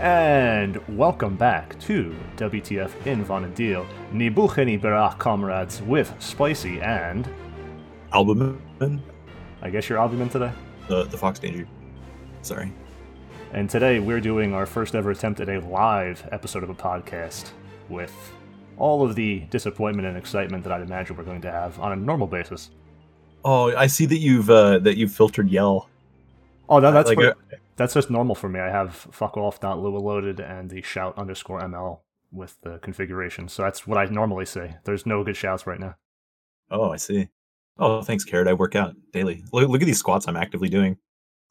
And welcome back to WTF in Deal. Nibucheni Berach comrades with Spicy and Albumin, I guess you're albumin today. the the Fox Danger. Sorry. And today we're doing our first ever attempt at a live episode of a podcast with all of the disappointment and excitement that I'd imagine we're going to have on a normal basis. Oh, I see that you've uh, that you've filtered Yell. Oh, no, that's Like, what- uh, that's just normal for me. I have fuckoff.lua loaded and the shout underscore ml with the configuration. So that's what I normally say. There's no good shouts right now. Oh, I see. Oh, thanks, Carrot. I work out daily. Look, look at these squats I'm actively doing.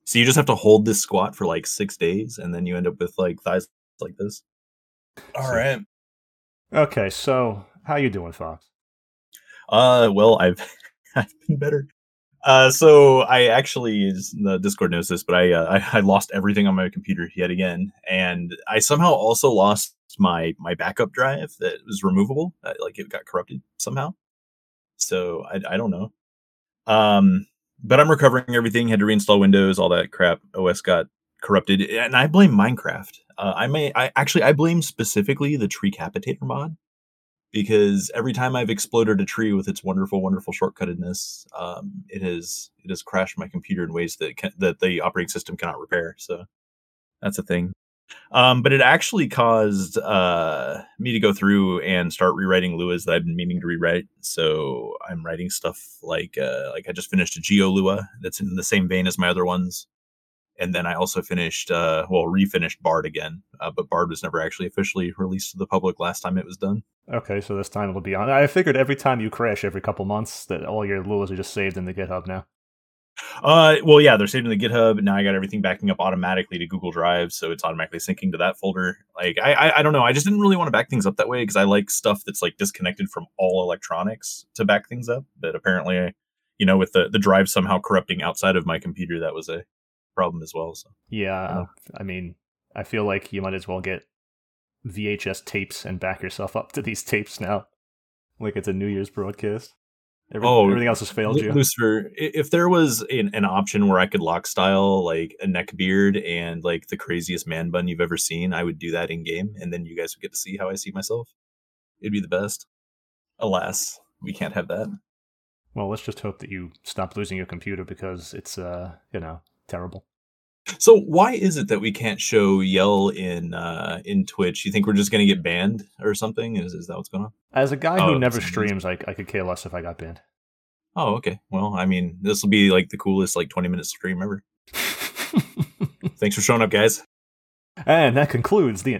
So you just have to hold this squat for like six days, and then you end up with like thighs like this. All So- right. Okay, so how you doing, Fox? Uh, well, I've I've been better. Uh, so I actually the Discord knows this, but I, uh, I I lost everything on my computer yet again, and I somehow also lost my my backup drive that was removable. Uh, like it got corrupted somehow. So I I don't know. Um, but I'm recovering everything. Had to reinstall Windows, all that crap. OS got corrupted, and I blame Minecraft. Uh, I may I actually I blame specifically the Treecapitator mod because every time I've exploded a tree with its wonderful, wonderful shortcuttedness, um, it has it has crashed my computer in ways that can, that the operating system cannot repair. So that's a thing. Um, but it actually caused uh, me to go through and start rewriting Lua's that I've been meaning to rewrite. So I'm writing stuff like uh, like I just finished a Geo Lua that's in the same vein as my other ones. And then I also finished, uh, well, refinished Bard again, uh, but Bard was never actually officially released to the public last time it was done. Okay, so this time it'll be on. I figured every time you crash every couple months that all your Luas are just saved in the GitHub now. Uh, well, yeah, they're saved in the GitHub. Now I got everything backing up automatically to Google Drive, so it's automatically syncing to that folder. Like, I, I, I don't know. I just didn't really want to back things up that way because I like stuff that's like disconnected from all electronics to back things up. But apparently, you know, with the the drive somehow corrupting outside of my computer, that was a problem as well. So Yeah, Oh. I mean, I feel like you might as well get VHS tapes and back yourself up to these tapes now, like it's a New Year's broadcast. Every, Oh, everything else has failed you. Lucifer, if there was an, an option where I could lock style like a neck beard and like the craziest man bun you've ever seen, I would do that in game, and then you guys would get to see how I see myself. It'd be the best. Alas, we can't have that. Well, let's just hope that you stop losing your computer because it's, uh, you know, terrible. So why is it that we can't show yell in uh in Twitch? You think we're just gonna get banned or something? Is is that what's going on? As a guy Oh, who never streams, I, I could care less if I got banned. Oh, okay. Well, I mean, this will be like the coolest like twenty minute stream ever. Thanks for showing up, guys. and that concludes the.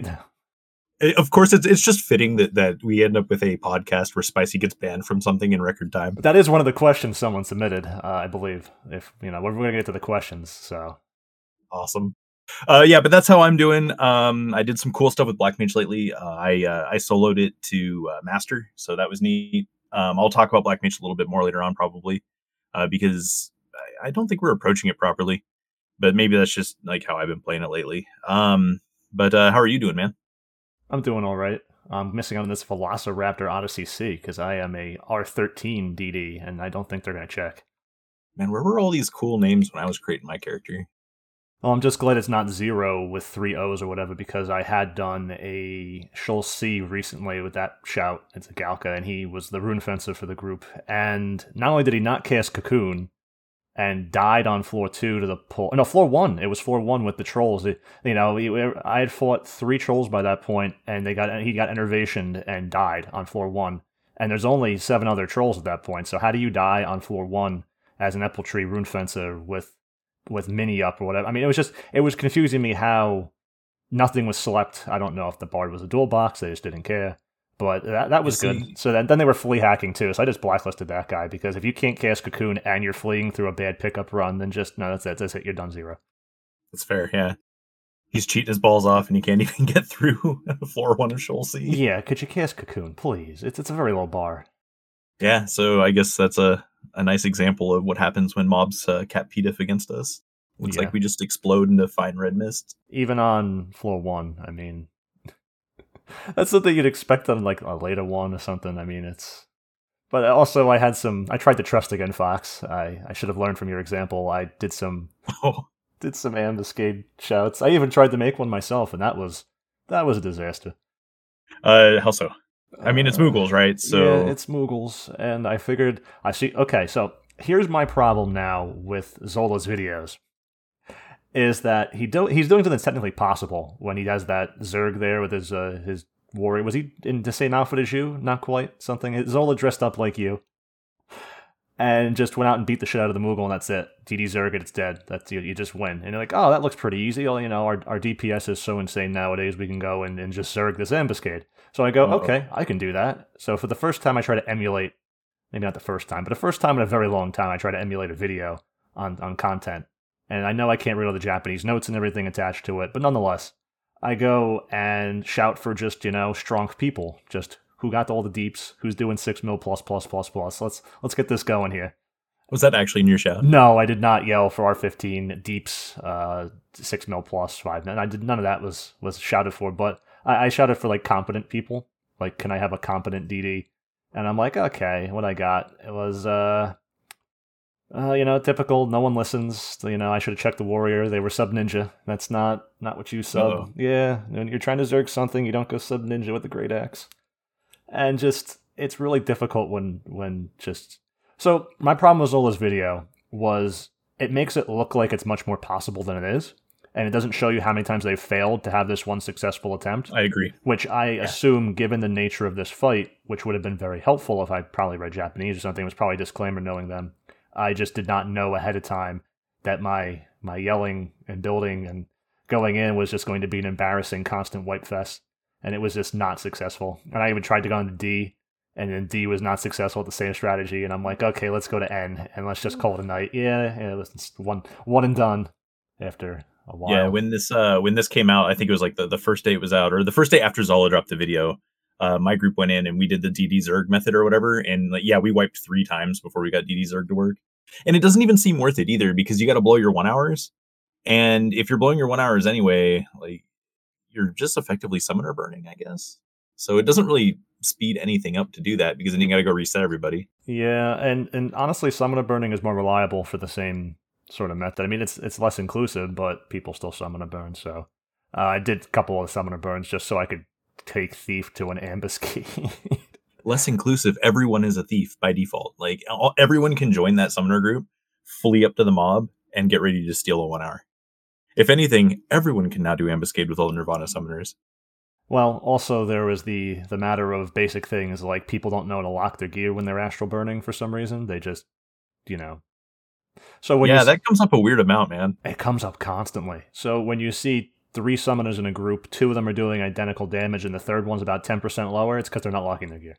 Eh, Of course, it's it's just fitting that that we end up with a podcast where Spicy gets banned from something in record time. That is one of the questions someone submitted, uh, I believe. If you know, we're going to get to the questions. So Awesome. Uh, yeah, but that's how I'm doing. Um, I did some cool stuff with Black Mage lately. Uh, I uh, I soloed it to uh, master, so that was neat. Um, I'll talk about Black Mage a little bit more later on, probably, uh, because I, I don't think we're approaching it properly. But maybe that's just like how I've been playing it lately. Um, but uh, how are you doing, man? I'm doing all right. I'm missing out on this Velociraptor Odyssey C because I am a R13 DD, and I don't think they're going to check. Man, where were all these cool names when I was creating my character? Well, I'm just glad it's not zero with three O's or whatever because I had done a Sheol C recently with that shout. It's a Galka, and he was the rune fencer for the group. And not only did he not cast Cocoon and died on floor two to the pull, no, floor one. It was floor one with the trolls. It, you know, I had fought three trolls by that point, and they got he got enervationed and died on floor one. And there's only seven other trolls at that point. So how do you die on floor one as an Apple Tree rune fencer with with mini up or whatever. I mean, it was just it was confusing me how nothing was select. I don't know if the bard was a dual box; they just didn't care. But that, that was see. good. So then, then they were flee hacking too. So I just blacklisted that guy because if you can't cast cocoon and you're fleeing through a bad pickup run, then just no, that's it. That's it. You're done zero. That's fair, yeah. He's cheating his balls off, and he can't even get through floor one of Sheol C. Yeah, could you cast cocoon, please? It's it's a very low bar. Yeah, so I guess that's a, a nice example of what happens when mobs uh, cap PDIF against us. Looks Yeah. like we just explode into fine red mist. Even on floor one, I mean, that's something you'd expect on like a later one or something. I mean, it's. But also, I had some. I tried to trust again, Fox. I I should have learned from your example. I did some Oh, did some ambuscade shouts. I even tried to make one myself, and that was that was a disaster. Uh, how so? I mean, it's Uh, Moogles, right? So yeah, it's Moogles, and I figured I see. Okay, so here's my problem now with Zola's videos. Is that he do he's doing something that's technically possible when he has that Zerg there with his uh, his warrior. Was he in the same outfit as you? Not quite. Something Zola dressed up like you, and just went out and beat the shit out of the Moogle, and that's it. DD Zerg, it's dead. That's you. You just win, and you're like, oh, that looks pretty easy. Well, you know, our our DPS is so insane nowadays. We can go and, and just Zerg this ambuscade. So I go, Uh-oh. okay, I can do that. So for the first time, I try to emulate. Maybe not the first time, but the first time in a very long time, I try to emulate a video on on content. And I know I can't read all the Japanese notes and everything attached to it, but nonetheless, I go and shout for just you know strong people, just who got all the deeps, who's doing six mil plus plus plus plus. Let's let's get this going here. was that actually in your shout? No, I did not yell for R15 deeps, uh, six mil plus five. And I did none of that was was shouted for, but I, I shouted for like competent people. Like, can I have a competent DD? And I'm like, okay, what I got? It was uh, uh, you know, typical. No one listens. You know, I should have checked the warrior. They were sub ninja. That's not not what you sub. Uh-oh. Yeah, when you're trying to zerg something, you don't go sub ninja with the great axe. And just it's really difficult when when just so my problem with Zola's video was it makes it look like it's much more possible than it is, and it doesn't show you how many times they've failed to have this one successful attempt. I agree. Which I assume, given the nature of this fight, which would have been very helpful if I probably read Japanese or something, was probably a disclaimer knowing them. I just did not know ahead of time that my my yelling and building and going in was just going to be an embarrassing constant wipe fest, and it was just not successful. And I even tried to go into D, and then D was not successful with the same strategy. And I'm like, okay, let's go to N and let's just call it a night. Yeah, yeah it was just one one and done after a while. Yeah, when this uh when this came out, I think it was like the, the first day it was out, or the first day after Zola dropped the video. Uh, my group went in and we did the DD Zerg method or whatever, and like yeah, we wiped three times before we got DD Zerg to work. And it doesn't even seem worth it either because you got to blow your one hours, and if you're blowing your one hours anyway, like you're just effectively summoner burning, I guess. So it doesn't really speed anything up to do that because then you got to go reset everybody. Yeah, and and honestly, summoner burning is more reliable for the same sort of method. I mean, it's it's less inclusive, but people still summoner burn. So uh, I did a couple of summoner burns just so I could take thief to an ambuscade. Less inclusive. Everyone is a thief by default. Like all, everyone can join that summoner group, flee up to the mob, and get ready to steal a one hour. If anything, everyone can now do ambuscade with all the Nirvana summoners. well, also there was the the matter of basic things like people don't know how to lock their gear when they're astral burning for some reason. They just, you know. So when yeah, that comes up a weird amount, man. it comes up constantly. So when you see three summoners in a group, two of them are doing identical damage, and the third one's about ten percent lower, it's because they're not locking their gear.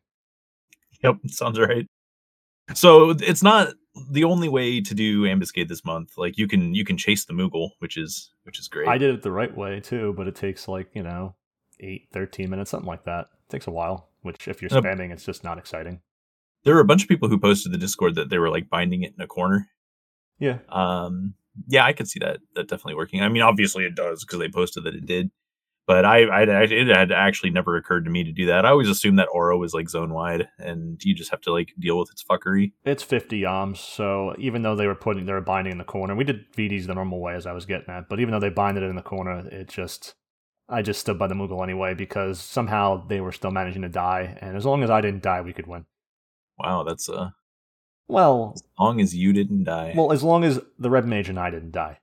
Yep, sounds right. So it's not the only way to do ambuscade this month. Like you can you can chase the Moogle, which is which is great. I did it the right way too, but it takes like, you know, 8, 13 minutes, something like that. It takes a while, which if you're Yep. spamming, it's just not exciting. there were a bunch of people who posted the Discord that they were like binding it in a corner. Yeah. Um, yeah, I could see that that definitely working. I mean, obviously it does because they posted that it did, but I, I, I it had actually never occurred to me to do that. I always assumed that Oro was like zone wide, and you just have to like deal with its fuckery. It's 50 yalms, so even though they were putting, they were binding in the corner, we did VDs the normal way as I was getting at, but even though they binded it in the corner, it just, I just stood by the Moogle anyway because somehow they were still managing to die, and as long as I didn't die, we could win. Wow, that's uh, Well, as long as you didn't die. Well, as long as the Red Mage and I didn't die,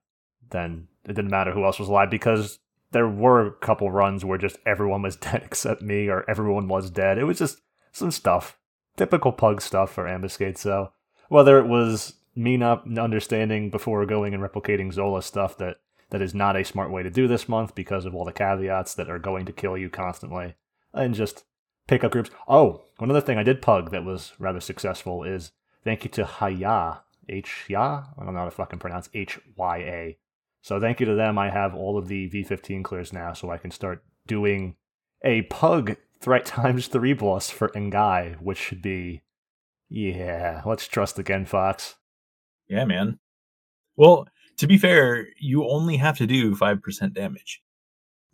then it didn't matter who else was alive because there were a couple runs where just everyone was dead except me or everyone was dead. It was just some stuff. Typical pug stuff for Ambuscade. So whether it was me not understanding before going and replicating Zola stuff that, that is not a smart way to do this month because of all the caveats that are going to kill you constantly, and just pick up groups. Oh, one other thing I did pug that was rather successful is thank you to Haya, H Ya. I don't know how to fucking pronounce H Y A. So thank you to them. I have all of the V15 clears now, so I can start doing a pug threat times three boss for Ngai, which should be, yeah. Let's trust again, Fox. yeah, man. Well, to be fair, you only have to do five percent damage.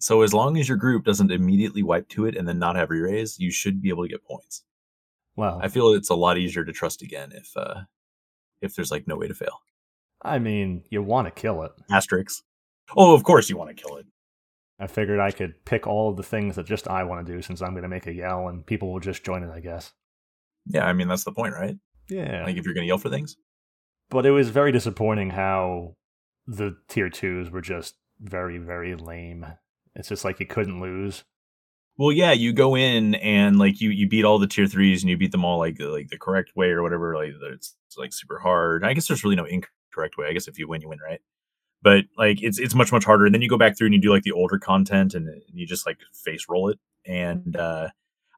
So as long as your group doesn't immediately wipe to it and then not have re-raise, you should be able to get points. Well, I feel it's a lot easier to trust again if uh if there's like no way to fail. I mean, you want to kill it. Asterix. Oh, of course you want to kill it. I figured I could pick all of the things that just I want to do since I'm going to make a yell and people will just join it, I guess. Yeah, I mean that's the point, right? Yeah. Like if you're going to yell for things. But it was very disappointing how the tier twos were just very, very lame. It's just like you couldn't lose. Well, yeah, you go in and like you you beat all the tier threes and you beat them all like like the correct way or whatever. Like it's, it's like super hard. I guess there's really no incorrect way. I guess if you win, you win, right? But like it's it's much much harder. And then you go back through and you do like the older content and you just like face roll it. And uh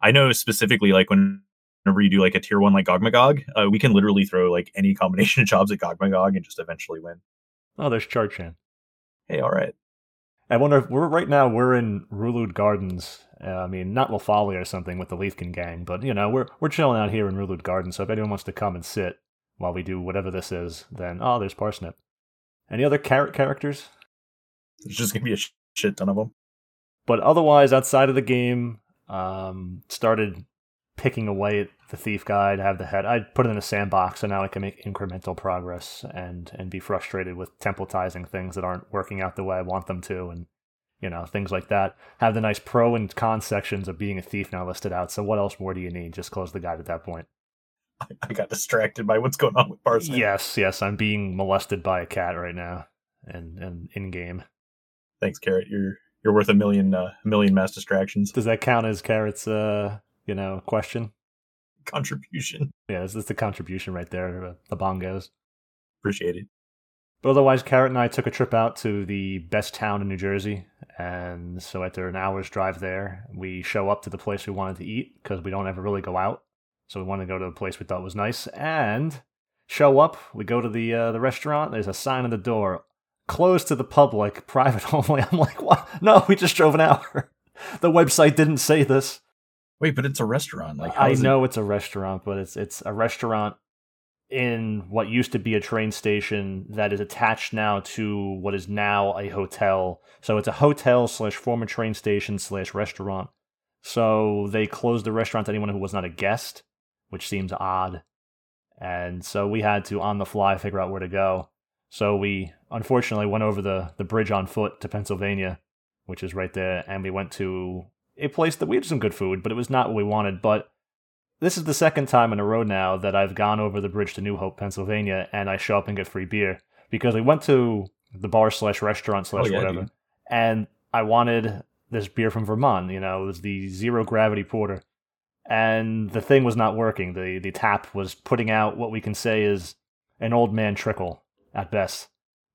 I know specifically like when whenever you do like a tier one like Gogmagog, uh, we can literally throw like any combination of jobs at Gogmagog and just eventually win. Oh, there's Charchan. Hey, all right. I wonder if we're right now we're in Ru'Lude Gardens. Uh, I mean, not Lafali or something with the Leafkin gang, but you know we're we're chilling out here in Ru'Lude Gardens. So if anyone wants to come and sit while we do whatever this is, then oh, there's Parsnip. Any other carrot characters? There's just gonna be a shit ton of them. But otherwise, outside of the game, um, started picking away at the thief guide, have the head. I put it in a sandbox, so now I can make incremental progress and and be frustrated with templatizing things that aren't working out the way I want them to, and you know things like that. Have the nice pro and con sections of being a thief now listed out. So what else more do you need? Just close the guide at that point. I got distracted by what's going on with Parsnip. Yes, yes, I'm being molested by a cat right now, and and in game. Thanks, Carrot. You're you're worth a million uh, a million mass distractions. Does that count as Carrot's uh you know question? Contribution. Yeah, this is the contribution right there. Uh, the bongos. Appreciate it. But otherwise, Carrot and I took a trip out to the best town in New Jersey. And so after an hour's drive there, we show up to the place we wanted to eat because we don't ever really go out. So we wanted to go to a place we thought was nice. And show up, we go to the uh, the restaurant. There's a sign on the door, closed to the public, private only. I'm like, what? No, we just drove an hour. the website didn't say this. Wait, but it's a restaurant. Like I know it... it's a restaurant, but it's it's a restaurant in what used to be a train station that is attached now to what is now a hotel. So it's a hotel slash former train station slash restaurant. So they closed the restaurant to anyone who was not a guest, which seems odd. And so we had to on the fly figure out where to go. So we unfortunately went over the, the bridge on foot to Pennsylvania, which is right there, and we went to a place that we had some good food, but it was not what we wanted. But this is the second time in a row now that I've gone over the bridge to New Hope, Pennsylvania, and I show up and get free beer because we went to the bar slash restaurant oh, slash oh, yeah, whatever, dude. and I wanted this beer from Vermont. You know, it was the zero gravity porter, and the thing was not working. the The tap was putting out what we can say is an old man trickle at best,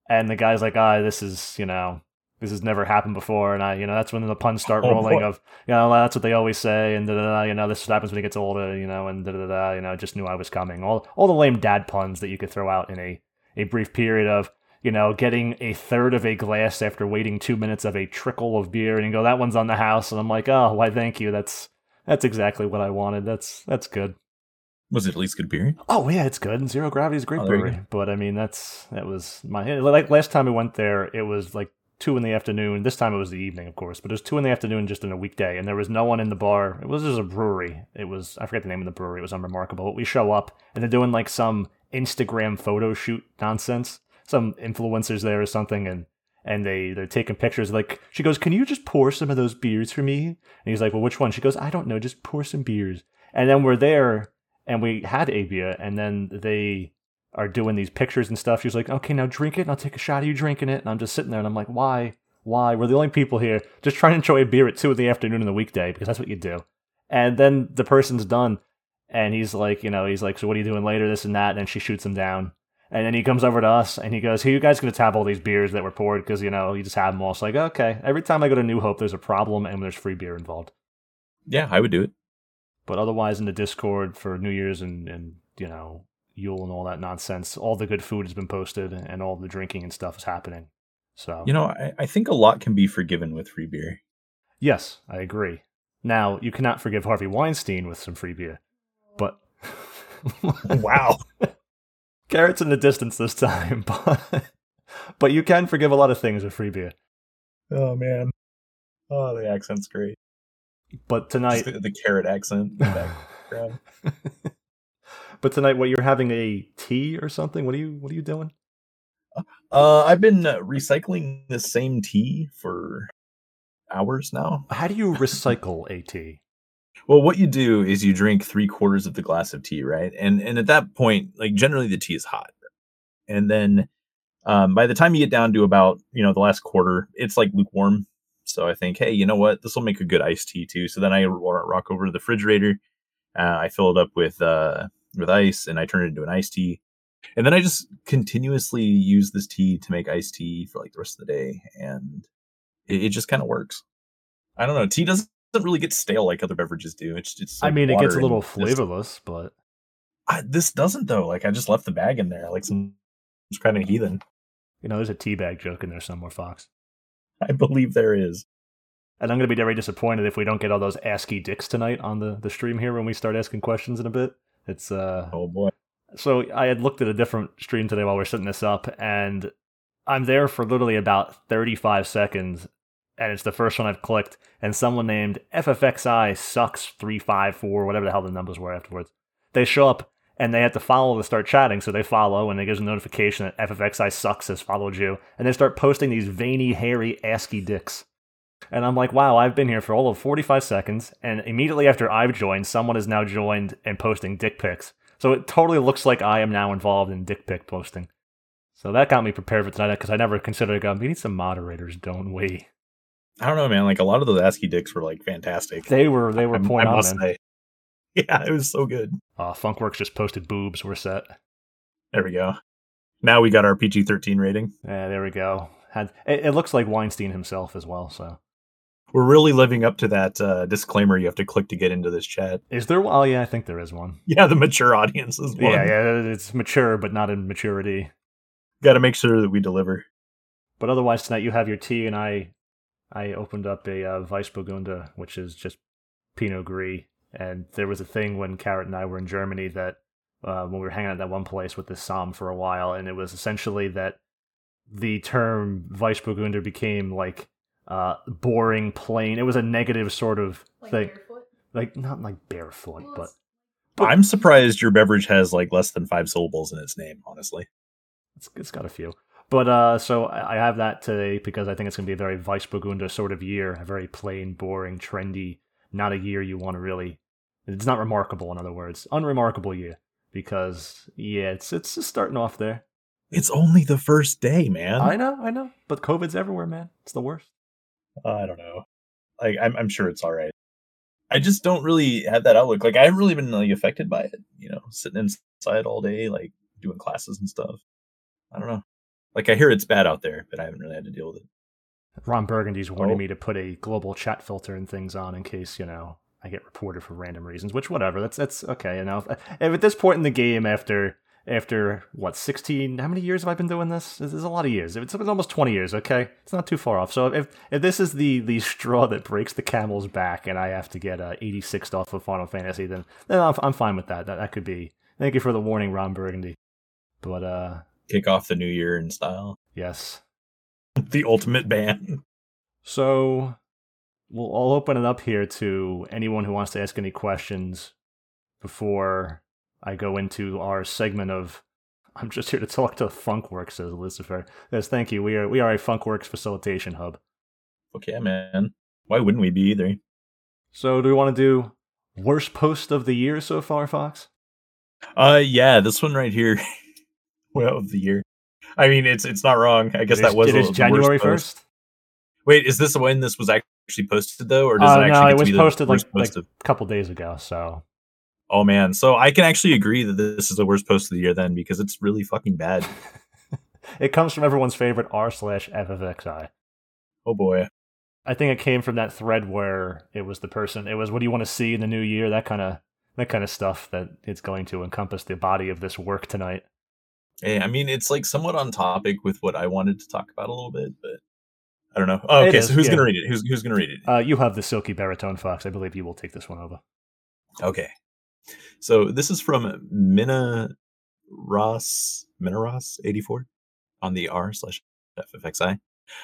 and the guy's like, "Ah, this is you know." this has never happened before, and I, you know, that's when the puns start oh, rolling. Boy. Of, you know, that's what they always say, and da da da. You know, this happens when he gets older. You know, and da da da. You know, just knew I was coming. All all the lame dad puns that you could throw out in a a brief period of you know getting a third of a glass after waiting two minutes of a trickle of beer, and you go, that one's on the house, and I'm like, oh, why, thank you. That's that's exactly what I wanted. That's that's good. Was it at least good beer? Oh yeah, it's good. Zero Gravity is great oh, brewery. But I mean, that's that was my like last time we went there. It was like two in the afternoon. This time it was the evening, of course, but it was two in the afternoon just in a weekday, and there was no one in the bar. It was just a brewery. It was I forget the name of the brewery. It was unremarkable. But we show up and they're doing like some Instagram photo shoot nonsense. Some influencers there or something, and and they they're taking pictures. Like she goes, "Can you just pour some of those beers for me?" And he's like, "Well, which one?" She goes, "I don't know. Just pour some beers." And then we're there, and we had Avia, and then they are doing these pictures and stuff. She's like, okay, now drink it, and I'll take a shot of you drinking it. And I'm just sitting there, and I'm like, why? Why? We're the only people here just trying to enjoy a beer at two in the afternoon on the weekday because that's what you do. And then the person's done, and he's like, you know, he's like, so what are you doing later? This and that. And she shoots him down. And then he comes over to us and he goes, Hey, you guys to tap all these beers that were poured? Because, you know, you just have them all. It's like, okay. Every time I go to New Hope, there's a problem and there's free beer involved. Yeah, I would do it. But otherwise, in the Discord for New Year's and, and you know, Yule and all that nonsense. All the good food has been posted, and all the drinking and stuff is happening. So you know, I, I think a lot can be forgiven with free beer. Yes, I agree. Now you cannot forgive Harvey Weinstein with some free beer, but wow, carrots in the distance this time, but but you can forgive a lot of things with free beer. Oh man, oh the accent's great. But tonight, the, the, carrot accent in the background. But tonight, what you're having a tea or something? What are you What are you doing? Uh, I've been uh, recycling the same tea for hours now. How do you recycle a tea? Well, what you do is you drink three quarters of the glass of tea, right? And and at that point, like generally the tea is hot, and then um, by the time you get down to about you know the last quarter, it's like lukewarm. So I think, hey, you know what? This will make a good iced tea too. So then I rock over to the refrigerator. Uh, I fill it up with uh, with ice, and I turn it into an iced tea. And then I just continuously use this tea to make iced tea for like the rest of the day, and it, it just kind of works. I don't know. Tea doesn't really get stale like other beverages do. It's just. Like I mean, it gets a little flavorless, just, but I, this doesn't though. Like I just left the bag in there, like some kind of heathen. You know, there's a tea bag joke in there somewhere, Fox. I believe there is. And I'm going to be very disappointed if we don't get all those ASCII dicks tonight on the, the stream here when we start asking questions in a bit. It's uh oh boy. So I had looked at a different stream today while we are setting this up, and I'm there for literally about 35 seconds, and it's the first one I've clicked, and someone named FFXI sucks 354, whatever the hell the numbers were afterwards. They show up and they have to follow to start chatting, so they follow, and it gives a notification that FFXI sucks has followed you, and they start posting these veiny, hairy, ASCII dicks. And I'm like, wow, I've been here for all of 45 seconds, and immediately after I've joined, someone has now joined and posting dick pics. So it totally looks like I am now involved in dick pic posting. So that got me prepared for tonight because I never considered going, we need some moderators, don't we? I don't know, man. Like a lot of those ASCII dicks were like fantastic. They were they were I, point I on. Say. Yeah, it was so good. Uh, Funkworks just posted boobs. We're set. There we go. Now we got our PG thirteen rating. Yeah, there we go. Had it, it looks like Weinstein himself as well. So we're really living up to that uh, disclaimer you have to click to get into this chat. Is there? Oh, yeah, I think there is one. Yeah, the mature audience is one. Yeah, yeah, it's mature, but not in maturity. Got to make sure that we deliver. But otherwise, tonight you have your tea, and I, I opened up a uh, Weissburgunder, which is just Pinot Gris. And there was a thing when Carrot and I were in Germany that uh, when we were hanging out at that one place with this Somm for a while, and it was essentially that the term Weissburgunder became like uh, boring, plain. It was a negative sort of like thing. Barefoot? Like not like barefoot, well, but, but I'm surprised your beverage has like less than five syllables in its name. Honestly, it's it's got a few. But uh, so I have that today because I think it's going to be a very Weissburgunder sort of year, a very plain, boring, trendy, not a year you want to really. It's not remarkable, in other words, unremarkable year because yeah, it's it's just starting off there. It's only the first day, man. I know, I know, but COVID's everywhere, man. It's the worst. Uh, I don't know. Like I'm, I'm sure it's all right. I just don't really have that outlook. Like I haven't really been like affected by it. You know, sitting inside all day, like doing classes and stuff. I don't know. Like I hear it's bad out there, but I haven't really had to deal with it. Ron Burgundy's warning oh. me to put a global chat filter and things on in case you know I get reported for random reasons. Which whatever, that's that's okay. You know, if, if at this point in the game, after after what 16 how many years have i been doing this is a lot of years it's, it's almost 20 years okay it's not too far off so if, if this is the the straw that breaks the camel's back and i have to get uh, 86 off of final fantasy then, then I'm, I'm fine with that. that that could be thank you for the warning ron burgundy but uh kick off the new year in style yes the ultimate ban so we'll i'll open it up here to anyone who wants to ask any questions before I go into our segment of I'm just here to talk to Funkworks, says Lucifer. Yes, thank you. We are we are a Funkworks facilitation hub. Okay, man. Why wouldn't we be either? So do we want to do worst post of the year so far, Fox? Uh yeah, this one right here. well of the year. I mean it's it's not wrong. I guess that was it is January first. Wait, is this when this was actually posted though, or does uh, it actually? No, it was posted like, like a couple days ago. So Oh man, so I can actually agree that this is the worst post of the year then because it's really fucking bad. it comes from everyone's favorite r slash ffxi. Oh boy. I think it came from that thread where it was the person. It was what do you want to see in the new year? That kind of that kind of stuff that it's going to encompass the body of this work tonight. Hey, I mean, it's like somewhat on topic with what I wanted to talk about a little bit, but I don't know. Oh, okay, is, so who's yeah. gonna read it? Who's who's gonna read it? Uh, you have the silky baritone fox. I believe you will take this one over. Okay, so this is from Mina Ross, Mina Ross 84 on the R slash FFXI.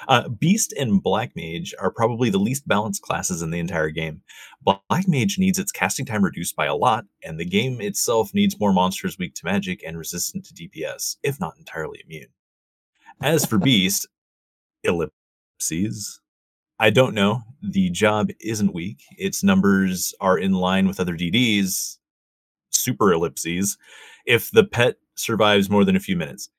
Uh, Beast and Black Mage are probably the least balanced classes in the entire game. Black Mage needs its casting time reduced by a lot, and the game itself needs more monsters weak to magic and resistant to DPS, if not entirely immune. As for Beast, ellipses. I don't know. The job isn't weak. Its numbers are in line with other DDs, super ellipses, if the pet survives more than a few minutes.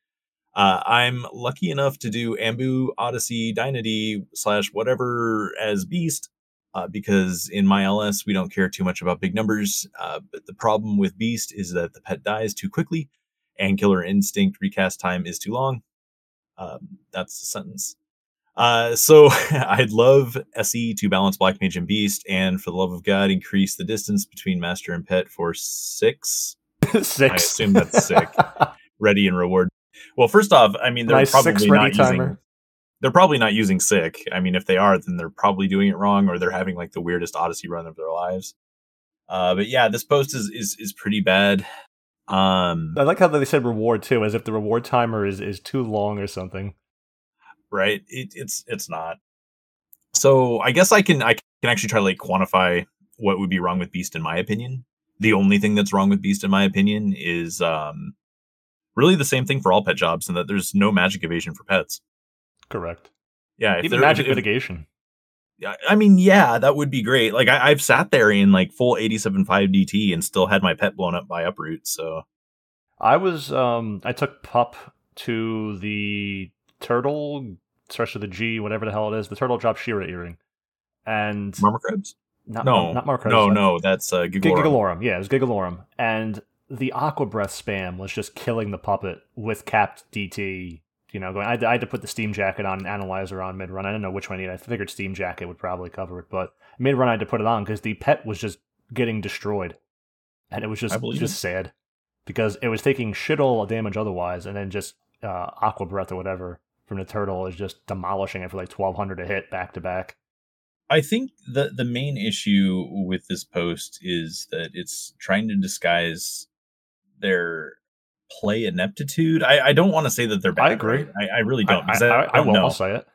Uh, I'm lucky enough to do Ambu, Odyssey, Dynady, slash whatever as Beast, uh, because in my LS, we don't care too much about big numbers. Uh, but the problem with Beast is that the pet dies too quickly, and Killer Instinct recast time is too long. Um, that's the sentence. Uh, so I'd love SE to balance Black Mage and Beast, and for the love of God, increase the distance between Master and Pet for six. six. I assume that's Sic. ready and reward. Well, first off, I mean they're nice probably not using. timer. They're probably not using Sic. I mean, if they are, then they're probably doing it wrong, or they're having like the weirdest Odyssey run of their lives. Uh, but yeah, this post is is is pretty bad. Um, I like how they said reward too, as if the reward timer is is too long or something. right? It, it's it's not. So I guess I can I can actually try to like quantify what would be wrong with Beast in my opinion. The only thing that's wrong with Beast in my opinion is um really the same thing for all pet jobs, and that there's no magic evasion for pets. Correct. Yeah, if Even magic if- mitigation. Yeah, I mean, yeah, that would be great. Like I, I've sat there in like full 87.5 DT and still had my pet blown up by uproot. So I was um I took pup to the turtle starts with the G, whatever the hell it is, the turtle drop Shira earring. And Marmocrabs? not No, not Mark no, no, that's uh, Gigalorum. Gigalorum, yeah, it was Gigalorum. And the Aqua Breath spam was just killing the puppet with capped DT. You know, going. I had, to, I had to put the Steam Jacket on, and Analyzer on mid run. I didn't know which one I needed. I figured Steam Jacket would probably cover it, but mid run I had to put it on because the pet was just getting destroyed, and it was just just sad because it was taking shit all damage otherwise, and then just uh, Aqua Breath or whatever from the turtle is just demolishing it for like twelve hundred a hit back to back. I think the the main issue with this post is that it's trying to disguise their play ineptitude. I, I don't want to say that they're bad. I agree. I, I really don't. I, I, I, I don't won't. know. Say it.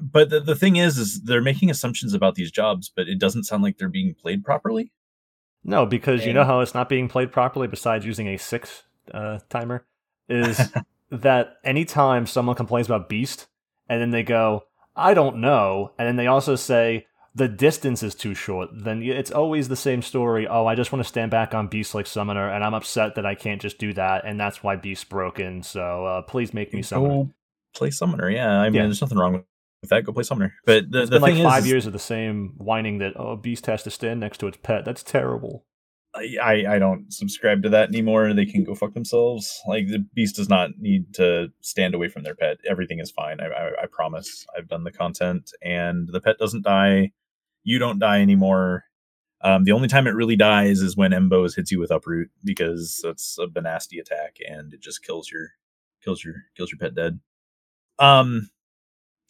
But the, the thing is, is they're making assumptions about these jobs, but it doesn't sound like they're being played properly. No, because you know how it's not being played properly. Besides using a six uh, timer, is that anytime someone complains about Beast, and then they go, "I don't know," and then they also say the distance is too short, then it's always the same story. Oh, I just want to stand back on Beast like Summoner, and I'm upset that I can't just do that, and that's why Beast's broken. So uh, please make me Summoner. Go play Summoner. Yeah, I mean, Yeah. there's nothing wrong with that. Go play Summoner. But the, It's the been like five is, years of the same whining that oh Beast has to stand next to its pet. That's terrible. I, I I don't subscribe to that anymore. They can go fuck themselves. Like the beast does not need to stand away from their pet. Everything is fine. I, I, I promise. I've done the content, and the pet doesn't die. You don't die anymore. Um, the only time it really dies is when Mboze hits you with uproot because that's a nasty attack and it just kills your kills your kills your pet dead. Um,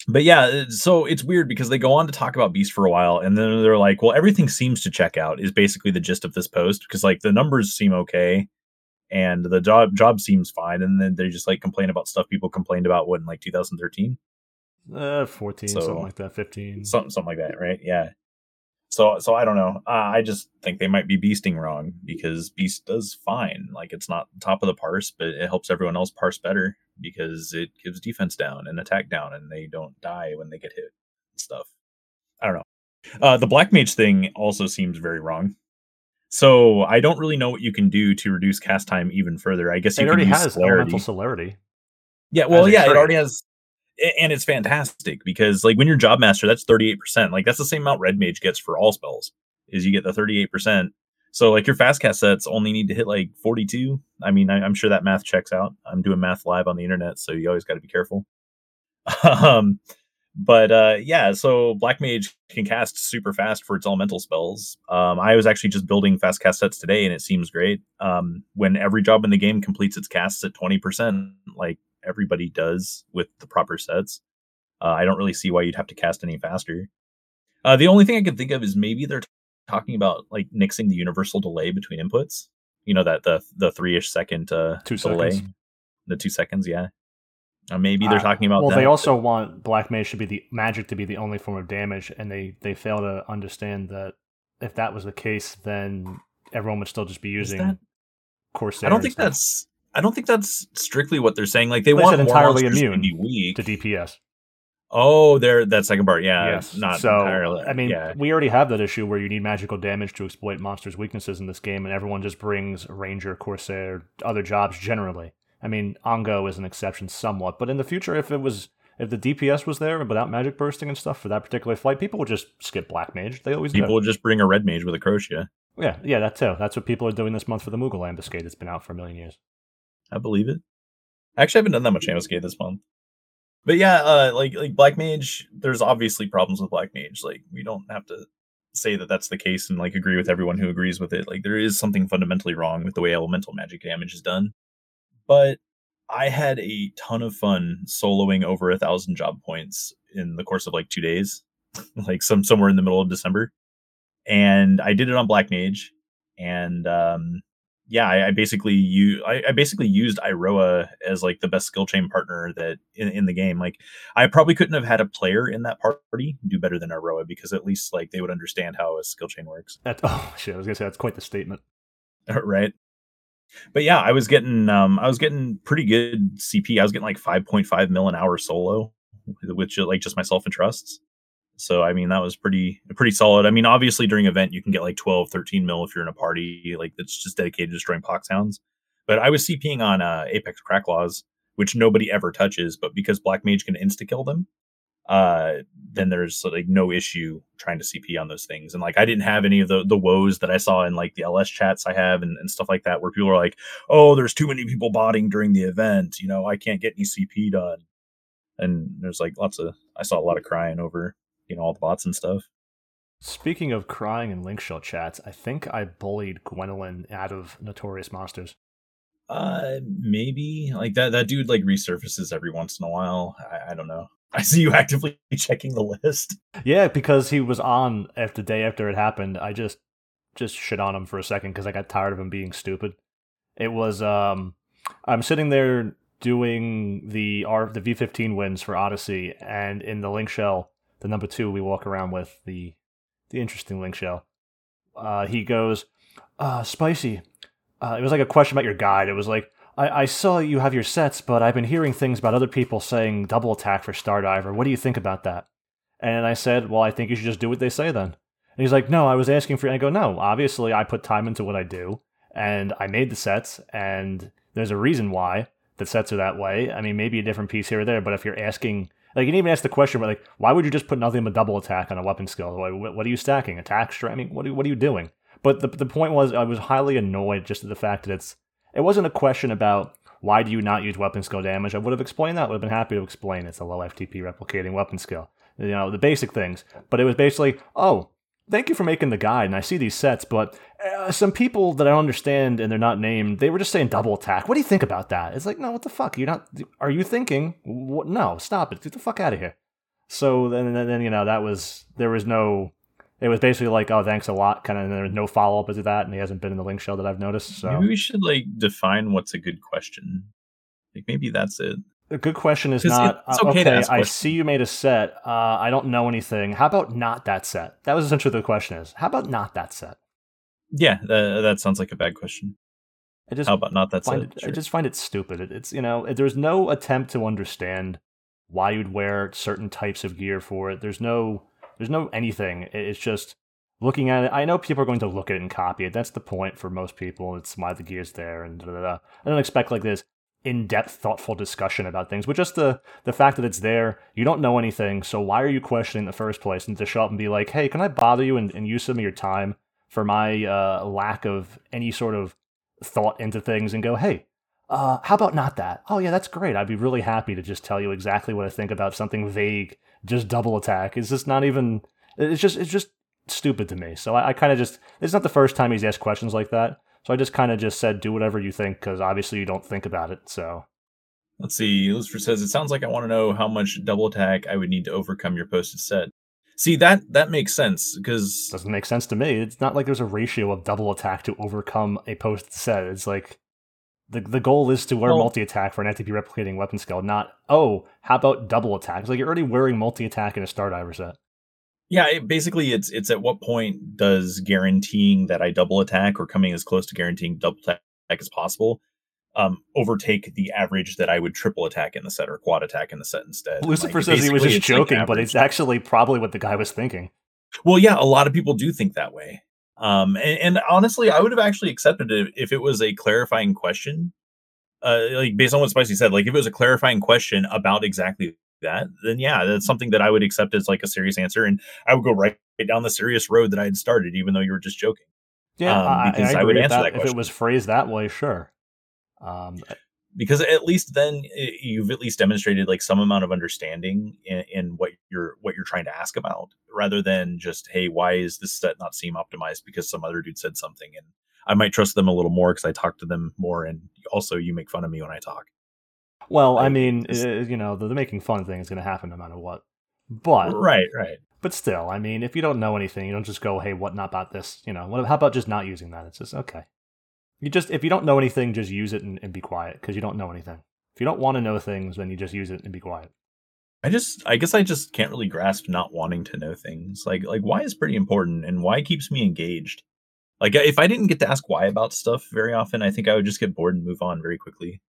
but yeah, so it's weird because they go on to talk about Beast for a while, and then they're like, "Well, everything seems to check out." Is basically the gist of this post because like the numbers seem okay, and the job job seems fine, and then they just like complain about stuff people complained about what in like 2013, Uh, fourteen, So- something like that, fifteen. something something like that, right? Yeah. So so I don't know. Uh, I just think they might be beasting wrong because Beast does fine. Like it's not top of the parse, but it helps everyone else parse better because it gives defense down and attack down, and they don't die when they get hit and stuff. I don't know. Uh, the black mage thing also seems very wrong. So I don't really know what you can do to reduce cast time even further. I guess you it already has celerity. elemental celerity. Yeah, well, yeah, it already has, and it's fantastic because like when you're job master, that's thirty eight percent. Like that's the same amount red mage gets for all spells. Is you get the thirty eight percent. So like your fast cast sets only need to hit like forty two. I mean, I, I'm sure that math checks out. I'm doing math live on the internet, so you always got to be careful. um, but uh, yeah, so black mage can cast super fast for its elemental spells. Um, I was actually just building fast cast sets today, and it seems great. Um, when every job in the game completes its casts at twenty percent, like everybody does with the proper sets. Uh, I don't really see why you'd have to cast any faster. Uh, the only thing I can think of is maybe they're t- talking about like nixing the universal delay between inputs. You know that the the three ish second uh, Two delay, seconds. the two seconds. Yeah, uh, maybe they're Uh, talking about. Well, that, they also want black mage to be the magic to be the only form of damage, and they they fail to understand that if that was the case, then everyone would still just be using that- Corsair. I don't think that's. I don't think that's strictly what they're saying. Like they, They want entirely immune to DPS. Oh, there that second part, yeah, yes. not so, entirely. I mean, yeah, we already have that issue where you need magical damage to exploit monsters' weaknesses in this game, and everyone just brings Ranger, Corsair, other jobs generally. I mean, Ongo is an exception somewhat, but in the future, if it was if the DPS was there without magic bursting and stuff for that particular flight, people would just skip Black Mage. They always people will just bring a red mage with a crochet. Yeah, yeah, that too. That's what people are doing this month for the Moogle Ambuscade. It's been out for a million years. I believe it. Actually, I haven't done that much ambuscade this month. But yeah, uh, like like black mage, there's obviously problems with black mage. Like we don't have to say that that's the case and like agree with everyone who agrees with it. Like there is something fundamentally wrong with the way elemental magic damage is done. But I had a ton of fun soloing over a thousand job points in the course of like two days, like some somewhere in the middle of December, and I did it on black mage, and um, yeah, I, I basically you I, I, basically used Iroha as like the best skill chain partner that in, in, the game. Like I probably couldn't have had a player in that party do better than Iroha because at least like they would understand how a skill chain works. That, oh shit, I was gonna say that's quite the statement. right. But yeah, I was getting um I was getting pretty good CP. I was getting like 5.5 mil an hour solo with like just myself and trusts. So I mean that was pretty pretty solid. I mean obviously during event you can get like 12, 13 mil if you're in a party like that's just dedicated to destroying poxhounds. But I was CPing on uh, Apex Cracklaws, which nobody ever touches, but because Black Mage can insta kill them, uh, then there's like no issue trying to CP on those things. And like I didn't have any of the the woes that I saw in like the LS chats I have and, and stuff like that, where people are like, "Oh, there's too many people botting during the event. You know, I can't get any CP done." And there's like lots of I saw a lot of crying over you know all the bots and stuff. Speaking of crying in link shell chats, I think I bullied Gwendolyn out of Notorious Monsters. Uh, maybe like that. That dude like resurfaces every once in a while. I, I don't know. I see you actively checking the list. Yeah, because he was on after the day after it happened. I just just shit on him for a second because I got tired of him being stupid. It was um, I'm sitting there doing the R the V15 wins for Odyssey, and in the link shell the number two we walk around with the the interesting link shell. Uh, he goes, uh, "Spicy." Uh, it was like a question about your guide. It was like, I, "I saw you have your sets, but I've been hearing things about other people saying double attack for Stardiver. What do you think about that?" And I said, "Well, I think you should just do what they say then." And he's like, "No, I was asking for." And I go, "No, obviously I put time into what I do, and I made the sets, and there's a reason why the sets are that way. I mean, maybe a different piece here or there, but if you're asking." Like you didn't even ask the question, but like, why would you just put nothing but double attack on a weapon skill? What, what are you stacking? Attack, strength? I mean, what are, what are you doing? But the the point was, I was highly annoyed just at the fact that it's it wasn't a question about why do you not use weapon skill damage. I would have explained that. Would have been happy to explain it's a low FTP replicating weapon skill. You know the basic things. But it was basically, oh, thank you for making the guide. And I see these sets, but uh, some people that I don't understand and they're not named, they were just saying double attack. What do you think about that? It's like, no, what the fuck? You're not. Are you thinking? What? No, stop it. Get the fuck out of here. So then, then you know that was there was no. It was basically like, oh, thanks a lot, kind of. And there was no follow up to that, and he hasn't been in the link shell that I've noticed. So maybe we should like define what's a good question. Like maybe that's it. A good question is not it's okay. Uh, okay I see you made a set. Uh, I don't know anything. How about not that set? That was essentially the question. Is how about not that set? Yeah, that, that sounds like a bad question. I just how about not that find? It, Sure. I just find it stupid. It, it's you know, there's no attempt to understand why you'd wear certain types of gear for it. There's no, there's no anything. It's just looking at it. I know people are going to look at it and copy it. That's the point for most people. It's why the gear's there, and da, da, da. I don't expect like this in-depth thoughtful discussion about things but just the the fact that it's there you don't know anything so why are you questioning in the first place and to show up and be like hey can i bother you and, and use some of your time for my uh, lack of any sort of thought into things and go hey uh, how about not that oh yeah that's great i'd be really happy to just tell you exactly what i think about something vague just double attack it's just not even it's just it's just stupid to me so i, I kind of just it's not the first time he's asked questions like that so I just kind of just said, do whatever you think, because obviously you don't think about it. So let's see. Lucifer says it sounds like I want to know how much double attack I would need to overcome your posted set. See that that makes sense because doesn't make sense to me. It's not like there's a ratio of double attack to overcome a post set. It's like the the goal is to wear well, multi attack for an FTP replicating weapon skill, not oh how about double attack? It's like you're already wearing multi attack in a Stardiver set. Yeah, it, basically, it's it's at what point does guaranteeing that I double attack or coming as close to guaranteeing double attack as possible um, overtake the average that I would triple attack in the set or quad attack in the set instead. Lucifer Like, says he was just it's like joking, but it's actually probably what the guy was thinking. Well, yeah, a lot of people do think that way. Um, and, and honestly, I would have actually accepted it if it was a clarifying question. Uh, like based on what Spicy said, like if it was a clarifying question about exactly that, then yeah, that's something that I would accept as like a serious answer, and I would go right down the serious road that I had started, even though you were just joking. Yeah, Um, because I, I would agree with answer that. that if it was phrased that way, sure. Um, Because at least then you've at least demonstrated like some amount of understanding in, in what you're what you're trying to ask about, rather than just hey, why is this set not seem optimized because some other dude said something, and I might trust them a little more because I talk to them more, and also you make fun of me when I talk. well, I Like, mean, it's- uh, you know, the, the making fun thing is going to happen no matter what. But Right, right. but still, I mean, if you don't know anything, you don't just go, "Hey, what not about this?" You know, what, how about just not using that? It's just okay. You just if you don't know anything, just use it and, and be quiet because you don't know anything. If you don't want to know things, then you just use it and be quiet. I just, I guess, I just can't really grasp not wanting to know things. Like, like why is pretty important, and why keeps me engaged. Like, if I didn't get to ask why about stuff very often, I think I would just get bored and move on very quickly.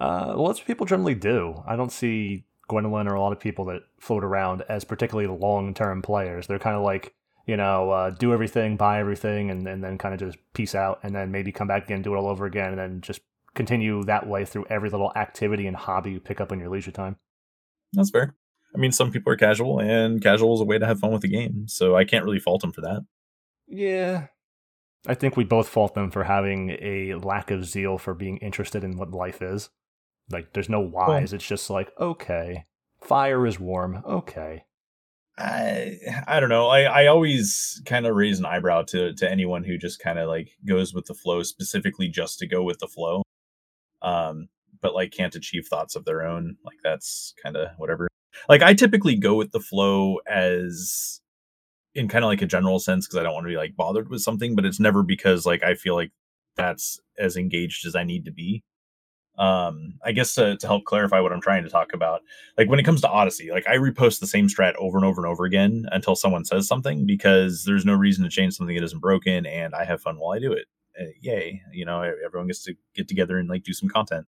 Uh, well, that's what people generally do. I don't see Gwendolyn or a lot of people that float around as particularly long term players. They're kind of like, you know, uh, do everything, buy everything, and, and then kind of just peace out, and then maybe come back again, do it all over again, and then just continue that way through every little activity and hobby you pick up in your leisure time. That's fair. I mean, some people are casual, and casual is a way to have fun with the game, so I can't really fault them for that. Yeah. I think we both fault them for having a lack of zeal for being interested in what life is. Like, there's no whys. it's just like, okay, fire is warm. Okay. I I don't know. I I always kind of raise an eyebrow to to anyone who just kind of like goes with the flow specifically just to go with the flow. Um but like can't achieve thoughts of their own. Like that's kind of whatever. Like I typically go with the flow as in kind of like a general sense because I don't want to be like bothered with something, but it's never because like I feel like that's as engaged as I need to be. Um, I guess to, to help clarify what I'm trying to talk about, like when it comes to Odyssey, like I repost the same strat over and over and over again until someone says something because there's no reason to change something that isn't broken, and I have fun while I do it. Uh, yay, you know, everyone gets to get together and like do some content.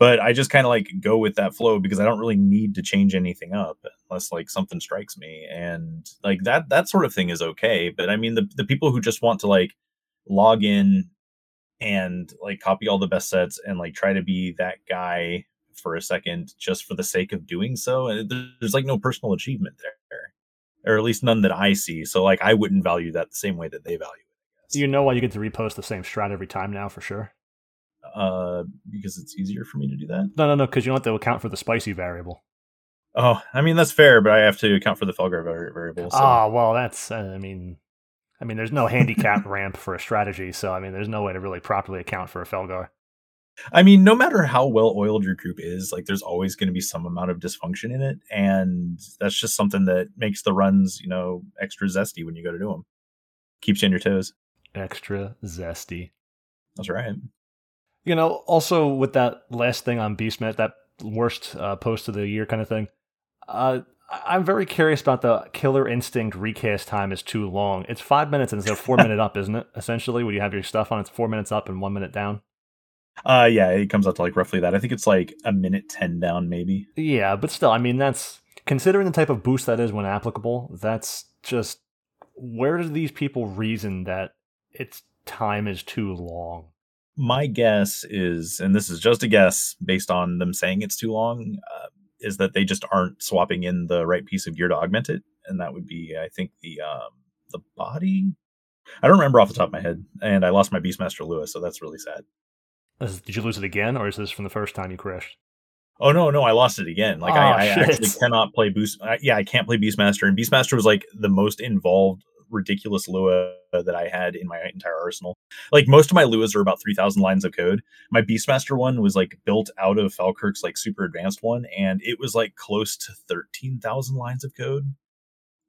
But I just kind of like go with that flow because I don't really need to change anything up unless like something strikes me, and like that that sort of thing is okay. But I mean, the the people who just want to like log in and like copy all the best sets and like try to be that guy for a second just for the sake of doing so and there's like no personal achievement there or at least none that i see so like i wouldn't value that the same way that they value it Do you know why you get to repost the same strat every time now for sure? uh because it's easier for me to do that No, no, no, because you don't have to account for the spicy variable. oh i mean that's fair but i have to account for the felgar variable so Ah, well, that's, uh, I mean, I mean, there's no handicap ramp for a strategy, so I mean, there's no way to really properly account for a Felgar. I mean, no matter how well oiled your group is, like there's always going to be some amount of dysfunction in it, and that's just something that makes the runs, you know, extra zesty when you go to do them. Keeps you on your toes. Extra zesty. That's right. You know, also with that last thing on Beastmet, that worst uh, post of the year kind of thing, uh, I'm very curious about the Killer Instinct recast time is too long. It's five minutes instead of four minute up, isn't it? Essentially, when you have your stuff on, it's four minutes up and one minute down. Uh, yeah, it comes out to like roughly that. I think it's like a minute ten down, maybe. Yeah, but still, I mean, that's considering the type of boost that is when applicable. That's just where do these people reason that its time is too long? My guess is, and this is just a guess based on them saying it's too long, uh, is that they just aren't swapping in the right piece of gear to augment it, and that would be, I think, the um, the body. I don't remember off the top of my head, and I lost my Beastmaster Lua, so that's really sad. Is- Did you lose it again, or is this from the first time you crashed? Oh no, no, I lost it again. Like Oh, I, I actually cannot play Boost. I, yeah, I can't play Beastmaster, and Beastmaster was like the most involved, ridiculous Lua that I had in my entire arsenal. Like most of my Luas are about three thousand lines of code. My Beastmaster one was like built out of Falkirk's like super advanced one, and it was like close to thirteen thousand lines of code.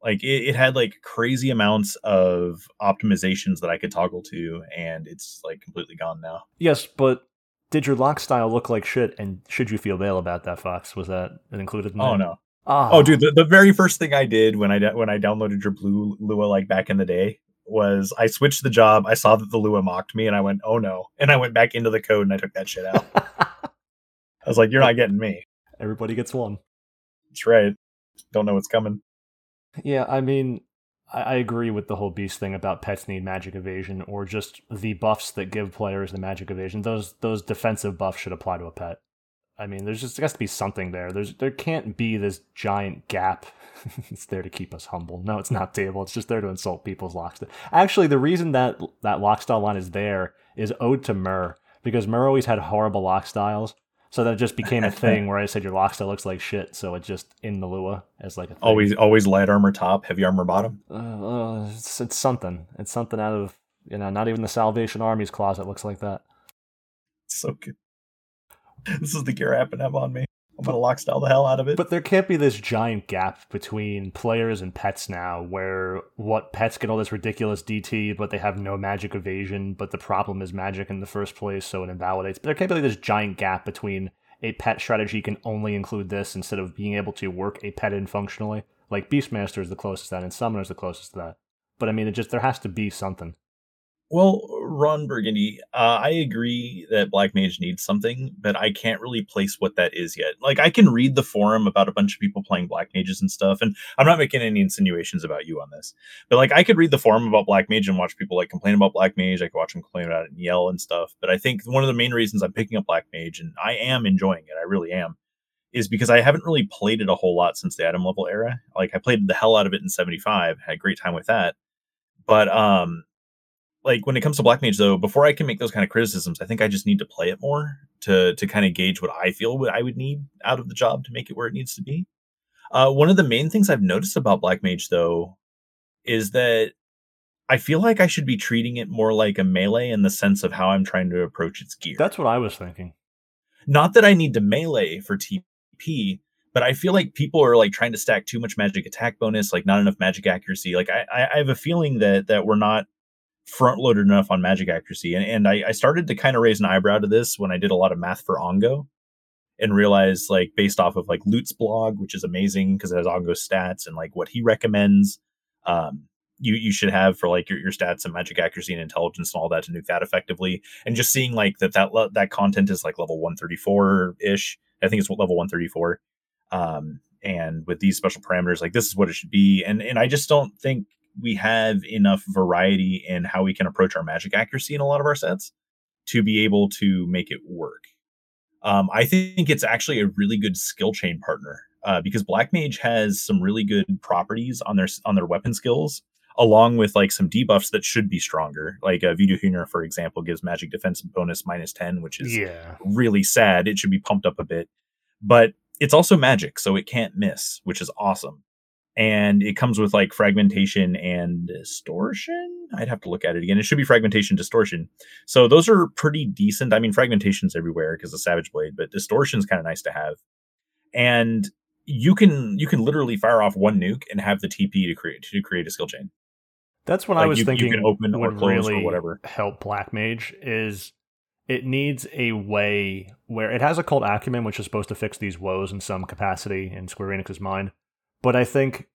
Like it, it had like crazy amounts of optimizations that I could toggle to, and it's like completely gone now. Yes, but did your lock style look like shit? And should you feel bad about that, Fox? Was that included? In Oh that? no. Ah, Oh, dude, the, the very first thing I did when I when I downloaded your blue Lua like back in the day was I switched the job. I saw that the Lua mocked me, and I went, "Oh no!" And I went back into the code and I took that shit out. I was like, "You're not getting me." Everybody gets one. That's right. Don't know what's coming. Yeah, I mean, I, I agree with the whole beast thing about pets need magic evasion, or just the buffs that give players the magic evasion. Those those defensive buffs should apply to a pet. I mean, there's just there has to be something there. There's there can't be this giant gap. it's there to keep us humble. No, it's not table. It's just there to insult people's lockstyle. Actually, the reason that that lockstyle line is there is owed to Mur because Mur always had horrible lock styles. So that just became a thing where I said your lockstyle looks like shit. So it just in the Lua as like a thing. Always, always light armor top, heavy armor bottom. Uh, uh, it's, it's something. It's something out of you know. Not even the Salvation Army's closet looks like that. So good. This is the gear app and have on me. I'm gonna lock style the hell out of it. But there can't be this giant gap between players and pets now, where what pets get all this ridiculous DT, but they have no magic evasion. But the problem is magic in the first place, so it invalidates. But there can't be like this giant gap between a pet strategy can only include this instead of being able to work a pet in functionally. Like Beastmaster is the closest to that, and Summoner is the closest to that. But I mean, it just there has to be something. Well, Ron Burgundy, uh, I agree that Black Mage needs something, but I can't really place what that is yet. Like, I can read the forum about a bunch of people playing Black Mages and stuff, and I'm not making any insinuations about you on this, but like, I could read the forum about Black Mage and watch people like complain about Black Mage. I could watch them complain about it and yell and stuff. But I think one of the main reasons I'm picking up Black Mage, and I am enjoying it, I really am, is because I haven't really played it a whole lot since the item level era. Like, I played the hell out of it in 75, had a great time with that. But um, like when it comes to black mage though before i can make those kind of criticisms i think i just need to play it more to to kind of gauge what i feel what i would need out of the job to make it where it needs to be. Uh, one of the main things i've noticed about black mage though is that i feel like i should be treating it more like a melee in the sense of how i'm trying to approach its gear. That's what I was thinking. not that i need to melee for tp but i feel like people are like trying to stack too much magic attack bonus like not enough magic accuracy. Like i i I have a feeling that that we're not front loaded enough on magic accuracy. And, and I, I started to kind of raise an eyebrow to this when I did a lot of math for Ongo and realized like based off of like Loot's blog, which is amazing because it has Ongo stats and like what he recommends. Um, you you should have for like your, your stats and magic accuracy and intelligence and all that to nuke that effectively and just seeing like that that le- that content is like level 134 ish i think it's level 134 um and with these special parameters like this is what it should be and and i just don't think we have enough variety in how we can approach our magic accuracy in a lot of our sets to be able to make it work. Um, I think it's actually a really good skill chain partner uh, because Black Mage has some really good properties on their on their weapon skills, along with like some debuffs that should be stronger. Like uh, Voodoo for example, gives magic defense bonus minus ten, which is Yeah. really sad. It should be pumped up a bit, but it's also magic, so it can't miss, which is awesome. And it comes with like fragmentation and distortion. I'd have to look at it again. It should be fragmentation distortion. So those are pretty decent. I mean, fragmentation's everywhere because of Savage Blade, but distortion's kind of nice to have. And you can you can literally fire off one nuke and have the TP to create to create a skill chain. That's what I was you- you thinking can open or close or really whatever. help Black Mage is it needs a way where it has occult acumen which is supposed to fix these woes in some capacity in Square Enix's mind. But I think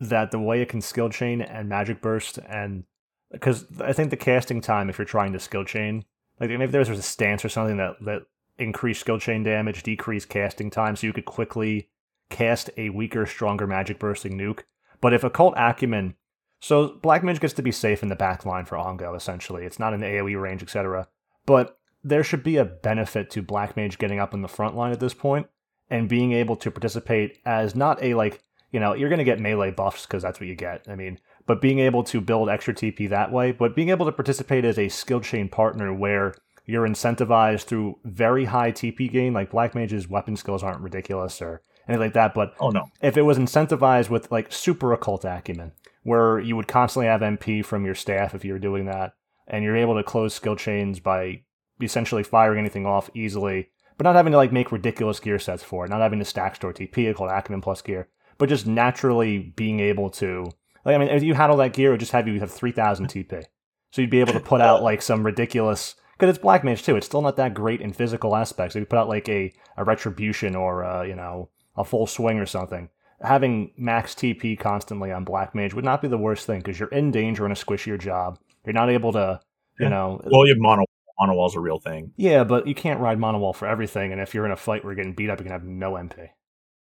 that the way it can skill chain and magic burst and because I think the casting time if you're trying to skill chain like maybe there's a stance or something that that increase skill chain damage, decrease casting time, so you could quickly cast a weaker, stronger magic bursting nuke. But if occult acumen so Black Mage gets to be safe in the back line for Ongo, essentially. It's not in the AoE range, etc. But there should be a benefit to Black Mage getting up in the front line at this point and being able to participate as not a like, you know, you're going to get melee buffs because that's what you get. I mean, but being able to build extra TP that way, but being able to participate as a skill chain partner where you're incentivized through very high TP gain, like Black Mage's weapon skills aren't ridiculous or anything like that, but Oh no. if it was incentivized with like super occult acumen, where you would constantly have MP from your staff if you were doing that, and you're able to close skill chains by essentially firing anything off easily, but not having to like make ridiculous gear sets for it, not having to stack store TP, occult acumen plus gear, but just naturally being able to like I mean, if you had all that gear, it would just have you have three thousand TP, so you'd be able to put out like some ridiculous. Because it's black mage too, it's still not that great in physical aspects. If you put out like a, a retribution or uh, you know a full swing or something, having max TP constantly on Black Mage would not be the worst thing because you're in danger in a squishier job. You're not able to, you Yeah. know. Well, you have Mana Mana Wall's a real thing. Yeah, but you can't ride Mana Wall for everything. And if you're in a fight where you're getting beat up, you can have no MP.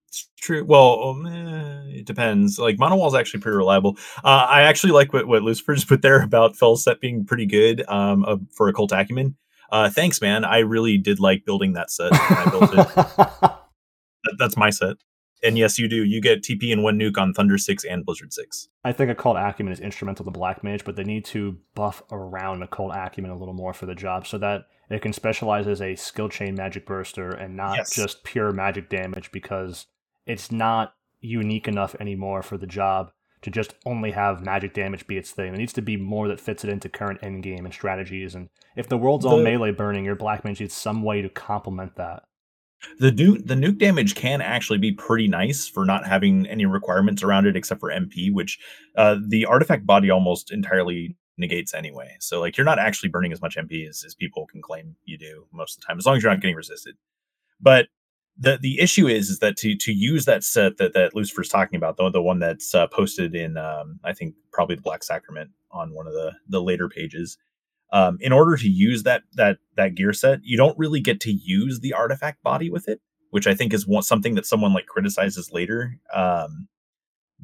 It's true. Well, um, eh, it depends. Like Mana Wall's actually pretty reliable. Uh, I actually like what what Lucifer just put there about Fell's set being pretty good um, uh, for occult acumen. Uh, thanks, man. I really did like building that set. when I built it. That- that's my set. And yes, you do. You get TP and one nuke on Thunder Six and Blizzard Six. I think Occult Acumen is instrumental to Black Mage, but they need to buff around Occult Acumen a little more for the job so that it can specialize as a skill chain magic burster and not Yes. just pure magic damage because it's not unique enough anymore for the job to just only have magic damage be its thing. There needs to be more that fits it into current endgame and strategies. And if the world's all The- melee burning, your Black Mage needs some way to complement that. The nuke the nuke damage can actually be pretty nice for not having any requirements around it except for MP, which uh, the artifact body almost entirely negates anyway. So like you're not actually burning as much MP as, as people can claim you do most of the time, as long as you're not getting resisted. But the the issue is is that to to use that set that that Lucifer's talking about, the the one that's uh, posted in um, I think probably the Black Sacrament on one of the the later pages. Um, in order to use that that that gear set, you don't really get to use the artifact body with it, which I think is one, something that someone like criticizes later. Um,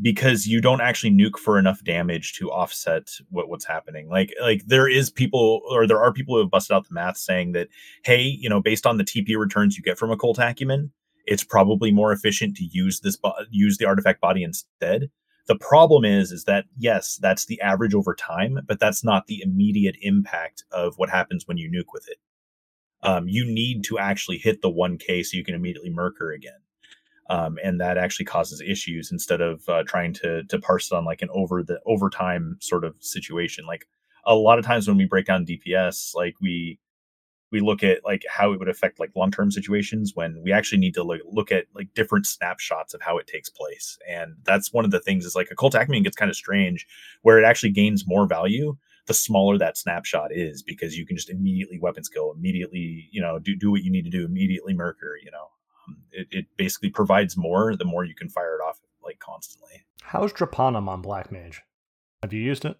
because you don't actually nuke for enough damage to offset what, what's happening. Like like there is people or there are people who have busted out the math saying that hey, you know, based on the TP returns you get from occult acumen, it's probably more efficient to use this bo- use the artifact body instead. The problem is is that yes, that's the average over time, but that's not the immediate impact of what happens when you nuke with it. Um, you need to actually hit the 1k so you can immediately Myrkr again um, and that actually causes issues instead of uh, trying to to parse it on like an over the overtime sort of situation. Like a lot of times when we break down DPS, like we we look at like how it would affect like long term situations when we actually need to look look at like different snapshots of how it takes place. And that's one of the things is like occult acumen gets kind of strange where it actually gains more value the smaller that snapshot is because you can just immediately weapon skill immediately you know do, do what you need to do immediately Myrkr you know um, it, it basically provides more the more you can fire it off like constantly How's Drepanum on Black Mage? Have you used it?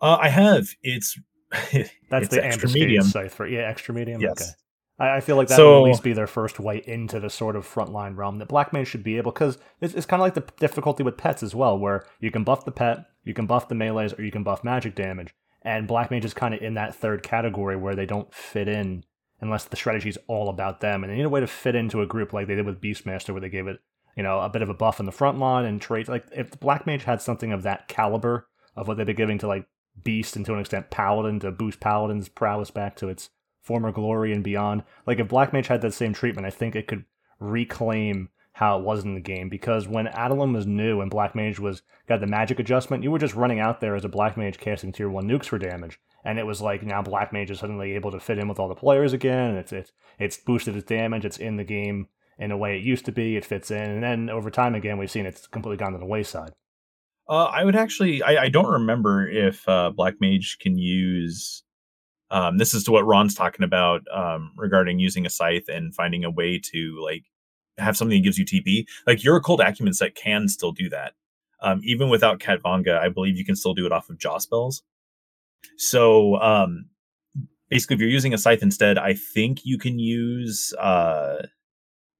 uh, i have it's That's it's the extra medium scythe for yeah, extra medium. Yes. Okay. I, I feel like that So- would at least be their first way into the sort of frontline realm that Black Mage should be able because it's, it's kind of like the difficulty with pets as well, where you can buff the pet, you can buff the melees, or you can buff magic damage. And Black Mage is kind of in that third category where they don't fit in unless the strategy is all about them, and they need a way to fit into a group like they did with Beastmaster, where they gave it you know a bit of a buff in the front line and traits. Like if Black Mage had something of that caliber of what they've been giving to like Beast and to an extent Paladin to boost Paladin's prowess back to its former glory and beyond. Like if Black Mage had that same treatment, I think it could reclaim how it was in the game because when Adoulin was new and Black Mage was got the magic adjustment, you were just running out there as a Black Mage casting tier one nukes for damage. And it was like now Black Mage is suddenly able to fit in with all the players again, it's it's it's boosted its damage, it's in the game in a way it used to be, it fits in, and then over time again we've seen it's completely gone to the wayside. uh, i would actually I, I don't remember if uh, black mage can use um, this is to what ron's talking about um, regarding using a scythe and finding a way to like have something that gives you tp like your occult acumen set can still do that um, even without Khatvanga, I believe you can still do it off of jaw spells. So um, basically, if you're using a scythe instead, I think you can use uh,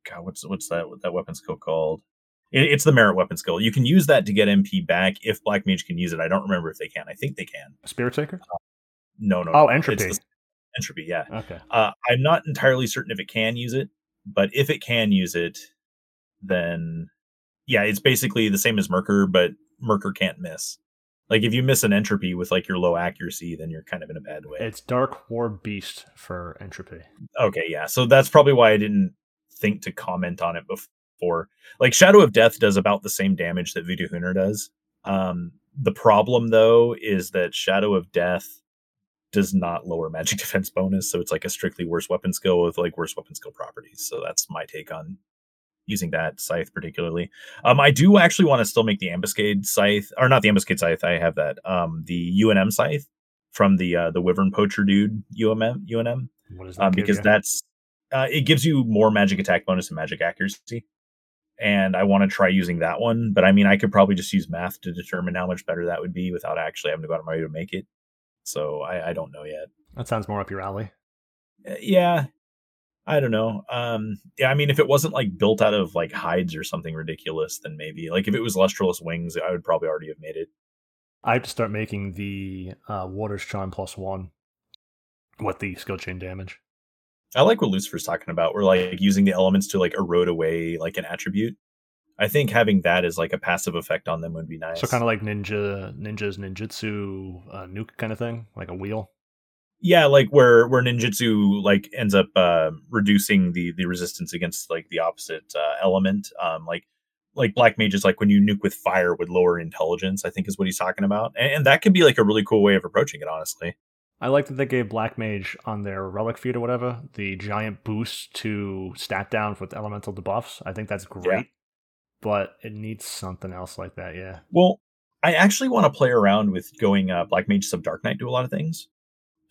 God, what's what's that what that weapon skill called? It, it's the merit weapon skill. You can use that to get MP back if Black Mage can use it. I don't remember if they can. I think they can. Spirit Taker? No, no. Oh, no. It's entropy. the- entropy, yeah. Okay. Uh, I'm not entirely certain if it can use it, but if it can use it, then yeah, it's basically the same as Myrkr, but Myrkr can't miss. Like if you miss an entropy with like your low accuracy, then you're kind of in a bad way. It's Dark War Beast for entropy. Okay, yeah. So that's probably why I didn't think to comment on it before. Like Shadow of Death does about the same damage that Vidohunir does. Um, the problem though is that Shadow of Death does not lower magic defense bonus, so it's like a strictly worse weapon skill with like worse weapon skill properties. So that's my take on using that scythe particularly. Um, I do actually want to still make the ambuscade scythe, or not the ambuscade scythe. I have that. Um, the UNM scythe from the uh, the Wyvern Poacher dude UMM UNM What does that um, because you? that's uh, it gives you more magic attack bonus and magic accuracy. and I want to try using that one. But I mean, I could probably just use math to determine how much better that would be without actually having to go out of my way to make it. So I, I don't know yet. That sounds more up your alley. Uh, yeah, I don't know. Um, yeah, I mean, if it wasn't like built out of like hides or something ridiculous, then maybe. Like if it was lustreless wings, I would probably already have made it. I have to start making the uh, Warder's Charm plus one with the skill chain damage. I like what Lucifer's talking about. We're like using the elements to like erode away like an attribute. I think having that as like a passive effect on them would be nice. So kind of like ninja, ninjas, ninjutsu, uh, nuke kind of thing, like a wheel. Yeah, like where where ninjutsu like ends up uh, reducing the the resistance against like the opposite uh, element. Um, like like black mages, like when you nuke with fire would lower intelligence. I think is what he's talking about, and, and that could be like a really cool way of approaching it. Honestly. I like that they gave Black Mage on their relic feed or whatever the giant boost to stat down with elemental debuffs. I think that's great, yeah. but it needs something else like that. Yeah. Well, I actually want to play around with going uh, Black Mage sub Dark Knight do a lot of things.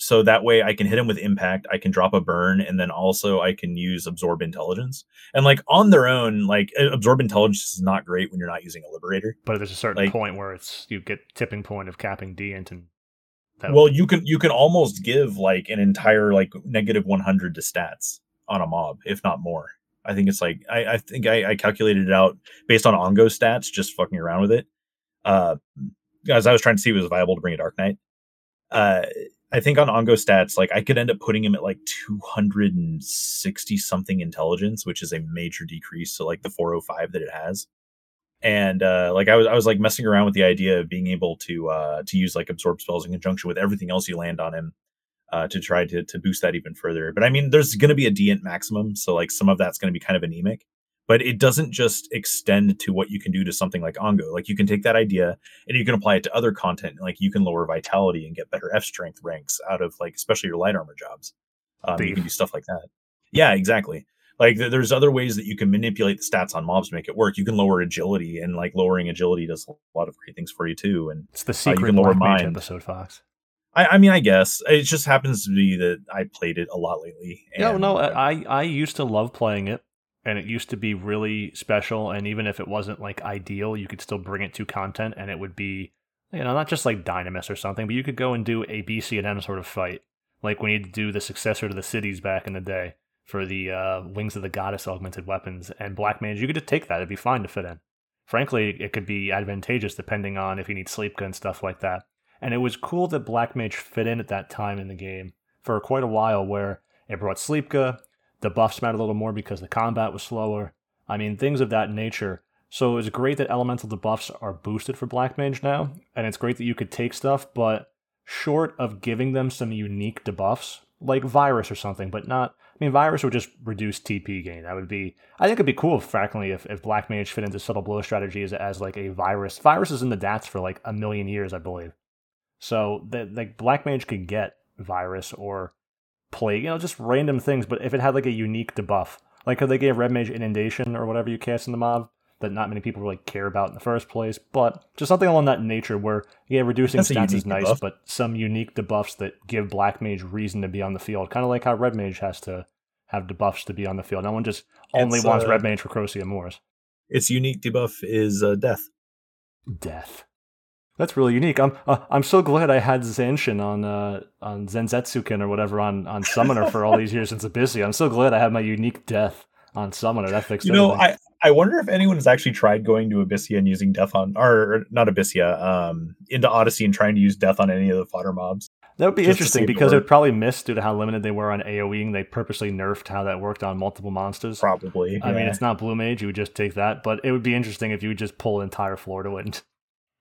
So that way I can hit him with impact, I can drop a burn, and then also I can use absorb intelligence. And like on their own, like absorb intelligence is not great when you're not using a liberator. But there's a certain like, point where it's you get tipping point of capping D into that well, you can you can almost give like an entire like negative 100 to stats on a mob, if not more. I think it's like I, I think I, I calculated it out based on Ongo stats, just fucking around with it. Uh, as I was trying to see if it was viable to bring a Dark Knight. Uh, I think on Ongo stats, like I could end up putting him at like 260 something intelligence, which is a major decrease to like the 405 that it has and uh, like I was I was like messing around with the idea of being able to uh, to use like absorb spells in conjunction with everything else you land on him uh, to try to to boost that even further. But I mean, there's going to be a dient maximum, so like some of that's going to be kind of anemic. But it doesn't just extend to what you can do to something like Ongo. Like you can take that idea and you can apply it to other content. Like you can lower vitality and get better F strength ranks out of like especially your light armor jobs. Um, you can do stuff like that. Yeah, exactly. Like there's other ways that you can manipulate the stats on mobs to make it work. You can lower agility, and like lowering agility does a lot of great things for you too. And it's the secret uh, you can lower mind episode, Fox. I, I, mean, I guess it just happens to be that I played it a lot lately. And, no, no, I I used to love playing it, and it used to be really special. And even if it wasn't like ideal, you could still bring it to content, and it would be you know not just like Dynamis or something, but you could go and do a BC and M sort of fight, like we need to do the successor to the cities back in the day for the uh, Wings of the Goddess augmented weapons and Black Mage, you could just take that. It'd be fine to fit in. Frankly, it could be advantageous depending on if you need sleep and stuff like that. And it was cool that Black Mage fit in at that time in the game for quite a while where it brought Sleepga, the buffs mattered a little more because the combat was slower. I mean, things of that nature. So it's great that elemental debuffs are boosted for Black Mage now, and it's great that you could take stuff, but short of giving them some unique debuffs, like Virus or something, but not I mean, Virus would just reduce TP gain. That would be, I think it'd be cool, frankly, if, if Black Mage fit into Subtle Blow strategy as, as like a Virus. Virus is in the DATs for like a million years, I believe. So that like Black Mage could get Virus or Plague, you know, just random things. But if it had like a unique debuff, like they gave Red Mage Inundation or whatever you cast in the mob, that not many people really care about in the first place, but just something along that nature where, yeah, reducing That's stats is nice, debuff. but some unique debuffs that give Black Mage reason to be on the field. Kind of like how Red Mage has to have debuffs to be on the field. No one just only it's, wants uh, Red Mage for Crocea Mors. Its unique debuff is uh, death. Death. That's really unique. I'm uh, I'm so glad I had Zanshin on uh, on Zantetsuken or whatever on, on Summoner for all these years since Abyssea. I'm so glad I had my unique death on Summoner. That fixed You know, I, I wonder if anyone has actually tried going to Abyssea and using death on or not Abyssea, um into Odyssey and trying to use death on any of the fodder mobs. That would be interesting because it would probably miss due to how limited they were on AoEing. They purposely nerfed how that worked on multiple monsters. Probably. I yeah. mean, it's not Blue Mage. You would just take that, but it would be interesting if you would just pull an entire floor to it.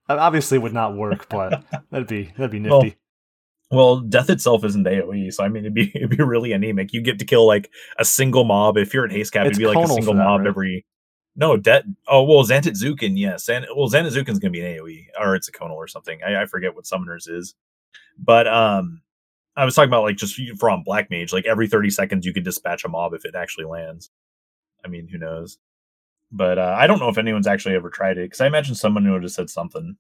Obviously, it would not work, but that'd be that'd be nifty. Well, well, death itself isn't AOE, so I mean, it'd be it'd be really anemic. You get to kill like a single mob. If you're at haste cap, it'd be like a single that, mob right? every. No, debt. Oh well, Zantetsuken, yes. And well, Zantetsuken's gonna be an AOE, or it's a conal or something. I, I forget what summoners is. But um, I was talking about like just from Black Mage, like every 30 seconds you could dispatch a mob if it actually lands. I mean, who knows? But uh, I don't know if anyone's actually ever tried it because I imagine someone would have said something.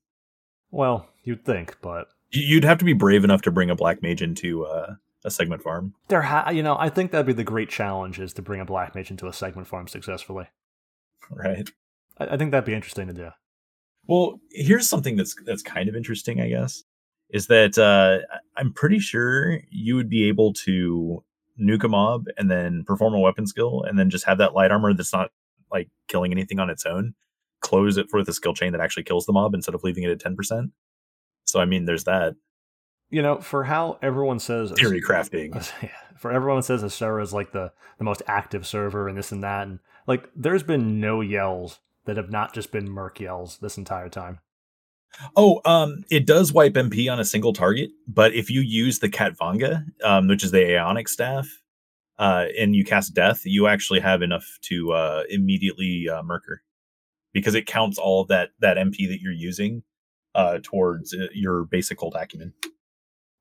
Well, you'd think, but you'd have to be brave enough to bring a Black Mage into uh, a segment farm. There, ha- you know, I think that'd be the great challenge is to bring a Black Mage into a segment farm successfully. right. I, I think that'd be interesting to do. Well, here's something that's that's kind of interesting, I guess, is that uh, I'm pretty sure you would be able to nuke a mob and then perform a weapon skill and then just have that light armor that's not like killing anything on its own, close it for the skill chain that actually kills the mob instead of leaving it at 10%. So I mean, there's that. You know, for how everyone says theory crafting. For everyone says Asura is like the, the most active server and this and that, and like there's been no yells that have not just been merc yells this entire time. Oh, um, it does wipe MP on a single target, but if you use the Khatvanga, um, which is the Aeonic staff, uh, and you cast Death, you actually have enough to uh, immediately uh, Myrkr because it counts all that that MP that you're using uh, towards uh, your basic cult acumen.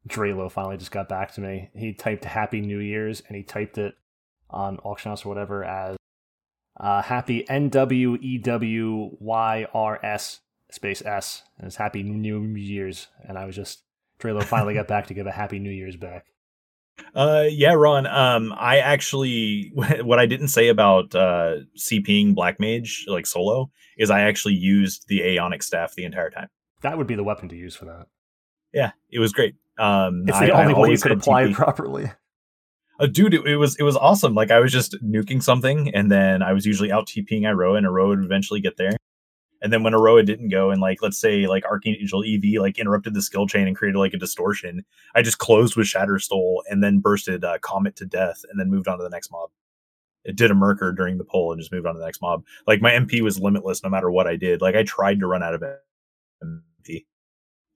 Drelo finally just got back to me. He typed Happy New Year's and he typed it on Auction House or whatever as uh, Happy N W E W Y R S space S. And it's Happy New Year's. And I was just, Drelo finally got back to give a Happy New Year's back. Uh, yeah, Ron. Um, I actually, what I didn't say about uh, CPing Black Mage like solo is I actually used the Aeonic staff the entire time. That would be the weapon to use for that. Yeah, it was great. Um, it's the I, only I way you could apply TP. it properly. Uh, dude, it, it, was it was awesome. Like I was just nuking something, and then I was usually out TPing Iroha, and Iroha would eventually get there. And then when Iroha didn't go, and like let's say like Ark Angel EV like interrupted the skill chain and created like a distortion, I just closed with Shattersoul and then bursted uh, Comet to death, and then moved on to the next mob. It did a Myrkr during the pull and just moved on to the next mob. Like my MP was limitless no matter what I did. Like I tried to run out of MP,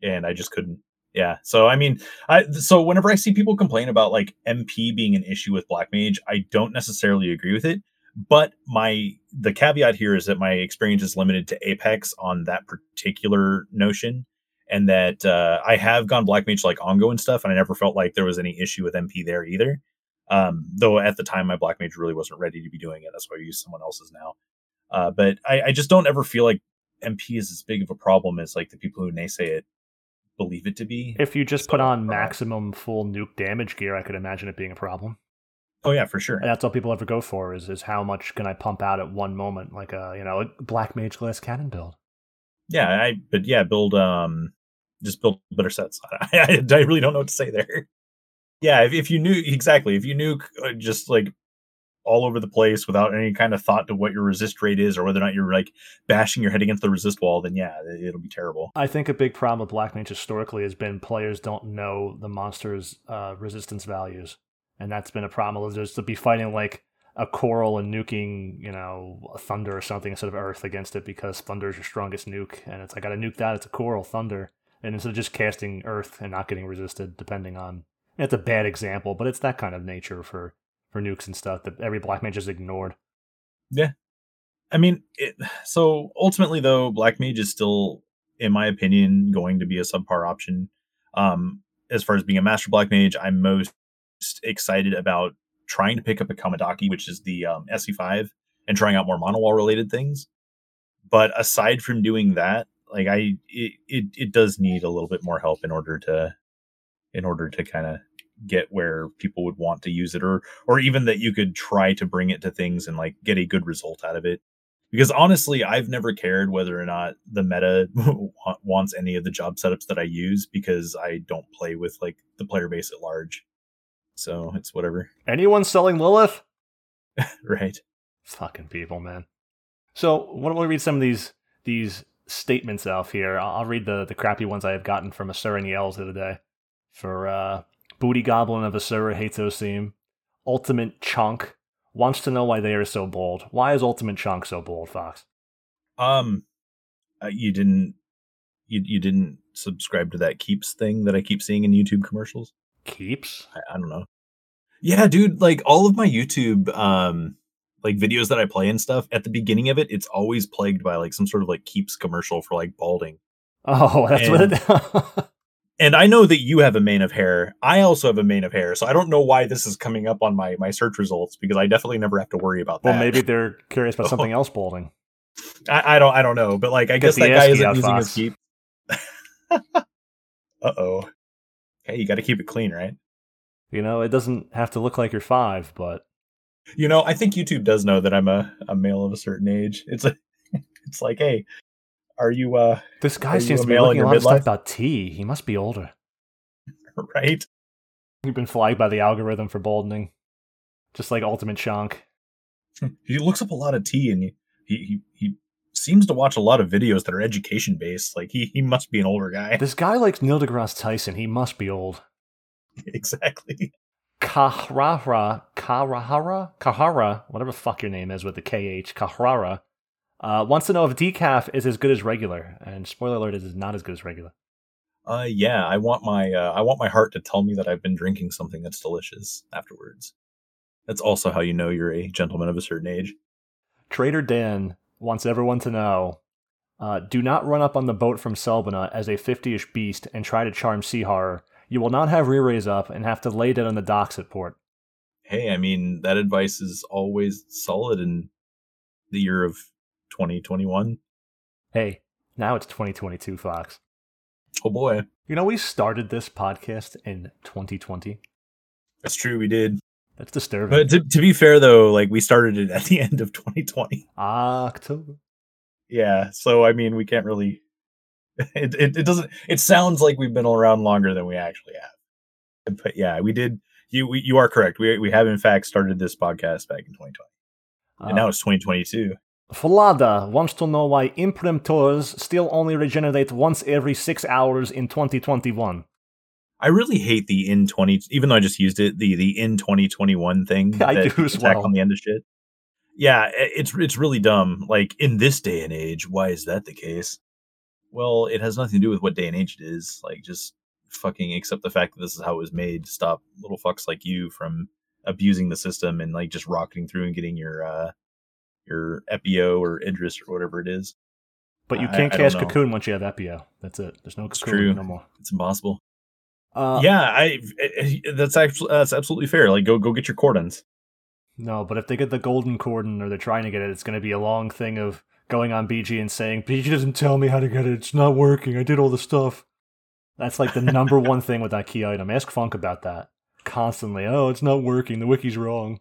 and I just couldn't. Yeah. So I mean, I so whenever I see people complain about like MP being an issue with Black Mage, I don't necessarily agree with it but my the caveat here is that my experience is limited to Apex on that particular notion, and that uh, I have gone Black Mage like Ongo and stuff, and I never felt like there was any issue with MP there either. Um, though at the time my Black Mage really wasn't ready to be doing it. That's why I use someone else's now. Uh, but I, I just don't ever feel like MP is as big of a problem as like the people who naysay it believe it to be. If you just so, put on maximum full nuke damage gear, I could imagine it being a problem. Oh yeah, for sure. And that's all people ever go for is is how much can I pump out at one moment, like a you know a black mage glass cannon build. Yeah, I but yeah, build um just build better sets. I, I, really don't know what to say there. Yeah, if, if you knew exactly, if you knew uh, just like all over the place without any kind of thought to what your resist rate is or whether or not you're like bashing your head against the resist wall, then yeah, it'll be terrible. I think a big problem with Black Mage historically has been players don't know the monster's uh, resistance values and that's been a problem. Just to be fighting like a coral and nuking, you know, a thunder or something instead of earth against it because thunder is your strongest nuke, and it's like I gotta nuke that. It's a coral thunder, and instead of just casting earth and not getting resisted, depending on. It's a bad example, but it's that kind of nature for for nukes and stuff that every black mage is ignored. Yeah, I mean, it, so ultimately though, black mage is still, in my opinion, going to be a subpar option. Um, as far as being a master black mage, I'm most excited about trying to pick up a Kamadaki, which is the um, SE5, and trying out more Mana Wall related things. But aside from doing that, like I, it, it, it does need a little bit more help in order to, in order to kind of get where people would want to use it, or or even that you could try to bring it to things and like get a good result out of it. Because honestly, I've never cared whether or not the meta wants any of the job setups that I use because I don't play with like the player base at large. So it's whatever. Anyone selling Lilith? right. Fucking people, man. So why don't we read some of these these statements off here? I'll, I'll read the the crappy ones I have gotten from Asura and Yells the other day. For uh, Booty Goblin of Asura hates Osim. Ultimate Chunk wants to know why they are so bold. Why is Ultimate Chunk so bold, Fox? Um, uh, you didn't you you didn't subscribe to that keeps thing that I keep seeing in YouTube commercials keeps. I, I don't know. Yeah, dude, like all of my YouTube um like videos that I play and stuff, at the beginning of it, it's always plagued by like some sort of like keeps commercial for like balding. Oh, that's and, what it And I know that you have a mane of hair. I also have a mane of hair, so I don't know why this is coming up on my my search results because I definitely never have to worry about that. Well, maybe they're curious about something else balding. I, I, don't I don't know, but like I guess that guy isn't using his keep. uh oh. Hey, you got to keep it clean, right? You know, it doesn't have to look like you're five, but You know, I think YouTube does know that I'm a, a male of a certain age. It's a, it's like, hey, are you uh This guy seems to be looking a lot of stuff about tea. He must be older. right? We've been flagged by the algorithm for boldening. Just like Ultimate Chonk. He looks up a lot of tea and he he he, he seems to watch a lot of videos that are education based. Like he he must be an older guy. This guy likes Neil deGrasse Tyson. He must be old. exactly. Kahrara, Karahara, Kahara, whatever the fuck your name is with the KH, Kahrara, uh, wants to know if decaf is as good as regular. And spoiler alert, it is not as good as regular. Uh yeah, I want my uh, I want my heart to tell me that I've been drinking something that's delicious afterwards. That's also how you know you're a gentleman of a certain age. Trader Dan wants everyone to know uh, do not run up on the boat from Selbina as a 50 ish beast and try to charm Sea Horror. You will not have Reraise up and have to lay dead on the docks at port. Hey, I mean that advice is always solid in the year of 2021. Hey, now it's 2022, Fox. Oh boy, You know, we started this podcast in 2020. that's true. We did, That's disturbing. but to, to be fair though, like we started it at the end of 2020. October. Yeah, so I mean we can't really. It, it it doesn't. It sounds like we've been around longer than we actually have. But yeah, we did. You we, you are correct. We we have in fact started this podcast back in 2020, and now Uh, it's 2022. Flada wants to know why imprimaturs still only regenerate once every six hours in 2021. I really hate the in 20, even though I just used it, the the in 2021 thing. I that do as well. on the end of shit. Yeah, it's it's really dumb. Like in this day and age, why is that the case? Well, it has nothing to do with what day and age it is. Like just fucking accept the fact that this is how it was made. To stop little fucks like you from abusing the system and like just rocketing through and getting your uh your Epio or Idris or whatever it is. But you can't I cast know. Cocoon once you have Epio. That's it. There's no It's Cocoon true. no more. It's impossible. Uh, yeah, I, I that's actually that's absolutely fair. Like go go get your cordons. No, but if they get the golden cordon or they're trying to get it, it's going to be a long thing of going on BG and saying, BG doesn't tell me how to get it. It's not working. I did all the stuff. That's like the number one thing with that key item. Ask Funk about that. Constantly, oh, it's not working. The wiki's wrong.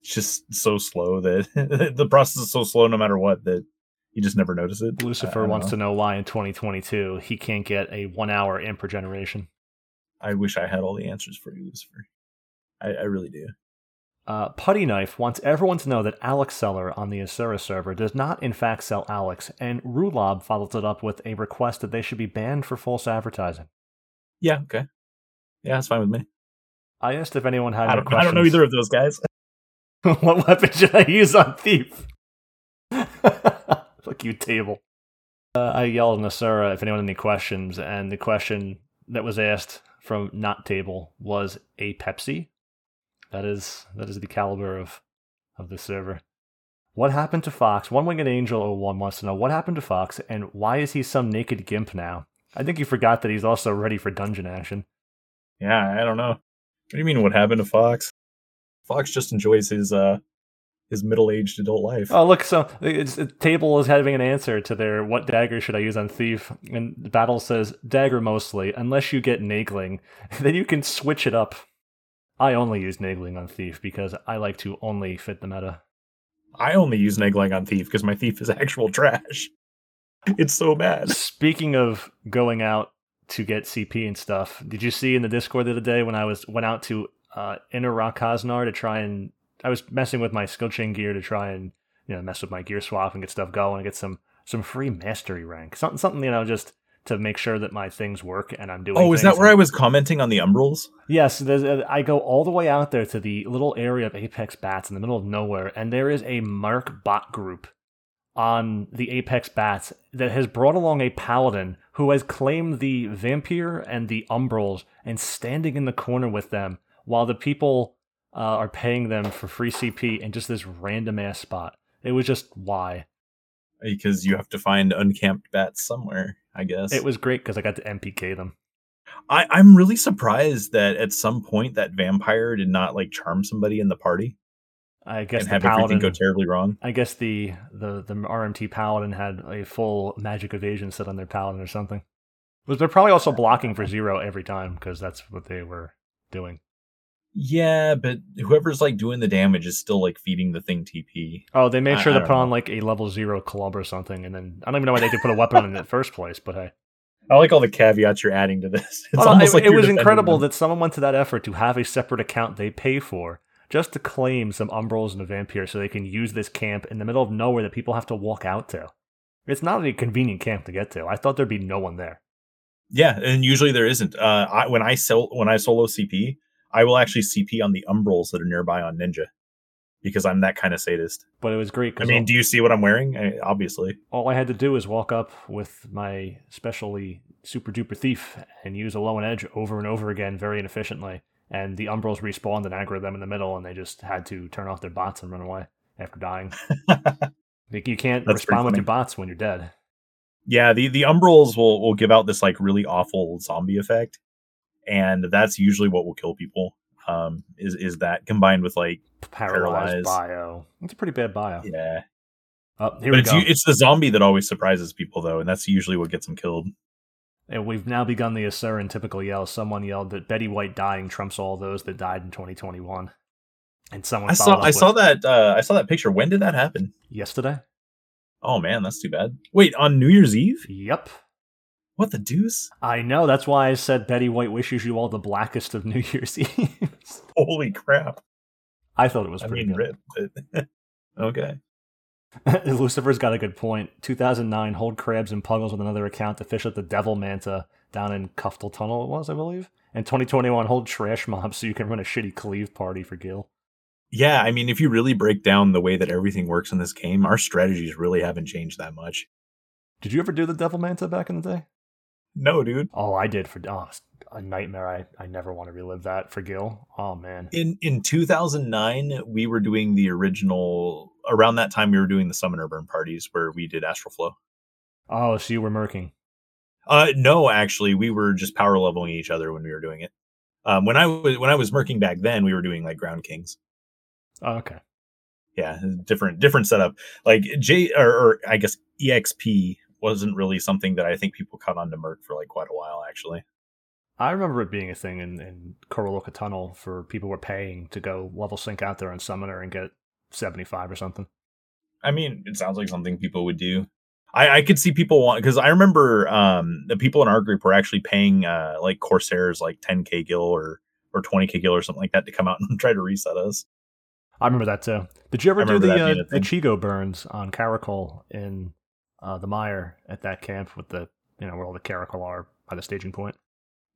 It's just so slow that the process is so slow no matter what that you just never notice it. Lucifer wants to know why in 2022 he can't get a one hour imp regeneration. I wish I had all the answers for you, Lucifer. I, I really do. Uh, Putty Knife wants everyone to know that Alex Seller on the Asura server does not, in fact, sell Alex, and Rulob follows it up with a request that they should be banned for false advertising. Yeah, okay. Yeah, that's fine with me. I asked if anyone had I any don't, I don't know either of those guys. what weapon should I use on Thief? Fuck you, table. Uh, I yelled at Asura if anyone had any questions, and the question that was asked from not table was a Pepsi. That is that is the caliber of of the server. What happened to Fox? One Winged Angel 01 wants to know what happened to Fox and why is he some naked gimp now? I think you forgot that he's also ready for dungeon action. Yeah, I don't know. What do you mean? What happened to Fox? Fox just enjoys his uh his middle aged adult life. Oh, look, so it's, the table is having an answer to their what dagger should I use on Thief? And the battle says dagger mostly, unless you get Naegling. Then you can switch it up. I only use Naegling on Thief because I like to only fit the meta. I only use Naegling on Thief because my Thief is actual trash. It's so bad. Speaking of going out to get CP and stuff, did you see in the Discord the other day when I was went out to uh, Inner Ra'Kaznar to try and I was messing with my skill chain gear to try and you know mess with my gear swap and get stuff going and get some some free mastery rank something something you know just to make sure that my things work and I'm doing. Oh, is that where I was commenting on the Umbrals? Yes, there's a, I go all the way out there to the little area of Apex Bats in the middle of nowhere, and there is a Mark bot group on the Apex Bats that has brought along a paladin who has claimed the Vampire and the Umbrals and standing in the corner with them while the people uh, are paying them for free CP in just this random ass spot. It was just why. Because you have to find uncamped bats somewhere, I guess. It was great because I got to MPK them. I, I'm really surprised that at some point that vampire did not like charm somebody in the party I guess and the have paladin. everything go terribly wrong. I guess the, the the RMT paladin had a full magic evasion set on their paladin or something. But they're probably also blocking for zero every time because that's what they were doing. Yeah, but whoever's like doing the damage is still like feeding the thing TP. Oh, they made sure I to don't put on like a level zero club or something, and then I don't even know why they could put a weapon on it in the first place. But hey, I like all the caveats you're adding to this. It's Oh, no, it, like it was incredible them. that someone went to that effort to have a separate account they pay for just to claim some Umbrals and a Vampire so they can use this camp in the middle of nowhere that people have to walk out to. It's not a convenient camp to get to. I thought there'd be no one there. Yeah, and usually there isn't. Uh, I, when I sell when I solo CP, I will actually CP on the umbrals that are nearby on Ninja because I'm that kind of sadist. But it was great I mean, all, do you see what I'm wearing? I, obviously. all I had to do was walk up with my specially super duper thief and use Aeolian Edge over and over again very inefficiently. And the Umbrals respawned and aggroed them in the middle, and they just had to turn off their bots and run away after dying. Like, you can't That's respond with your bots when you're dead. yeah, the the umbrals will will give out this like really awful zombie effect, and that's usually what will kill people. Um, is is that combined with like Paralyzed Paralyzed. bio. It's a pretty bad bio. yeah, Oh, here but we it's go. it's the zombie that always surprises people though, and that's usually what gets them killed. and we've now begun the Asuran typical yell. Someone yelled that Betty White dying trumps all those that died in 2021. And someone I saw I with, saw that uh, I saw that picture. When did that happen? yesterday. Oh man, that's too bad. Wait, on New Year's Eve? Yep. What the deuce? I know. That's why I said Betty White wishes you all the blackest of New Year's Eve. Holy crap! I thought it was I pretty mean, good. rip. Okay. Lucifer's got a good point. 2009, hold crabs and puggles with another account to fish up the Devil Manta down in Kuftal Tunnel, it was, I believe. And 2021, hold trash mobs so you can run a shitty cleave party for Gil. Yeah, I mean, if you really break down the way that everything works in this game, our strategies really haven't changed that much. Did you ever do the Devil Manta back in the day? No, dude. Oh, I did for oh, a nightmare. I, I never want to relive that for Gil. Oh man. In in 2009, we were doing the original. Around that time, we were doing the Summoner Burn parties where we did Astral Flow. Oh, so you were murking. Uh, no, actually, we were just power leveling each other when we were doing it. Um, when I was when I was murking back then, we were doing like Ground Kings. Oh, okay. yeah different different setup like j or, or i guess exp wasn't really something that i think people caught on to merc for like quite a while actually I remember it being a thing in, in Korroloka Tunnel for people were paying to go level sync out there on Summoner and get 75 or something. i mean it sounds like something people would do i i could see people want because i remember um the people in our group were actually paying uh like corsairs like 10k gil or or 20k gil or something like that to come out and try to reset us I remember that too. Did you ever do the uh, the. Chigoe burns on Caracol in uh, the Mire at that camp with the you know where all the Caracol are by the staging point?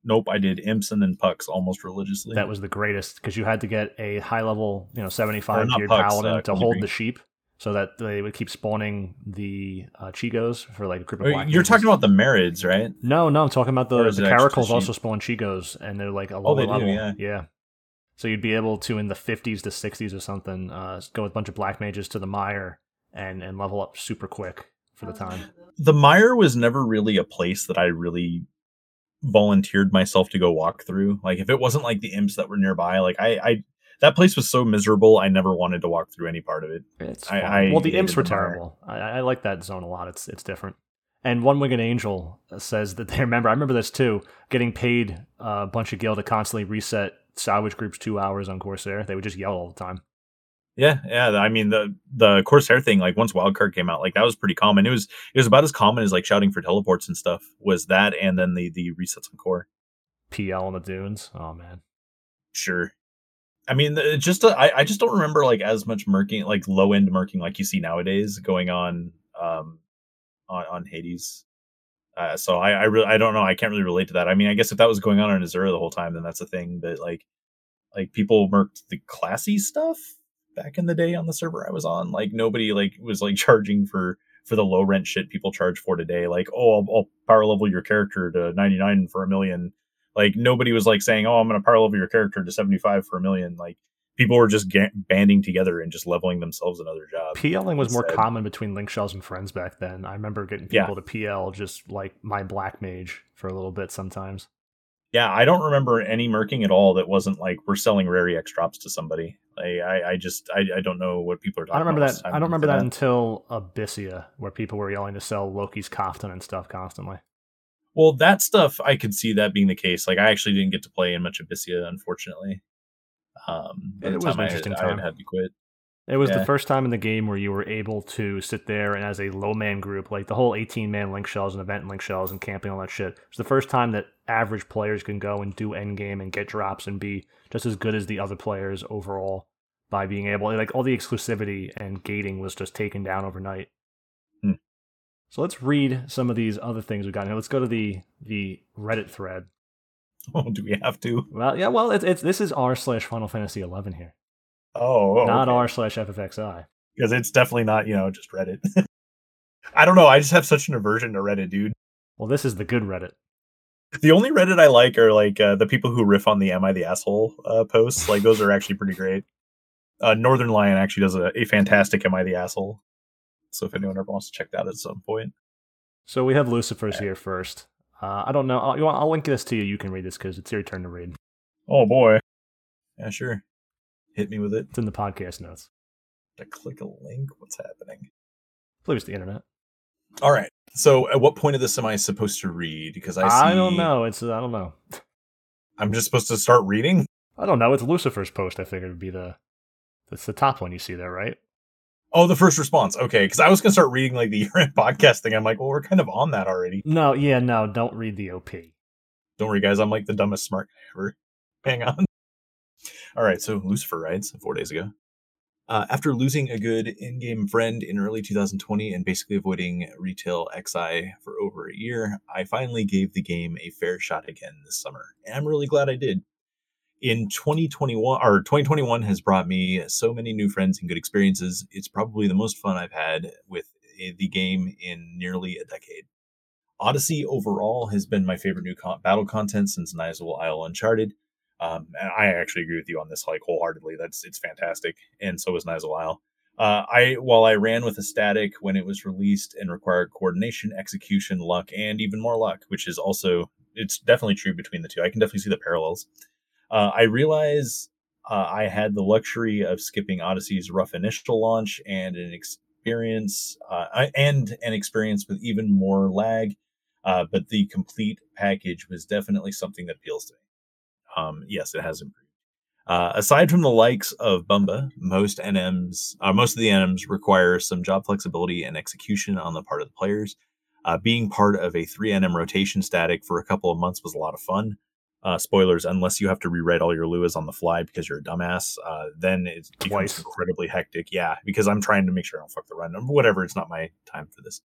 nope i did imson and pucks almost religiously. That was the greatest because you had to get a high level you know 75 not tiered pucks, paladin uh, to hold the sheep so that they would keep spawning the uh, Chigoes for like a group of Oh, black you're talking about the marids right? No, no, I'm talking about the the Caracols also spawn Chigoes, and they're like a Oh, lower they do, level. yeah. So you'd be able to in the 50s to 60s or something, uh, go with a bunch of black mages to the mire and and level up super quick for the time. the mire was never really a place that I really volunteered myself to go walk through. Like if it wasn't like the imps that were nearby, like I, I that place was so miserable. I never wanted to walk through any part of it. It's I- I well, the imps were the terrible. I, I like that zone a lot. It's it's different. And one winged angel says that they remember. I remember this too. Getting paid uh, a bunch of gil to constantly reset salvage groups two hours on Corsair. They would just yell all the time. Yeah, yeah. I mean the the Corsair thing, like once Wildcard came out, like that was pretty common. It was it was about as common as like shouting for teleports and stuff. Was that and then the the resets on core. PL on the dunes. Oh man. Sure. I mean, just uh, I I just don't remember like as much murking, like low end murking, like you see nowadays going on um on, on Hades. Uh, so I I really I don't know. I can't really relate to that. I mean, I guess if that was going on in Asura the whole time, then that's a thing. But like like people murked the classy stuff back in the day on the server I was on. Like nobody like was like charging for for the low rent shit people charge for today. Like oh I'll, I'll power level your character to ninety nine for a million. Like nobody was like saying oh I'm gonna power level your character to seventy five for a million. Like people were just ga- banding together and just leveling themselves another job. PLing was more common between link shells and friends back then. I remember getting Yeah. people to PL just like my black mage for a little bit sometimes. Yeah, I don't remember any murking at all that wasn't like we're selling rare EX drops to somebody. I, I, I just I, I don't know what people are talking I don't remember about. that. I don't remember for that until Abyssea, where people were yelling to sell Loki's Kaftan and stuff constantly. Well, that stuff I could see that being the case. Like I actually didn't get to play in much Abyssea, unfortunately. Um, it was an interesting I time. I had to quit. It was yeah. the first time in the game where you were able to sit there and as a low man group, like the whole 18 man link shells and event link shells and camping all that shit. It's the first time that average players can go and do end game and get drops and be just as good as the other players overall by being able like all the exclusivity and gating was just taken down overnight. Hmm. So let's read some of these other things we got here. Let's go to the the Reddit thread. Oh, do we have to? Well, yeah. Well, it's, it's this is r slash Final Fantasy 11 here. Oh, not r slash ffxi because it's definitely not you know just Reddit. I don't know. I just have such an aversion to Reddit, dude. Well, this is the good Reddit. The only Reddit I like are like uh, the people who riff on the "Am I the asshole" uh, posts. Like those are actually pretty great. Uh, Northern Lion actually does a, a fantastic "Am I the asshole?" So if anyone ever wants to check that at some point. So we have Lucifer's here first. Uh, I don't know. I'll, want, I'll link this to you. You can read this because it's your turn to read. Oh boy. Yeah, sure. Hit me with it. It's in the podcast notes. To click a link? What's happening? I believe it's the internet. All right. So, at what point of this am I supposed to read? Because I see... I don't know. It's I don't know. I'm just supposed to start reading. I don't know. It's Lucifer's post. I figured it would be the that's the top one you see there, right? Oh, the first response. Okay, because I was gonna start reading like the year-end podcast thing. I'm like, well, we're kind of on that already. No, yeah, no, don't read the OP. Don't worry, guys. I'm like the dumbest smart guy ever. Hang on. All right, so Lucifer rides four days ago. Uh, after losing a good in-game friend in early 2020 and basically avoiding retail XI for over a year, I finally gave the game a fair shot again this summer, and I'm really glad I did in 2021 or 2021 has brought me so many new friends and good experiences. It's probably the most fun I've had with the game in nearly a decade. Odyssey overall has been my favorite new co- battle content since Nyzul Isle Uncharted. Um, and I actually agree with you on this like wholeheartedly. That's it's fantastic, and so is Nyzul Isle. Uh, I while I ran with a static when it was released and required coordination, execution, luck, and even more luck, which is also it's definitely true between the two. I can definitely see the parallels. Uh, I realize uh, I had the luxury of skipping Odyssey's rough initial launch and an experience uh, and an experience with even more lag, uh, but the complete package was definitely something that appeals to me. Um, yes, it has improved. Uh, aside from the likes of Bumba, most NMs, uh, most of the NMs require some job flexibility and execution on the part of the players. being part of a 3 NM rotation static for a couple of months was a lot of fun uh, spoilers, unless you have to rewrite all your Luas on the fly because you're a dumbass, uh, then it becomes Twice. incredibly hectic. Yeah, because I'm trying to make sure I don't fuck the run. Whatever, it's not my time for this.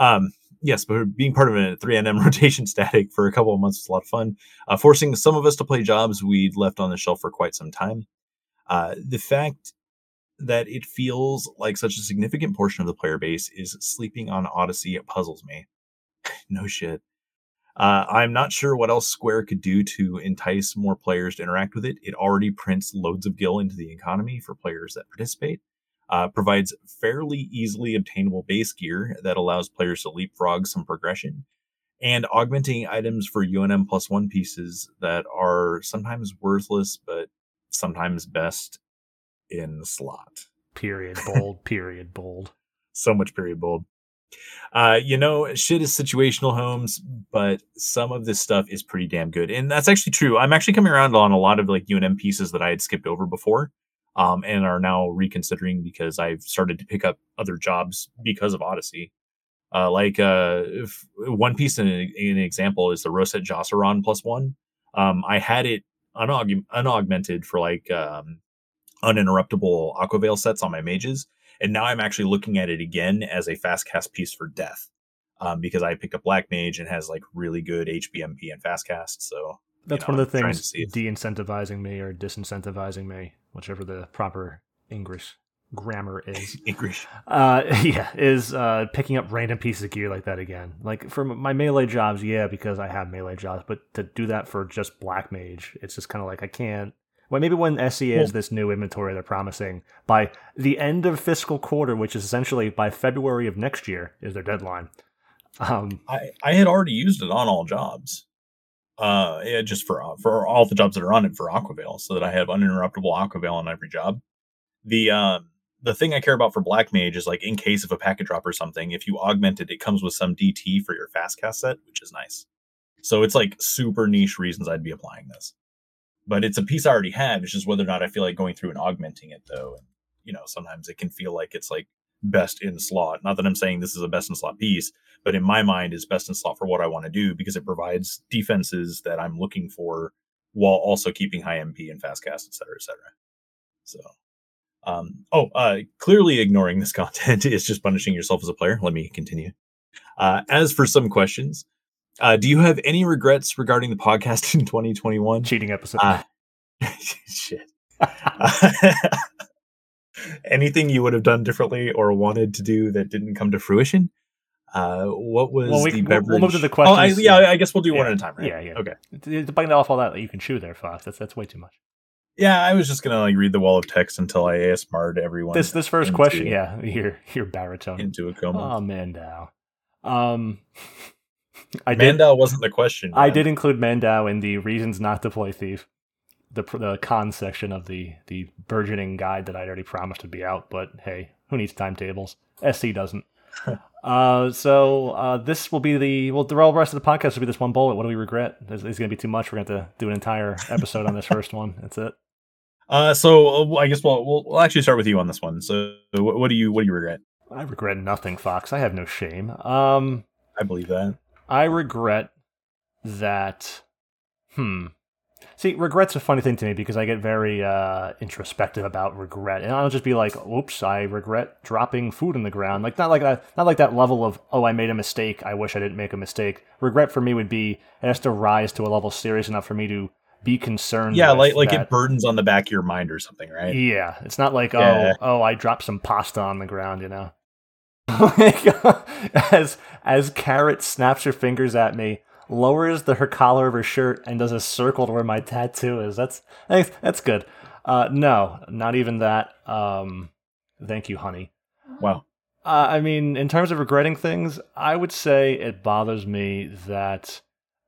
Um, yes, but being part of a 3NM rotation static for a couple of months was a lot of fun. Uh, forcing some of us to play jobs we'd left on the shelf for quite some time. Uh, the fact that it feels like such a significant portion of the player base is sleeping on Odyssey puzzles me. no shit. Uh, I'm not sure what else Square could do to entice more players to interact with it. It already prints loads of gil into the economy for players that participate. Uh, provides fairly easily obtainable base gear that allows players to leapfrog some progression, and augmenting items for UNM plus one pieces that are sometimes worthless but sometimes best in the slot. Period. Bold. period. Bold. So much period bold. Uh, you know, shit is situational homes, but some of this stuff is pretty damn good. And that's actually true. I'm actually coming around on a lot of like UNM pieces that I had skipped over before. Um, and are now reconsidering because I've started to pick up other jobs because of Odyssey. Uh, like uh, one piece in an example is the Rosette Jaseran plus one. Um, I had it unaug- unaugmented for like um, uninterruptible Aquaveil sets on my mages, and now I'm actually looking at it again as a fast cast piece for death. Um, because I picked up Black Mage and has like really good HBMP and fast cast. So that's you know, one of the things de-incentivizing me or disincentivizing me, whichever the proper English grammar is. English. Uh, yeah, is uh, picking up random pieces of gear like that again. Like for my melee jobs, yeah, because I have melee jobs, but to do that for just Black Mage, it's just kind of like I can't. Well, maybe when SE is this new inventory they're promising by the end of fiscal quarter, which is essentially by February of next year, is their deadline. Um, I I had already used it on all jobs, uh, yeah, just for for all the jobs that are on it for Aquaveil, so that I have uninterruptible Aquaveil on every job. The um the thing I care about for Black Mage is like in case of a packet drop or something, if you augment it, it comes with some DT for your fast cast set, which is nice. So it's like super niche reasons I'd be applying this. but it's a piece I already have. It's just whether or not I feel like going through and augmenting it though. And you know, sometimes it can feel like it's like best in slot. Not that I'm saying this is a best in slot piece, but in my mind, it's best in slot for what I want to do because it provides defenses that I'm looking for while also keeping high MP and fast cast, et cetera, et cetera. So, um, oh, uh, clearly ignoring this content is just punishing yourself as a player. Let me continue. Uh, as for some questions, uh, do you have any regrets regarding the podcast in 2021? Cheating episode. Uh, shit. Anything you would have done differently or wanted to do that didn't come to fruition? Uh, what was Well, we- the beverage? we'll move to the Oh, I, questions. yeah, I guess we'll do one Yeah. at a time, right? Yeah, yeah. Okay. To bite off all that, you can chew there, Fox. That's that's way too much. Yeah, I was just gonna like read the wall of text until I ASMR'd everyone This this first into- question, yeah, your your baritone. into a coma. Oh, Mandau. Um, I did. Wasn't the question. I did include Mandau in the reasons not to play Thief, the the con section of the the burgeoning guide that I'd already promised would be out. But hey, who needs timetables? SC doesn't. uh, so uh, this will be the well, the rest of the podcast will be this one bullet. What do we regret? It's, it's going to be too much. We're going to have to do an entire episode on this first one. That's it. Uh, so uh, I guess we'll, we'll we'll actually start with you on this one. So what, what do you what do you regret? I regret nothing, Fox. I have no shame. Um, I believe that. I regret that. Hmm. See, regret's a funny thing to me because I get very uh, introspective about regret, and I'll just be like, "Oops, I regret dropping food in the ground." Like not like that, not like that level of, "Oh, I made a mistake. I wish I didn't make a mistake." Regret for me would be it has to rise to a level serious enough for me to be concerned. Yeah, like like that. it burdens on the back of your mind or something, right? Yeah, it's not like Yeah. oh oh I dropped some pasta on the ground, you know. Like, as as Carrot snaps her fingers at me, lowers the her collar of her shirt, and does a circle to where my tattoo is. That's thanks. that's good. Uh, no, not even that. Um, thank you, honey. Wow. Uh, I mean, in terms of regretting things, I would say it bothers me that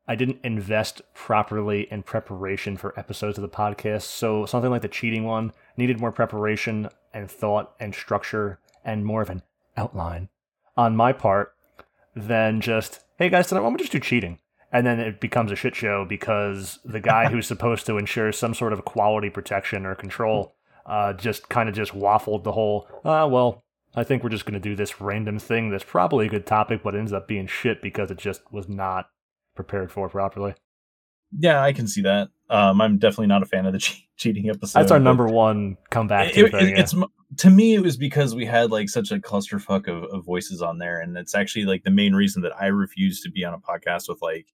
I didn't invest properly in preparation for episodes of the podcast. So something like the cheating one needed more preparation and thought and structure and more of an outline on my part than just, hey guys, tonight why don't we just do cheating? And then it becomes a shit show because the guy who's supposed to ensure some sort of quality protection or control uh, just kind of just waffled the whole, uh, well, I think we're just going to do this random thing that's probably a good topic, but ends up being shit because it just was not prepared for properly. Yeah, I can see that. Um, I'm definitely not a fan of the che- cheating episode. That's our number one comeback It, to it- thing. yeah. It's to me, it was because we had like such a clusterfuck of, of voices on there, and it's actually like the main reason that I refuse to be on a podcast with like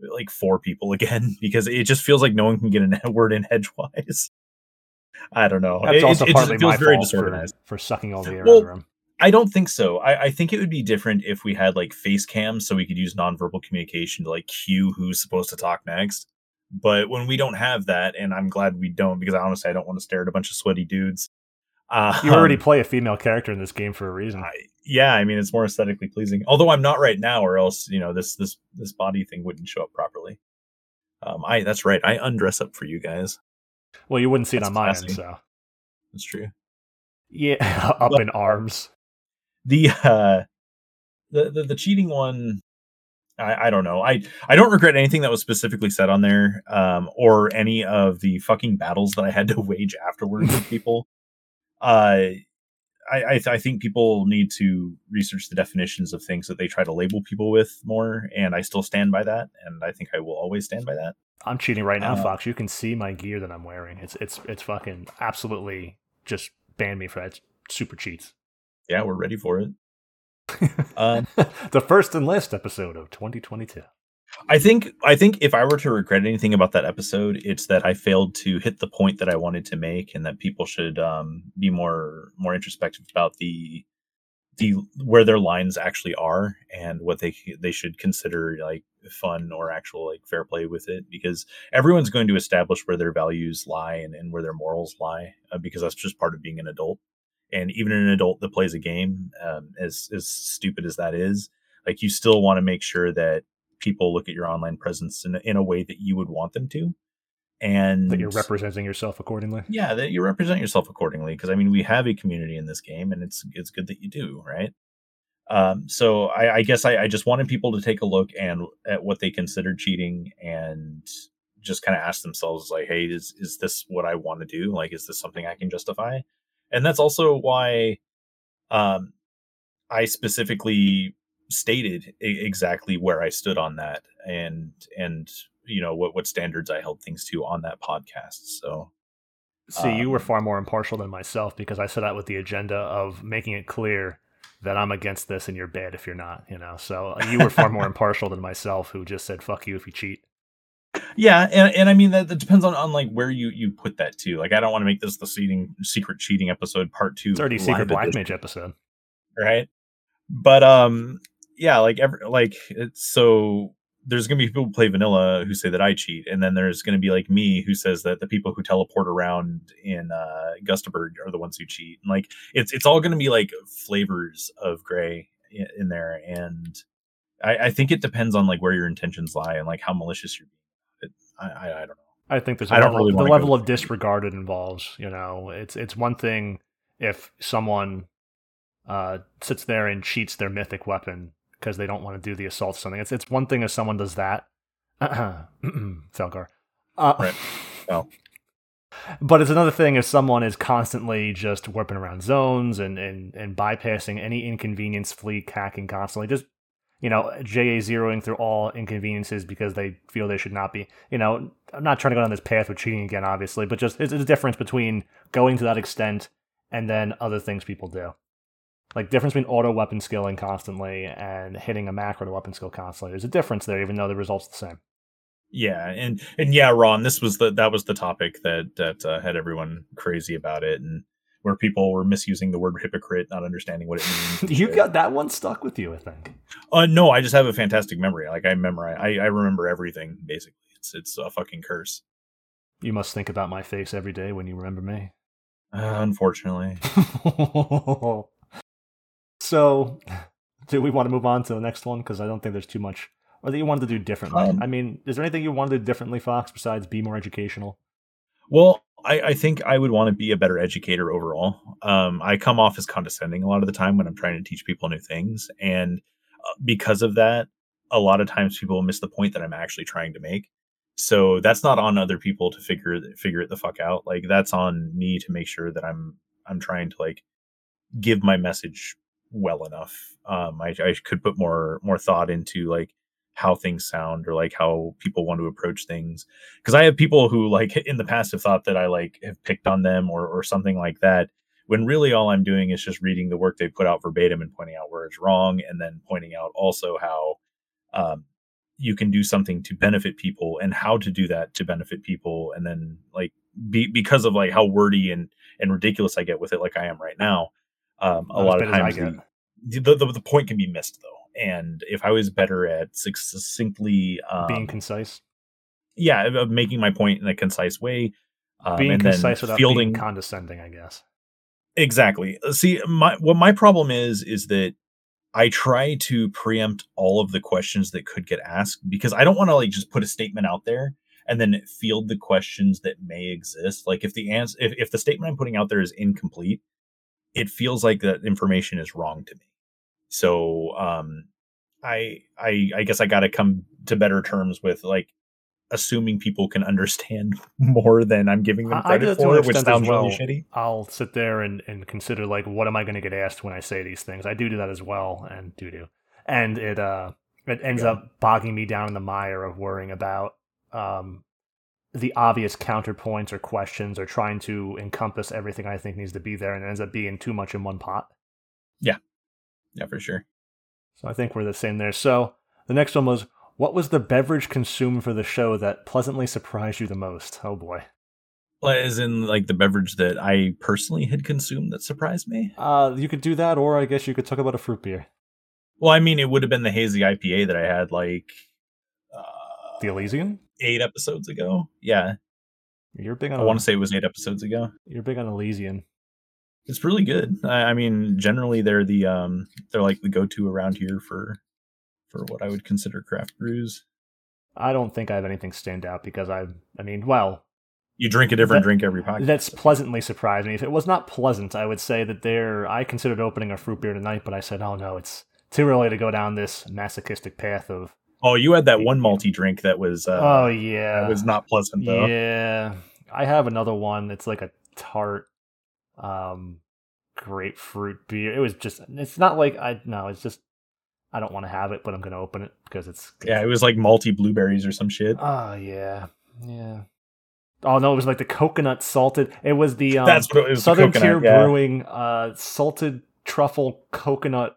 like four people again because it just feels like no one can get a word in edgewise. I don't know. That's It- also it, it partly just feels my very fault for, disorganized. for sucking all the air Well, out of the room. I don't think so. I, I think it would be different if we had like face cams so we could use nonverbal communication to like cue who's supposed to talk next. But when we don't have that, and I'm glad we don't because honestly, I don't want to stare at a bunch of sweaty dudes. Uh, You already play a female character in this game for a reason. I, yeah, I mean it's more aesthetically pleasing. Although I'm not right now, or else you know this this this body thing wouldn't show up properly. Um, I that's right. I undress up for you guys. well, you wouldn't see it on end, so That's true. yeah, up But- in arms. the uh the the, the cheating one I, I don't know. I I don't regret anything that was specifically said on there, um, or any of the fucking battles that I had to wage afterwards with people. Uh, I I, th- I think people need to research the definitions of things that they try to label people with more, and I still stand by that, and I think I will always stand by that. I'm cheating right now, Uh, Fox. You can see my gear that I'm wearing. It's it's it's fucking absolutely just ban me for that. It's super cheats. Yeah, we're ready for it. Um, the first and last episode of 2022. I think I think if I were to regret anything about that episode, it's that I failed to hit the point that I wanted to make, and that people should um, be more more introspective about the the where their lines actually are and what they they should consider like fun or actual like fair play with it because everyone's going to establish where their values lie and, and where their morals lie uh, because that's just part of being an adult. And even an adult that plays a game um, as as stupid as that is like you still want to make sure that people look at your online presence in, a- in a way that you would want them to and That you're representing yourself accordingly. yeah that you represent yourself accordingly because i mean we have a community in this game and it's it's good that you do right um so i i guess i, I just wanted people to take a look and at what they consider cheating and just kind of ask themselves like, hey, is is this what I want to do? Like, is this something I can justify? And that's also why um, I specifically stated exactly where I stood on that and and you know what what standards I held things to on that podcast. So See, um, you were um, far more impartial than myself because I set out with the agenda of making it clear that I'm against this and you're bad if you're not, you know. So uh, you were far more impartial than myself who just said fuck you if you cheat. Yeah, and, and I mean that, that depends on, on like where you you put that too. Like I don't want to make this the cheating secret cheating episode part 2. It's already secret black mage episode. Right? But um yeah, like every like it's so there's going to be people who play vanilla who say that I cheat, and then there's going to be like me who says that the people who teleport around in uh, Gustaberg are the ones who cheat. And like it's it's all going to be like flavors of gray in, in there, and I, I, think it depends on like where your intentions lie and like how malicious you're being. I, I, I don't know. I think there's a level, really the level of disregard it involves. You know, it's it's one thing if someone uh, sits there and cheats their mythic weapon because they don't want to do the assault or something. It's it's one thing if someone does that. Felgar. Uh, right. Well. But it's another thing if someone is constantly just warping around zones and, and, and bypassing any inconvenience, fleet hacking constantly, just you know, JA zeroing through all inconveniences because they feel they should not be. You know, I'm not trying to go down this path with cheating again, obviously, but just it's a difference between going to that extent and then other things people do like difference between auto weapon skilling constantly and hitting a macro to weapon skill constantly. There's a difference there, even though the result's the same. Yeah, and and yeah, Ron, this was the that was the topic that that uh, had everyone crazy about it, and where people were misusing the word hypocrite, not understanding what it means. you got that one stuck with you, I think. Uh, no, I just have a fantastic memory. Like I memorize, I, I remember everything basically. It's it's a fucking curse. You must think about my face every day when you remember me. Uh, unfortunately. So, do we want to move on to the next one? Because I don't think there's too much, or that you wanted to do differently. Um, I mean, is there anything you want to do differently, Fox, besides be more educational? Well, I, I think I would want to be a better educator overall. Um, I come off as condescending a lot of the time when I'm trying to teach people new things, and uh, because of that, a lot of times people miss the point that I'm actually trying to make. So that's not on other people to figure figure it the fuck out. Like that's on me to make sure that I'm I'm trying to like give my message well enough. Um, I, I could put more more thought into like how things sound or like how people want to approach things because i have people who like in the past have thought that i like have picked on them or or something like that when really all i'm doing is just reading the work they put out verbatim and pointing out where it's wrong and then pointing out also how um, you can do something to benefit people and how to do that to benefit people and then like be, because of like how wordy and and ridiculous i get with it like i am right now um, a lot of times the, the, the, point can be missed though. And if I was better at succinctly um, being concise, yeah, of making my point in a concise way, um, being concise without fielding being condescending, I guess. Exactly. Uh, see, my what my problem is is that I try to preempt all of the questions that could get asked because I don't want to like just put a statement out there and then field the questions that may exist. Like if the answer, if, if the statement I'm putting out there is incomplete, it feels like that information is wrong to me. So um, I I I guess I got to come to better terms with like assuming people can understand more than I'm giving them credit for, which sounds well. really shitty. I'll sit there and, and consider like what am I going to get asked when I say these things. I do do that as well, and do do, and it uh it ends yeah. up bogging me down in the mire of worrying about um the obvious counterpoints or questions or trying to encompass everything I think needs to be there and it ends up being too much in one pot. Yeah. Yeah, for sure. So I think we're the same there. So the next one was what was the beverage consumed for the show that pleasantly surprised you the most? Oh boy. Well, as in like the beverage that I personally had consumed that surprised me? Uh you could do that or I guess you could talk about a fruit beer. Well, I mean it would have been the hazy IPA that I had like uh, the Elysian? Eight episodes ago. Yeah, you're big on. I want to say it was eight episodes ago. You're big on Elysian. It's really good. I, I mean, generally they're the um they're like the go to around here for for what I would consider craft brews. I don't think I have anything stand out because I I mean, well, you drink a different that, drink every podcast. That's pleasantly surprised me. If it was not pleasant, I would say that there I considered opening a fruit beer tonight, but I said, "Oh no, it's too early to go down this masochistic path of Oh, you had that one malty drink that was. Uh, oh yeah, that was not pleasant though. Yeah, I have another one. It's like a tart, um, grapefruit beer. It was just. It's not like I no. It's just. I don't want to have it, but I'm gonna open it because it's. Yeah, it was like malty blueberries or some shit. Oh yeah, yeah. Oh no, it was like the coconut salted. It was the um, That's what it was. the Southern coconut, Tier yeah. Brewing uh, salted truffle coconut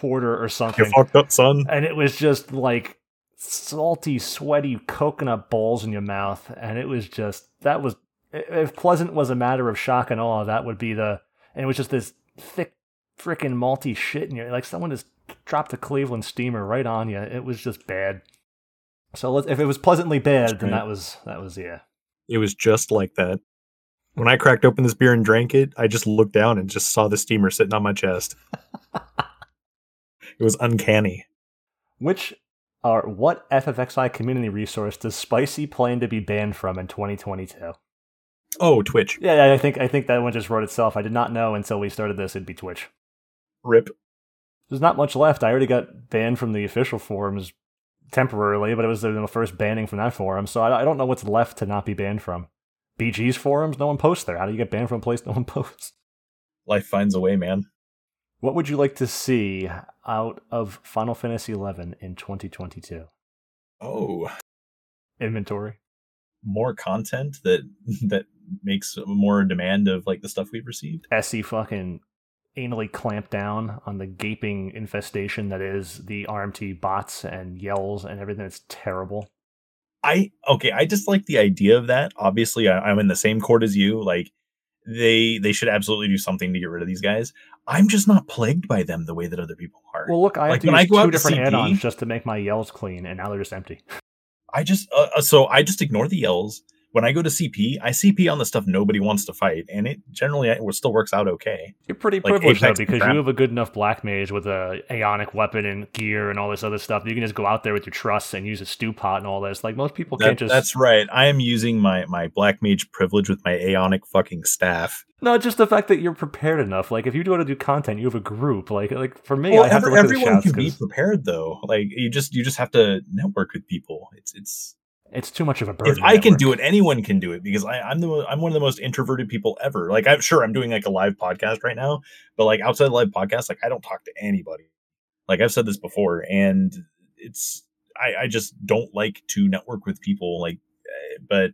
porter or You something, fucked up, son. and it was just like salty, sweaty coconut balls in your mouth, and it was just that was if pleasant was a matter of shock and awe, that would be the. And it was just this thick, freaking malty shit in your like someone just dropped a Cleveland steamer right on you. It was just bad. So let's, if it was pleasantly bad, then that was that was yeah. It was just like that. When I cracked open this beer and drank it, I just looked down and just saw the steamer sitting on my chest. it was uncanny. Which or what FFXI community resource does Spicy plan to be banned from in 2022? Oh, Twitch. Yeah, I think I think that one just wrote itself. I did not know until we started this it'd be Twitch. Rip. There's not much left. I already got banned from the official forums temporarily, but it was the first banning from that forum, so I, I don't know what's left to not be banned from. BG's forums, no one posts there. How do you get banned from a place no one posts? Life finds a way, man. What would you like to see out of Final Fantasy XI in 2022? Oh, Inventory. more content that that makes more demand of like the stuff we've received. SE fucking anally clamp down on the gaping infestation that is the RMT bots and yells and everything. It's terrible. I okay, I just like the idea of that. Obviously, I, I'm in the same court as you. Like they they should absolutely do something to get rid of these guys. I'm just not plagued by them the way that other people are. Well, look, I have to use two different CP add-ons just to make my yells clean, and now they're just empty. I just uh, uh, so I just ignore the yells. When I go to CP, I CP on the stuff nobody wants to fight, and it generally it still works out okay. You're pretty Like privileged though because crap. you have a good enough black mage with a aeonic weapon and gear and all this other stuff. You can just go out there with your trusts and use a stew pot and all this. Like most people That- can't just. That's right. I am using my my black mage privilege with my Aeonic fucking staff. No, just the fact that you're prepared enough. Like if you go to do content, you have a group. Like like for me, well, I have every- to look at the everyone shouts can be 'cause prepared though. Like you just you just have to network with people. It's it's it's too much of a burden. if I can do it, anyone can do it because I, I'm the I'm one of the most introverted people ever. Like I'm sure I'm doing like a live podcast right now, but like outside the live podcast, like I don't talk to anybody. Like I've said this before, and it's I, I just don't like to network with people. Like, eh, but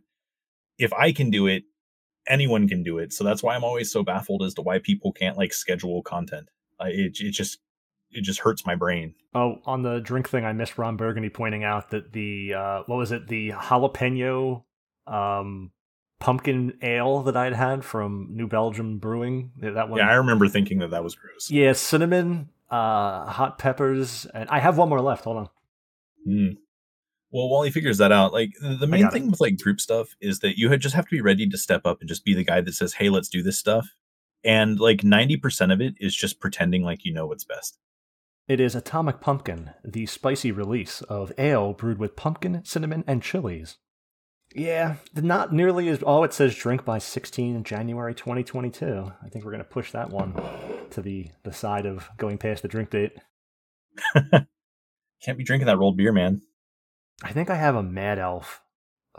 if I can do it, anyone can do it. So that's why I'm always so baffled as to why people can't like schedule content. It it just it just hurts my brain. Oh, on the drink thing, I missed Ron Burgundy pointing out that the uh, what was it, the jalapeno um, pumpkin ale that I'd had from New Belgium Brewing. That one, Yeah, I remember thinking that that was gross. yeah, cinnamon, uh, hot peppers, and I have one more left. Hold on. Hmm. Well, while he figures that out, like the main got it. thing with like group stuff is that you just have to be ready to step up and just be the guy that says, "Hey, let's do this stuff." And like ninety percent of it is just pretending like you know what's best. It is Atomic Pumpkin, the spicy release of ale brewed with pumpkin, cinnamon, and chilies. Yeah, not nearly as. Oh, it says drink by 16 January 2022. I think we're going to push that one to the, the side of going past the drink date. Can't be drinking that rolled beer, man. I think I have a Mad Elf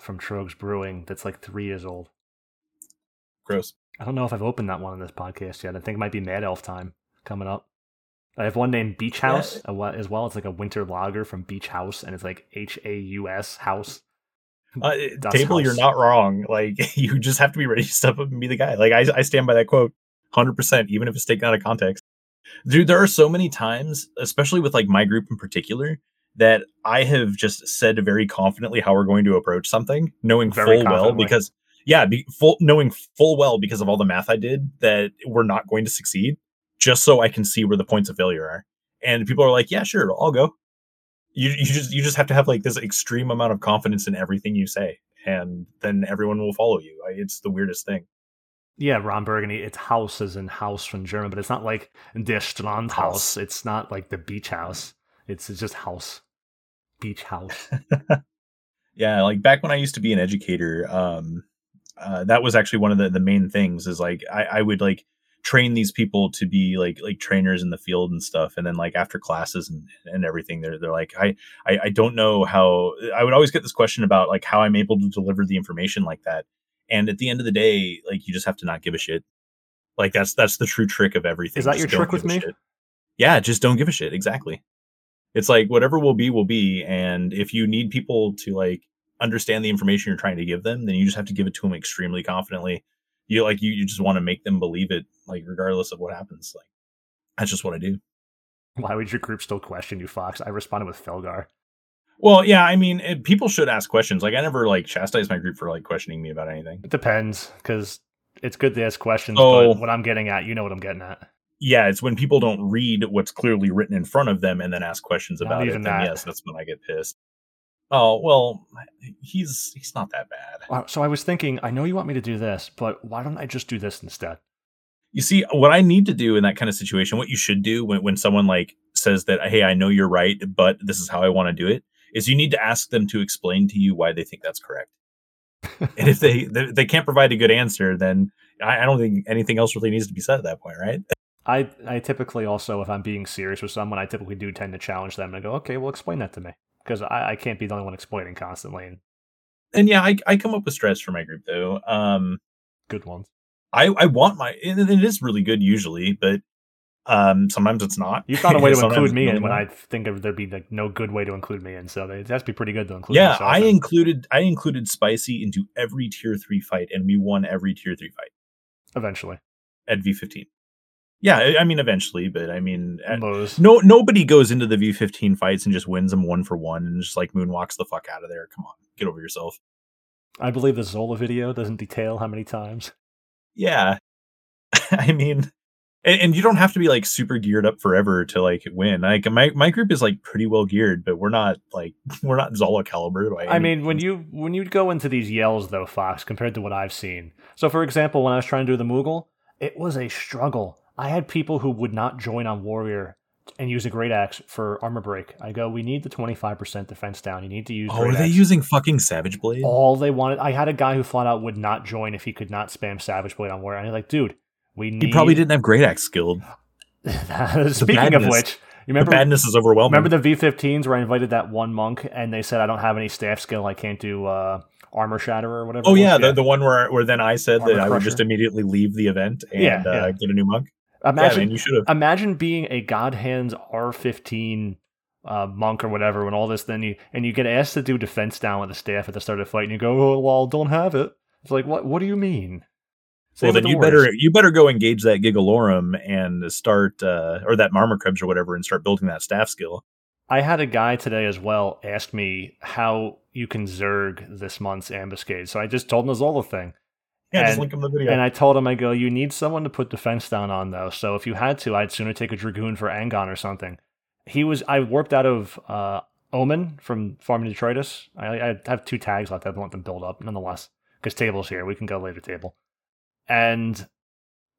from Tröegs Brewing that's like three years old. Gross. I don't know if I've opened that one on this podcast yet. I think it might be Mad Elf time coming up. I have one named Beach House wa- as well. It's like a winter lager from Beach House, and it's like H A U S House. Uh, table, you're not wrong. Like you just have to be ready to step up and be the guy. Like I, I stand by that quote, hundred percent, even if it's taken out of context. Dude, there are so many times, especially with like my group in particular, that I have just said very confidently how we're going to approach something, knowing Very full well because yeah, be, full knowing full well because of all the math I did that we're not going to succeed, just so I can see where the points of failure are. And people are like, "Yeah, sure, I'll go." You you just you just have to have like this extreme amount of confidence in everything you say, and then everyone will follow you. It's the weirdest thing. Yeah, Ron Burgundy. It's House as in house from German, but it's not like Der Strandhaus. House. It's not like the beach house. It's, it's just house. Beach house. Yeah, like back when I used to be an educator, um, uh, that was actually one of the, the main things is like I, I would like train these people to be like like trainers in the field and stuff and then like after classes and, and everything they're they're like I, I i don't know how i would always get this question about like how i'm able to deliver the information like that and at the end of the day like you just have to not give a shit like that's that's the true trick of everything Is that Just your trick with me? shit. yeah just don't give a shit exactly it's like whatever will be will be and if you need people to like understand the information you're trying to give them then you just have to give it to them extremely confidently you like you, you just want to make them believe it like regardless of what happens like that's just what i do Why would your group still question you, Fox? I responded with Felgar. well yeah i mean it, people should ask questions like i never like chastise my group for like questioning me about anything It depends, because it's good to ask questions, Oh. but what I'm getting at, you know what I'm getting at. yeah it's when people don't read what's clearly written in front of them and then ask questions Not about it that. yes that's when i get pissed oh well he's he's not that bad So I was thinking, I know you want me to do this, but why don't I just do this instead? You see, what I need to do in that kind of situation, what you should do when, when someone like says that, hey, I know you're right, but this is how I want to do it, is you need to ask them to explain to you why they think that's correct. and if they they, they can't provide a good answer, then I, I don't think anything else really needs to be said at that point, right? I, I typically also, if I'm being serious with someone, I typically do tend to challenge them and go, okay, well, explain that to me. Because I, I can't be the only one exploiting constantly. And And yeah, I, I come up with stress for my group though. Um, good ones. I I want my and it is really good usually, but um, sometimes it's not. You found a way to include me in when. I think of there'd be like no good way to include me in. So it has to be pretty good to include yeah i in. included i included spicy into every tier 3 fight and we won every tier 3 fight eventually. at v15 yeah i, mean eventually but i mean uh, at- no nobody goes into the v15 fights and just wins them one for one and just like moonwalks the fuck out of there come on get over yourself I believe the Zola video doesn't detail how many times. yeah i mean and, and you don't have to be like super geared up forever to like win like my, my group is like pretty well geared but we're not like we're not zola caliber I mean, when you when you go into these yells though, Fox, compared to what I've seen. So, for example, when I was trying to do the Moogle, it was a struggle. I had people who would not join on Warrior and use a Great Axe for armor break. I go, we need the twenty five percent defense down. You need to use. oh are they Axe." using fucking savage blade all they wanted? I had a guy who flat out would not join if he could not spam Savage Blade on Warrior. And I'm like, dude, we need. he probably didn't have great axe skilled Speaking of which, you the remember badness is overwhelming Remember the V15s where I invited that one monk and they said I don't have any staff skill, I can't do uh, armor shatter or whatever. Oh was? yeah, the, the one where where then I said Armor that I would just immediately leave the event and Yeah, uh, yeah. get a new monk. Yeah, imagine man, you should have. imagine being a God Hands R15 uh, monk or whatever, when all this then you and you get asked to do defense down with the staff at the start of the fight, and you go, "Oh well, don't have it." It's like, what? What do you mean? Same Well, then the you better you better go engage that Gigelorum and start uh, or that Marmorkrebs or whatever and start building that staff skill. I had a guy today as well ask me how you can zerg this month's ambuscade, so I just told him the Zola thing. Yeah, just And- link him the video. And I told him, I go, you need someone to put defense down on, though. So if you had to, I'd sooner take a Dragoon for Angon or something. He was, I warped out of uh, Omen from Farming Detritus. I, I have two tags left. I don't want them build up, nonetheless, because table's here. We can go later, table. And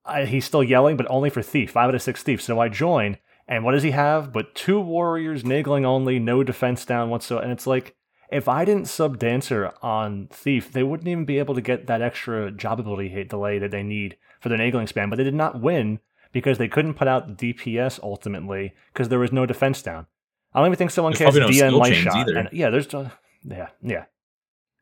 I, he's still yelling, but only for Thief, five out of six Thief. So I join, and what does he have? But two warriors, Naegling only, no defense down whatsoever. And it's like, if I didn't sub Dancer on Thief, they wouldn't even be able to get that extra job ability hit delay that they need for their Naegling spam. But they did not win because they couldn't put out DPS ultimately because there was no defense down. I don't even think someone There's cast probably no Dia and Light Shot. either. And yeah, there's uh, yeah yeah.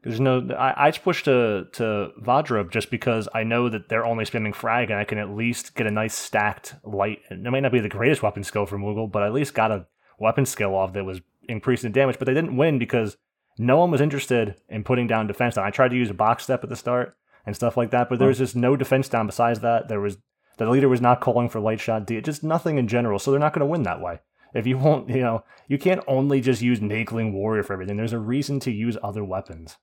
There's no. I, I just pushed to to Vadrab just because I know that they're only spamming frag, and I can at least get a nice stacked light. And it might not be the greatest weapon skill for Moogle, but I at least got a weapon skill off that was increasing damage. But they didn't win because no one was interested in putting down defense down. I tried to use a box step at the start and stuff like that, but there was just no defense down besides that. There was the leader was not calling for light shot D, just nothing in general. So they're not going to win that way. If you won't, you know, you can't only just use Naegling Warrior for everything. There's a reason to use other weapons.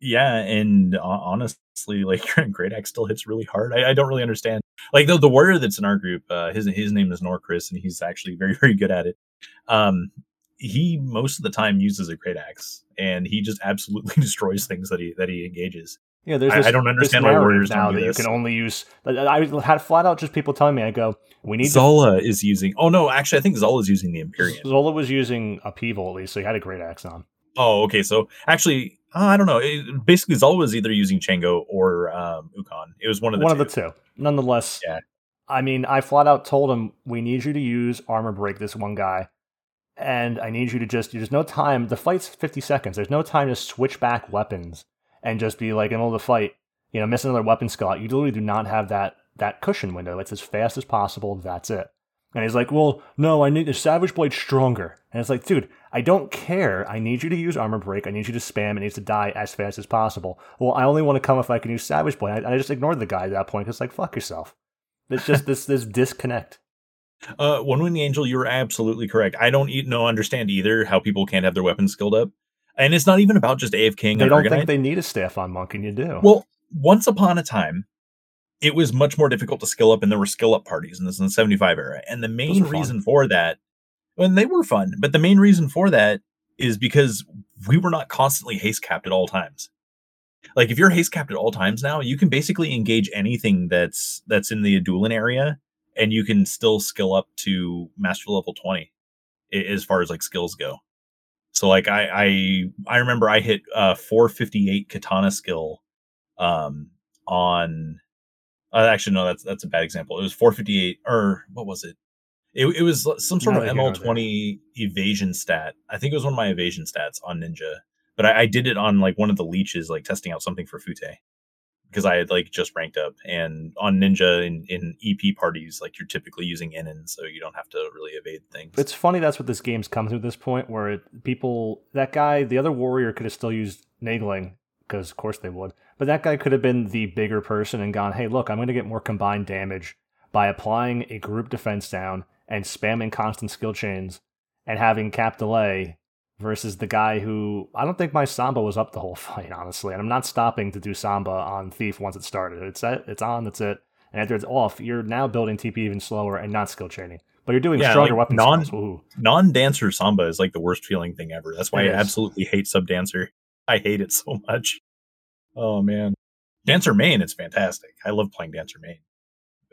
yeah, and hon- honestly, like Great Axe still hits really hard. I, I don't really understand. Like the the warrior that's in our group, uh, his his name is Norcris, and he's actually very very good at it. Um, he most of the time uses a Great Axe, and he just absolutely destroys things that he that he engages. Yeah, there's I- this, I don't understand why warriors now that this. you can only use. I had flat out just people telling me, I go, we need. to, Zola is using. Oh no, actually, I think Zola is using the Empyrean. Zola was using a upheaval at least, so he had a great axe on. Oh, okay. So actually, uh, I don't know. It, basically, Zola was either using Chango or um, Ukon. It was one of the One two. of the two. Nonetheless, Yeah. I mean, I flat out told him we need you to use armor break this one guy, and I need you to just there's no time. The fight's 50 seconds. There's no time to switch back weapons and just be like in the middle of the fight, you know, miss another weapon slot. You literally do not have that that cushion window. It's as fast as possible. That's it. And he's like, well, no, I need the Savage Blade stronger. And it's like, dude, I don't care. I need you to use Armor Break. I need you to spam. It needs to die as fast as possible. Well, I only want to come if I can use Savage Blade. I, I just ignored the guy at that point It's like, fuck yourself. It's just this this disconnect. Uh, One Wing Angel, you're absolutely correct. I don't e- no understand either how people can't have their weapons skilled up, and it's not even about just AFKing. They don't think they need a staff on Monk, and you do. Well, once upon a time, it was much more difficult to skill up, and there were skill up parties in this in the 75 era. And the main reason for that, when they were fun, but the main reason for that is because we were not constantly haste capped at all times. Like if you're haste capped at all times now, you can basically engage anything that's that's in the Adoulin area, and you can still skill up to master level 20 as far as like skills go. So like I I I remember I hit uh 458 katana skill um on uh, actually no that's that's a bad example. It was 458 or what was it? It, it was some sort Neither of ML20 evasion stat. I think it was one of my evasion stats on Ninja, but I, I did it on like one of the leeches, like testing out something for Fute because I had like just ranked up. And on Ninja in, in EP parties, like you're typically using Innin, so you don't have to really evade things. It's funny that's what this game's come to this point where it, people that guy the other warrior could have still used Naegling because of course they would but that guy could have been the bigger person and gone hey look i'm going to get more combined damage by applying a group defense down and spamming constant skill chains and having cap delay versus the guy who i don't think my samba was up the whole fight honestly and i'm not stopping to do samba on thief once it started it's set, it's on that's it and after it's off you're now building tp even slower and not skill chaining but you're doing Yeah, stronger like weapon Non non dancer samba is like the worst feeling thing ever. That's why It I is. absolutely hate sub dancer. I hate it so much. Oh man, dancer main is fantastic. I love playing dancer main.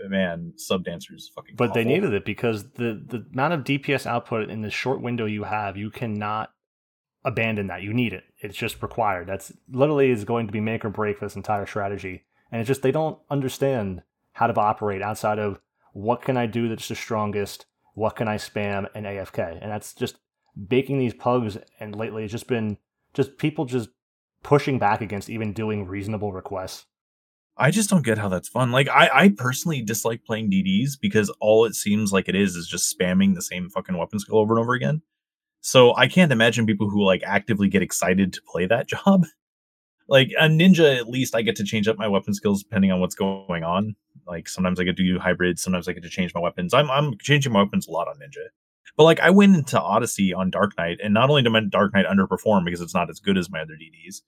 Man, sub dancer is fucking. But they needed it because the the amount of DPS output in the short window you have, you cannot abandon that. You need it. It's just required. That's literally is going to be make or break for this entire strategy. And it's just they don't understand how to operate outside of what can I do that's the strongest, what can I spam and AFK. And that's just baking these pugs and lately it's just been just people just pushing back against even doing reasonable requests. I just don't get how that's fun. Like I, I personally dislike playing DDs because all it seems like it is is just spamming the same fucking weapon skill over and over again. So I can't imagine people who like actively get excited to play that job. Like a ninja, at least I get to change up my weapon skills depending on what's going on. Like sometimes I get to do hybrids, sometimes I get to change my weapons. I'm I'm changing my weapons a lot on ninja. But like I went into Odyssey on Dark Knight, and not only did my Dark Knight underperform because it's not as good as my other DDs,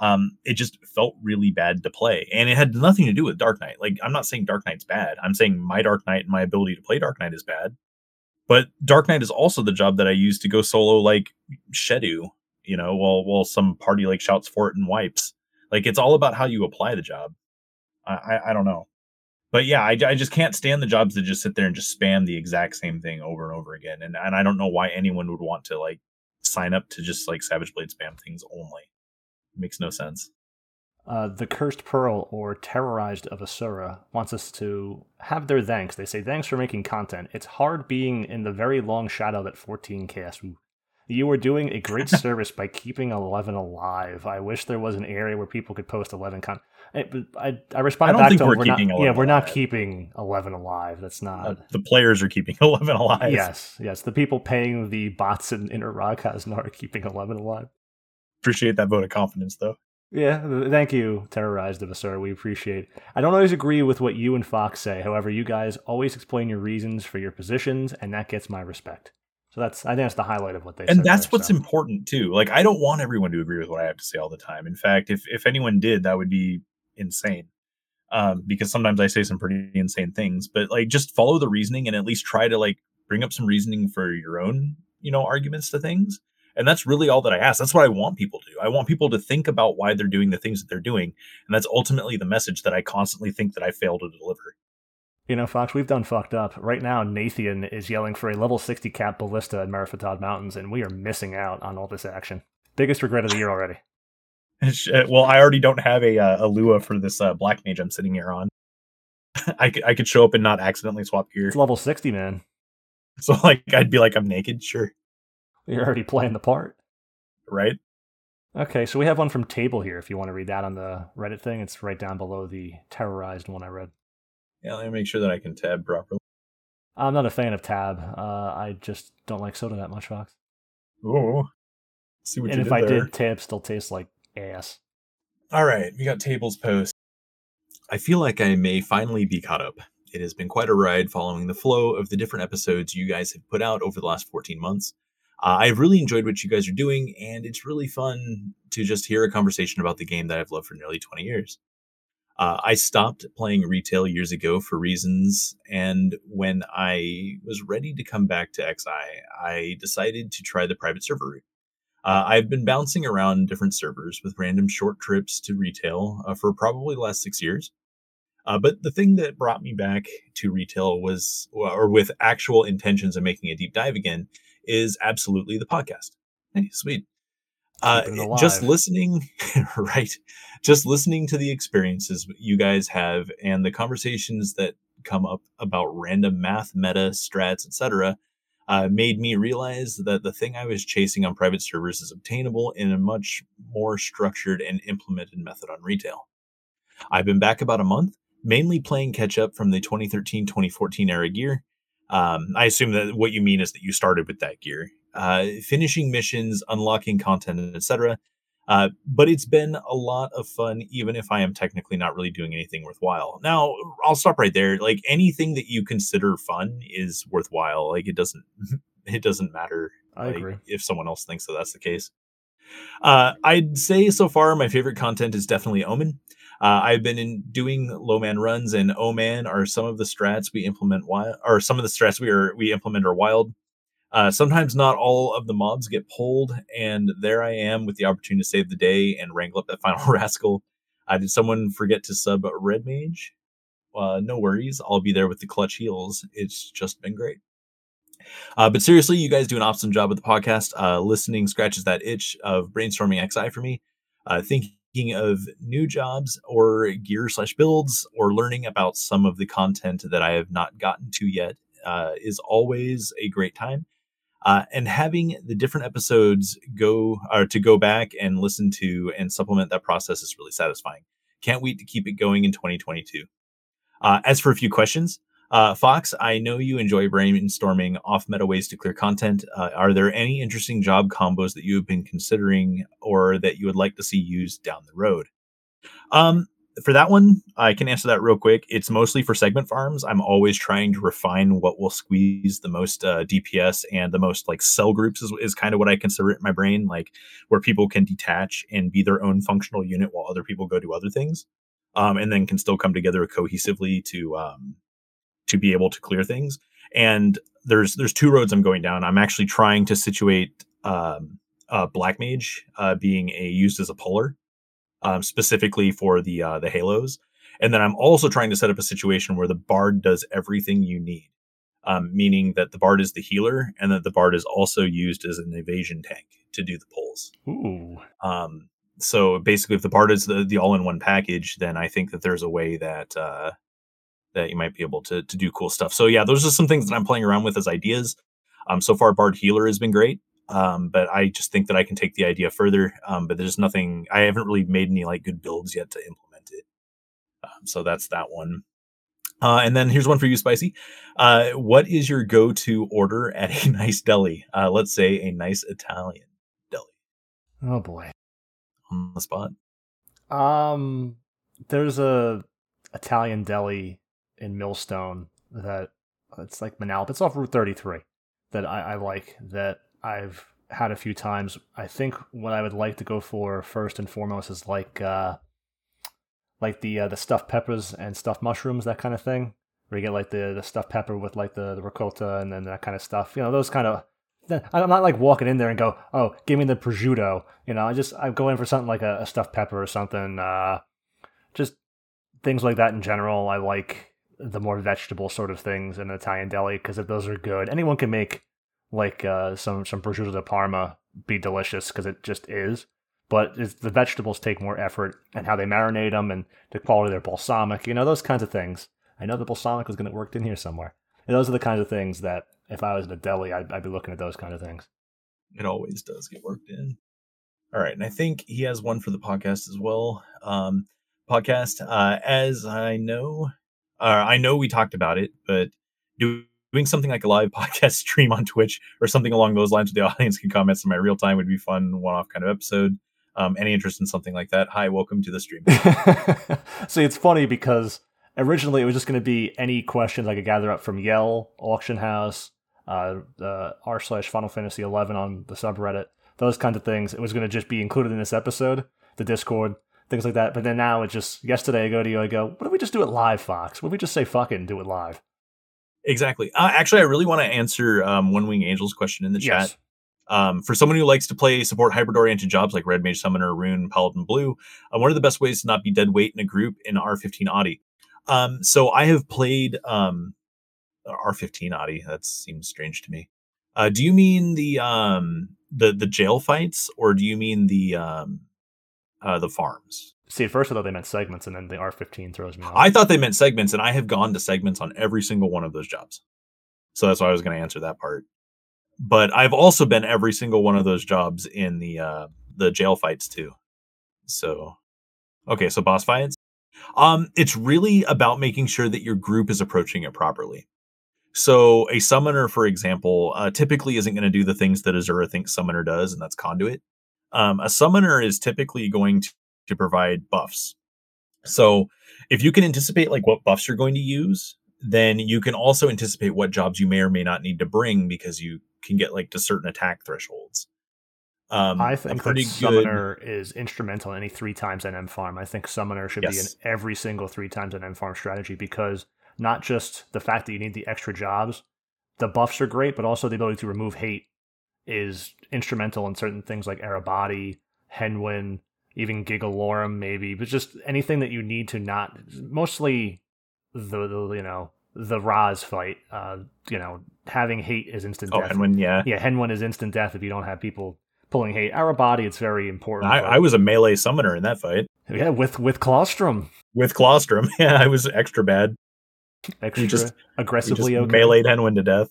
um, it just felt really bad to play. And it had nothing to do with Dark Knight. Like, I'm not saying Dark Knight's bad. I'm saying my Dark Knight and my ability to play Dark Knight is bad. But Dark Knight is also the job that I use to go solo like Shedu, you know, while while some party like shouts for it and wipes. Like it's all about how you apply the job. I I, I don't know. But yeah, I, I just can't stand the jobs that just sit there and just spam the exact same thing over and over again. And and I don't know why anyone would want to like sign up to just like Savage Blade spam things only. Makes no sense. Uh, the Cursed Pearl, or Terrorized of Asura, wants us to have their thanks. They say, Thanks for making content. It's hard being in the very long shadow that 14 casts. You are doing a great service by keeping 11 alive. I wish there was an area where people could post 11 con. I, I, I responded I don't back think to we're we're not, Yeah, we're not alive. keeping 11 alive. That's not. Uh, the players are keeping 11 alive. yes, yes. The people paying the bots in Inner Ra'Kaznar are keeping 11 alive. Appreciate that vote of confidence, though. Yeah, thank you, Terrorized of Asura. We appreciate it. I don't always agree with what you and Fox say. However, you guys always explain your reasons for your positions, and that gets my respect. So that's I think that's the highlight of what they said. and that's there, what's so. important too. Like I don't want everyone to agree with what I have to say all the time. In fact, if if anyone did, that would be insane. Um, because sometimes I say some pretty insane things, but like just follow the reasoning and at least try to like bring up some reasoning for your own, you know, arguments to things. And that's really all that I ask. That's what I want people to do. I want people to think about why they're doing the things that they're doing. And that's ultimately the message that I constantly think that I fail to deliver. You know, Fox, we've done fucked up. Right now, Nathan is yelling for a level 60 cap ballista in Meriphataud Mountains, and we are missing out on all this action. Biggest regret of the year already. Well, I already don't have a uh, a Lua for this uh, black mage I'm sitting here on. I could, I could show up and not accidentally swap gear. It's level sixty, man. So like I'd be like I'm naked, sure. You're already playing the part. Right? Okay, so we have one from Table here. If you want to read that on the Reddit thing, it's right down below the terrorized one I read. Yeah, let me make sure that I can tab properly. I'm not a fan of Tab. Uh, I just don't like soda that much, Fox. Oh, see what and you if did I there. did, Tab still tastes like ass. All right, we got tables post. I feel like I may finally be caught up. It has been quite a ride following the flow of the different episodes you guys have put out over the last 14 months. Uh, I've really enjoyed what you guys are doing, and it's really fun to just hear a conversation about the game that I've loved for nearly 20 years. Uh, I stopped playing retail years ago for reasons, and when I was ready to come back to XI, I decided to try the private server route. Uh, I've been bouncing around different servers with random short trips to retail uh, for probably the last six years. Uh, but the thing that brought me back to retail was, or with actual intentions of making a deep dive again, is absolutely the podcast. Hey, sweet. Uh, just listening, right? Just listening to the experiences you guys have and the conversations that come up about random math, meta, strats, etc., uh, made me realize that the thing I was chasing on private servers is obtainable in a much more structured and implemented method on retail. I've been back about a month, mainly playing catch up from the 2013 2014 era gear. Um, I assume that what you mean is that you started with that gear, uh, finishing missions, unlocking content, etc. Uh, but it's been a lot of fun, even if I am technically not really doing anything worthwhile. Now, I'll stop right there. Like anything that you consider fun is worthwhile. Like it doesn't, it doesn't matter I like, agree. if someone else thinks that that's the case. Uh, I'd say so far my favorite content is definitely Omen. Uh, I've been in doing low man runs, and Omen are some of the strats we implement wild, or some of the strats we are we implement are wild. Uh, sometimes not all of the mobs get pulled, and there I am with the opportunity to save the day and wrangle up that final rascal. Uh, did someone forget to sub Red Mage? Uh, no worries, I'll be there with the clutch heels. It's just been great. Uh, but seriously, you guys do an awesome job with the podcast. Uh, listening scratches that itch of brainstorming XI for me. Uh, thinking of new jobs or gear slash builds or learning about some of the content that I have not gotten to yet uh, is always a great time. Uh, and having the different episodes go or to go back and listen to and supplement that process is really satisfying. Can't wait to keep it going in 2022. Uh, as for a few questions, uh, Fox, I know you enjoy brainstorming off meta ways to clear content. Uh, are there any interesting job combos that you have been considering or that you would like to see used down the road? Um, for that one, I can answer that real quick. It's mostly for segment farms. I'm always trying to refine what will squeeze the most uh, DPS and the most like cell groups is, is kind of what I consider it in my brain, like where people can detach and be their own functional unit while other people go do other things, um, and then can still come together cohesively to um, to be able to clear things. And there's there's two roads I'm going down. I'm actually trying to situate um, uh, Black Mage uh, being a used as a puller, um, specifically for the uh, the halos. And then I'm also trying to set up a situation where the bard does everything you need, um, meaning that the bard is the healer and that the bard is also used as an evasion tank to do the pulls. Ooh. Um, so basically, if the bard is the, the all in one package, then I think that there's a way that uh, that you might be able to to do cool stuff. So yeah, those are some things that I'm playing around with as ideas. Um, so far, bard healer has been great. Um, but I just think that I can take the idea further. Um, but there's nothing I haven't really made any like good builds yet to implement it. Um, so that's that one. Uh, and then here's one for you, Spicy. Uh, what is your go-to order at a nice deli? Uh, let's say a nice Italian deli Oh boy. on the spot. Um, there's a Italian deli in Millstone that it's like Manalapan. It's off Route 33 that I, I like that I've had a few times. I think what I would like to go for first and foremost is like uh like the uh, the stuffed peppers and stuffed mushrooms, that kind of thing. Where you get like the, the stuffed pepper with like the, the ricotta and then that kind of stuff. You know, those kind of I'm not like walking in there and go, oh, give me the prosciutto. You know, I just I go in for something like a, a stuffed pepper or something. Uh, just things like that in general. I like the more vegetable sort of things in an Italian deli because if those are good, anyone can make like uh, some some prosciutto de Parma be delicious because it just is. But the vegetables take more effort and how they marinate them and the quality of their balsamic. You know those kinds of things. I know the balsamic was going to worked in here somewhere. And those are the kinds of things that if I was in a deli, I'd, I'd be looking at those kind of things. It always does get worked in. All right, and I think he has one for the podcast as well. Um, podcast, uh, as I know, uh, I know we talked about it, but doing something like a live podcast stream on Twitch or something along those lines, where the audience can comment in my real time would be fun, one-off kind of episode. Um, any interest in something like that? Hi, welcome to the stream. See, it's funny because originally it was just going to be any questions I could gather up from Yell, Auction House, uh, uh, r slash Final Fantasy 11 on the subreddit, those kinds of things. It was going to just be included in this episode, the Discord, things like that. But then now it's just yesterday I go to you, I go, what if we just do it live, Fox? What if we just say fuck it and do it live? Exactly. Uh, actually, I really want to answer um, One Wing Angel's question in the Yes. chat. Um, for someone who likes to play support hybrid oriented jobs like Red Mage Summoner, Rune, Paladin Blue, uh, one of the best ways to not be dead weight in a group in R15 Audi. Um, so I have played um, R15 Audi. That seems strange to me. Uh, do you mean the um, the the jail fights, or do you mean the um, uh, the farms? See, at first I thought they meant segments, and then the R15 throws me off. I thought they meant segments, and I have gone to segments on every single one of those jobs. So that's why I was going to answer that part. But I've also been every single one of those jobs in the uh, the jail fights too. So, okay, so boss fights. Um, it's really about making sure that your group is approaching it properly. So a summoner, for example, uh, typically isn't going to do the things that Azura thinks summoner does, and that's conduit. Um, a summoner is typically going to, to provide buffs. So if you can anticipate like what buffs you're going to use, then you can also anticipate what jobs you may or may not need to bring because you can get like to certain attack thresholds. Um, I think that good- Summoner is instrumental in any three times NM farm. I think Summoner should be in every single three times NM farm strategy because not just the fact that you need the extra jobs, the buffs are great, but also the ability to remove hate is instrumental in certain things like Arebati, Henwin, even Gigelorum, maybe, but just anything that you need to not mostly the, the you know the Raz fight. Uh, you know, having hate is instant Oh, death. and when yeah, Yeah, Henwin is instant death if you don't have people pulling hate. Arebati, it's very important. I, I was a melee summoner in that fight yeah with with Claustrum, with Claustrum. Yeah, I was extra bad. extra just- We just aggressively okay. meleeed Henwin to death.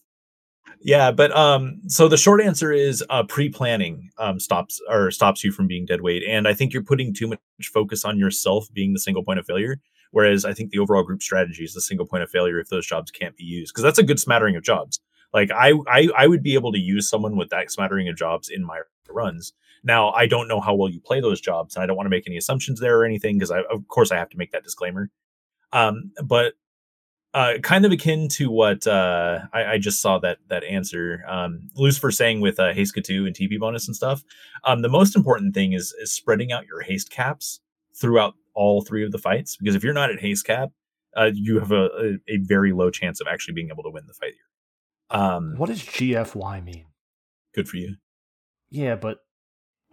Yeah, but um, so the short answer is uh, pre-planning um stops or stops you from being dead weight, and I think you're putting too much focus on yourself being the single point of failure. Whereas I think the overall group strategy is the single point of failure if those jobs can't be used, because that's a good smattering of jobs. Like I, I, I would be able to use someone with that smattering of jobs in my runs. Now I don't know how well you play those jobs, and I don't want to make any assumptions there or anything, because I, of course, I have to make that disclaimer. Um, but uh, kind of akin to what uh, I, I just saw that that answer. Um, Lucifer saying with uh, haste two and TP bonus and stuff. Um, the most important thing is is spreading out your haste caps throughout all three of the fights because if you're not at haste cap, uh, you have a, a, a very low chance of actually being able to win the fight. Um, What does GFY mean? good for you, Yeah, but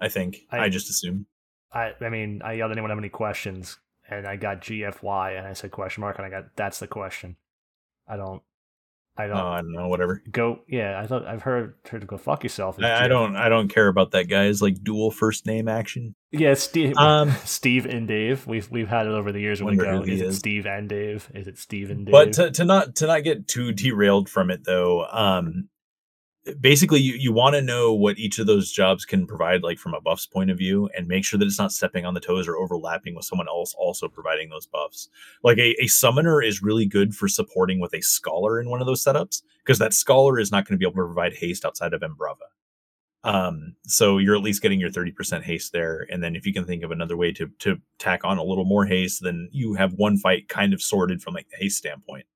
I think. I- I, just assume. I I mean I yelled anyone have any questions and I got GFY and I said question mark and I got that's the question. I don't I Oh, don't I don't know. Whatever. go yeah, I thought I've heard her to go fuck yourself. I, I don't. I don't care about that guy's like dual first name action. Yeah, Steve Um, Steve and Dave. We've we've had it over the years when we go. he Is it is. Steve and Dave? Is it Steve and Dave? but to, to not to not get too derailed from it though um basically you, you want to know what each of those jobs can provide like from a buffs point of view and make sure that it's not stepping on the toes or overlapping with someone else also providing those buffs. Like a, a summoner is really good for supporting with a scholar in one of those setups because that scholar is not going to be able to provide haste outside of embrava. Um so you're at least getting your 30% haste there and then if you can think of another way to to tack on a little more haste then you have one fight kind of sorted from like the haste standpoint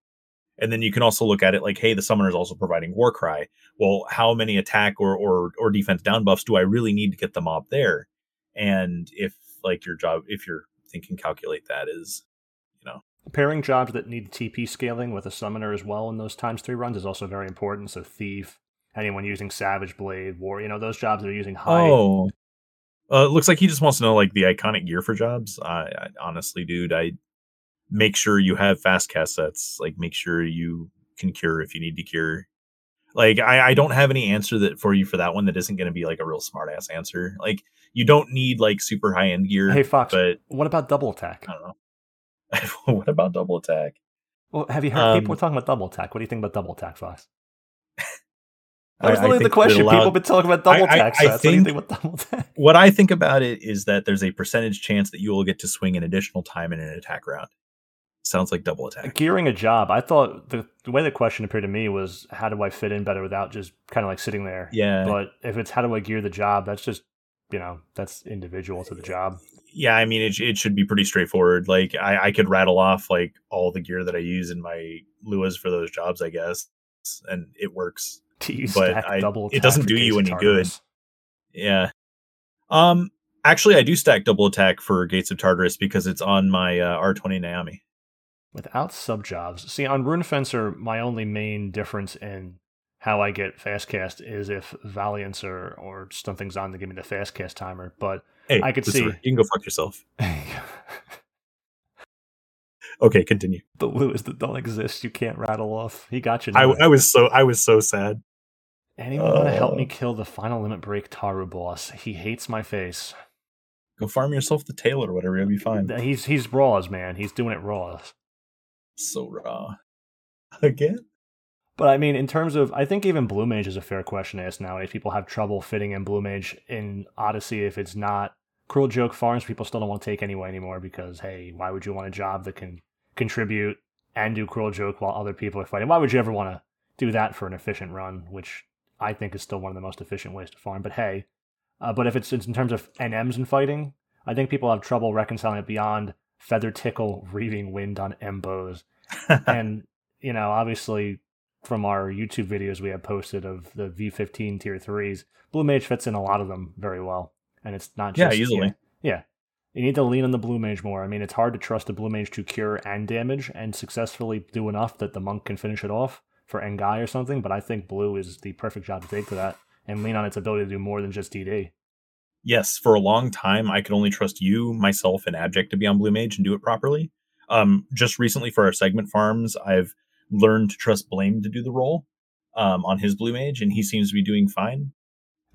and then you can also look at it like hey the summoner is also providing war cry. Well how many attack or or or defense down buffs do i really need to get the mob there? And if like your job if you're thinking calculate that is you know, Pairing jobs that need TP scaling with a summoner as well in those times three runs is also very important. So thief, anyone using Savage Blade, War, you know those jobs that are using high. oh. Uh, it looks like he just wants to know like the iconic gear for jobs. I, I honestly dude i make sure you have fast cast sets like make sure you can cure if you need to cure like I, I don't have any answer that for you for that one that isn't going to be like a real smart ass answer like you don't need like super high end gear Hey Fox, but what about double attack? i don't know what about double attack Well, have you heard Um, people talking about double attack? What do you think about double attack, Fox? I- That was literally the question. allowed- People have been talking about double I- I- attack I sets. what do you think- think about double attack? What I think about it is that there's a percentage chance that you will get to swing an additional time in an attack round. Sounds like double attack. Gearing a job, I thought the, the way the question appeared to me was how do I fit in better without just kind of like sitting there? Yeah. But if it's how do I gear the job, that's just, you know, that's individual to the job. yeah, I mean, it, it should be pretty straightforward. Like, I, I could rattle off like all the gear that I use in my Luas for those jobs, I guess, and it works. But stack I- double it doesn't do you any good. Yeah. Um. Actually, I do stack double attack for Gates of Tartarus because it's on my uh, R20 Naomi. Without sub jobs. See, on Rune Fencer, my only main difference in how I get fast cast is if Valiance or, or something's on to give me the fast cast timer. But Hey, I could see- You can go fuck yourself. Okay, continue. The Luas that don't exist, you can't rattle off. He got you. I. I was so I was so sad. Anyone want to help Uh. me kill the final limit break Taru boss? He hates my face. Go farm yourself the tail or whatever. You'll be fine. He's he's raws, man. He's doing it raws. So raw. Again. But I mean, in terms of, I think even Blue Mage is a fair question to ask nowadays. People have trouble fitting in Blue Mage in Odyssey if it's not Cruel Joke Farms. People still don't want to take anyway anymore because, hey, why would you want a job that can contribute and do Cruel Joke while other people are fighting? Why would you ever want to do that for an efficient run, which I think is still one of the most efficient ways to farm? But hey, uh, but if it's, it's in terms of NMs and fighting, I think people have trouble reconciling it beyond Feather Tickle, Reaving Wind on Embos and you know, obviously from our YouTube videos we have posted of the V15 tier threes, Blue Mage fits in a lot of them very well, and it's not just. Yeah, easily. Yeah, yeah. you need to lean on the Blue Mage more. I mean, it's hard to trust a Blue Mage to cure and damage and successfully do enough that the monk can finish it off for Engai or something. But I think Blue is the perfect job to take for that, and lean on its ability to do more than just DD. Yes, for a long time, I could only trust you, myself, and Abject to be on Blue Mage and do it properly. Um, just recently for our segment farms, I've learned to trust Blame to do the role um, on his Blue Mage, and he seems to be doing fine.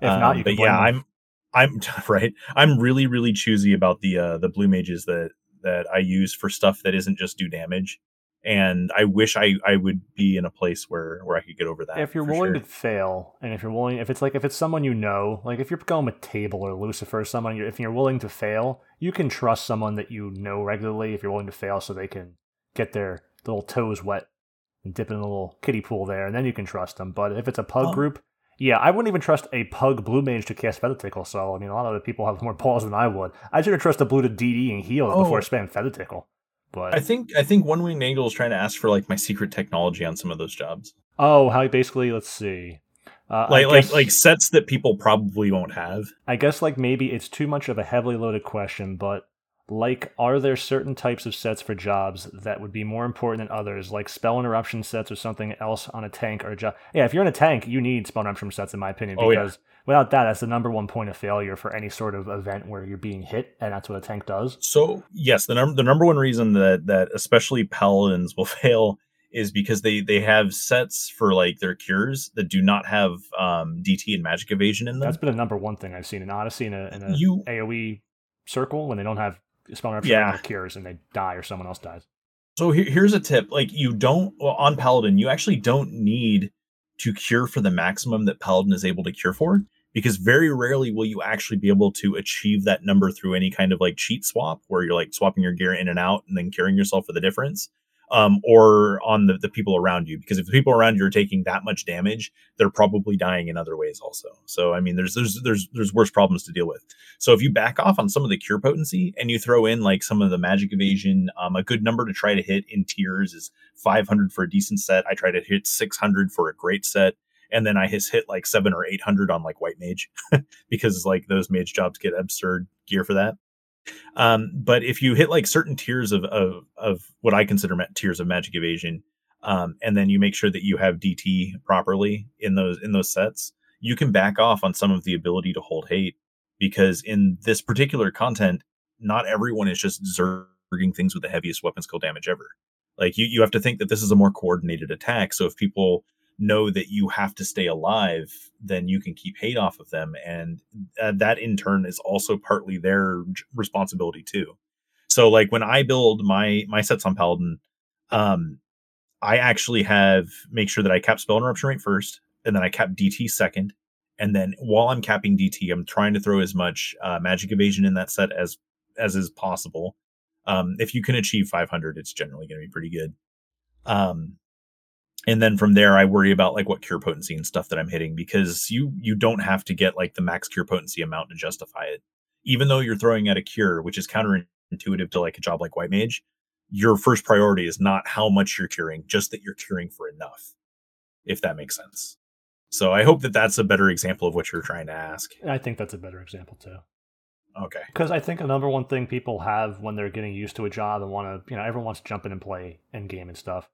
If not, Um, you but yeah, him. I'm, I'm right. I'm really, really choosy about the uh, the Blue Mages that that I use for stuff that isn't just do damage. And I wish I, I would be in a place where, where I could get over that. if you're willing sure. to fail and if you're willing if it's like if it's someone you know like if you're going with table or lucifer or someone if you're willing to fail you can trust someone that you know regularly if you're willing to fail so they can get their little toes wet and dip in a little kiddie pool there and then you can trust them but if it's a pug Oh. group yeah i wouldn't even trust a pug blue mage to cast feather tickle so i mean a lot of the people have more balls than i would i should have trust a blue to dd and heal Oh. before spam feather tickle but I think I think One Winged Angel is trying to ask for like my secret technology on some of those jobs, oh how basically let's see uh, like like guess- like sets that people probably won't have. I guess like maybe it's too much of a heavily loaded question, but like are there certain types of sets for jobs that would be more important than others, like spell interruption sets or something else on a tank or a job? Yeah, if you're in a tank, you need spell interruption sets in my opinion Oh, yeah. Without that, that's the number one point of failure for any sort of event where you're being hit, and that's what a tank does. So yes, the number the number one reason that that especially paladins will fail is because they they have sets for like their cures that do not have um, DT and magic evasion in them. That's been a number one thing I've seen in Odyssey in a, in a You- AOE circle when they don't have spell interruption Yeah. cures and they die or someone else dies. So here, here's a tip: like you don't well, on paladin, you actually don't need to cure for the maximum that paladin is able to cure for, because very rarely will you actually be able to achieve that number through any kind of like cheat swap, where you're like swapping your gear in and out and then curing yourself for the difference. Um, or on the, the people around you, because if the people around you are taking that much damage, they're probably dying in other ways also. So I mean, there's there's there's there's worse problems to deal with. So if you back off on some of the cure potency and you throw in like some of the magic evasion, um, a good number to try to hit in tiers is 500 for a decent set. I try to hit 600 for a great set, and then I hit like seven or 800 on like white mage because like those mage jobs get absurd gear for that. Um, but if you hit like certain tiers of of, of what I consider ma- tiers of magic evasion, um, and then you make sure that you have DT properly in those in those sets, you can back off on some of the ability to hold hate because in this particular content, not everyone is just zerging things with the heaviest weapon skill damage ever. Like you, you have to think that this is a more coordinated attack. So if people know that you have to stay alive, then you can keep hate off of them, and uh, that in turn is also partly their responsibility too. So like when I build my my sets on Paladin, um, I actually have make sure that I cap spell interruption rate first, and then I cap DT second, and then while I'm capping DT, I'm trying to throw as much uh, magic evasion in that set as as is possible. Um, if you can achieve 500, it's generally going to be pretty good. Um, and then from there, I worry about like what cure potency and stuff that I'm hitting because you you don't have to get like the max cure potency amount to justify it. Even though you're throwing at a cure, which is counterintuitive to like a job like White Mage, your first priority is not how much you're curing, just that you're curing for enough, if that makes sense. So I hope that that's a better example of what you're trying to ask. I think that's a better example too. Okay. Because I think a number one thing people have when they're getting used to a job and want to, you know, everyone wants to jump in and play in game and stuff.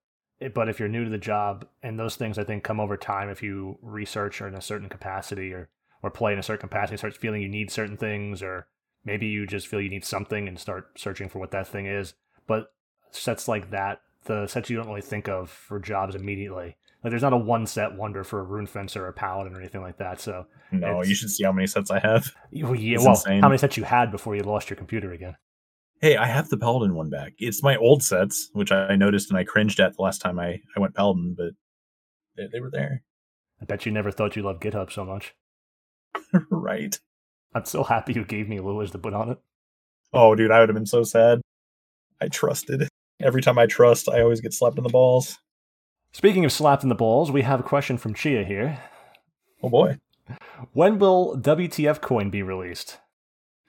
But if you're new to the job, and those things I think come over time if you research or in a certain capacity or or play in a certain capacity, starts feeling you need certain things, or maybe you just feel you need something and start searching for what that thing is. But sets like that, the sets you don't really think of for jobs immediately. Like there's not a one set wonder for a rune fencer or a paladin or anything like that. So no, you should see how many sets I have. Well, yeah, well how many sets you had before you lost your computer again? Hey, I have the paladin one back. It's my old sets, which I noticed and I cringed at the last time I, I went paladin, but they, they were there. I bet you never thought you loved GitHub so much. right. I'm so happy you gave me Luas to put on it. Oh, dude, I would have been so sad. I trusted. Every time I trust, I always get slapped in the balls. Speaking of slapped in the balls, we have a question from Chia here. Oh boy. When will WTF coin be released?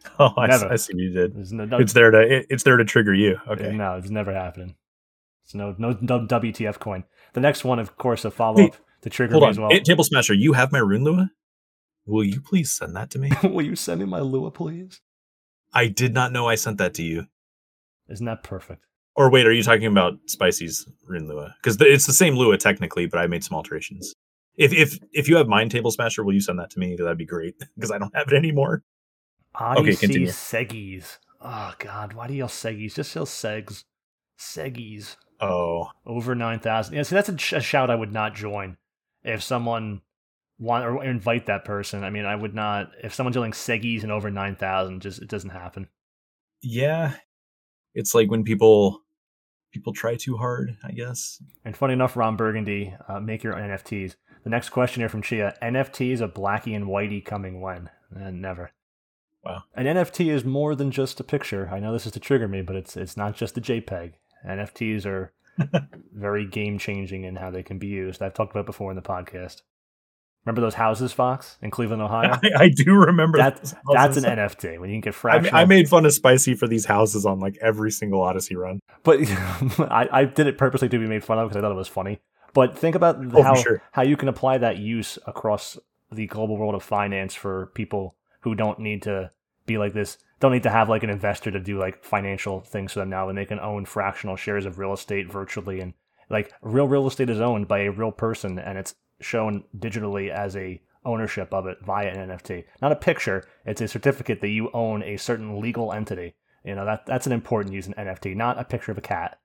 Oh, I, I see you did. No, no, it's there to it, it's there to trigger you. Okay. No, it's never happening. It's no no, no WTF coin. The next one, of course, a follow up to trigger me on. as well. Hey, Table Smasher, you have my rune Lua? Will you please send that to me? will you send me my Lua, please? I did not know I sent that to you. Isn't that perfect? Or wait, are you talking about Spicy's Rune Lua? Because it's the same Lua technically, but I made some alterations. If if if you have Mind Table Smasher, will you send that to me? That'd be great because I don't have it anymore. I okay, see continue. Seggies. Oh God, why do you yell Seggies? Just yell Segs. Seggies. Oh, over nine thousand. Yeah, see, that's a, sh- a, shout I would not join. If someone want or invite that person, I mean, I would not. If someone's yelling Seggies and over nine thousand, just it doesn't happen. Yeah, it's like when people people try too hard, I guess. And funny enough, Ron Burgundy, uh, make your NFTs. The next question here from Chia: NFTs of Blackie and Whitey coming when? Uh, never. Wow. An NFT is more than just a picture. I know this is to trigger me, but it's it's not just a JPEG. NFTs are very game changing in how they can be used. I've talked about before in the podcast. Remember those houses, Fox, in Cleveland, Ohio? I, I do remember that. That's an NFT when you can get fractional. I, I, made fun of Spicy for these houses on like every single Odyssey run, but I, I, did it purposely to be made fun of because I thought it was funny. But think about oh, how sure. how you can apply that use across the global world of finance for people who don't need to be like this, don't need to have like an investor to do like financial things for them now, and they can own fractional shares of real estate virtually and like real real estate is owned by a real person and it's shown digitally as a ownership of it via an NFT. Not a picture, it's a certificate that you own a certain legal entity. You know, that that's an important use in NFT, not a picture of a cat.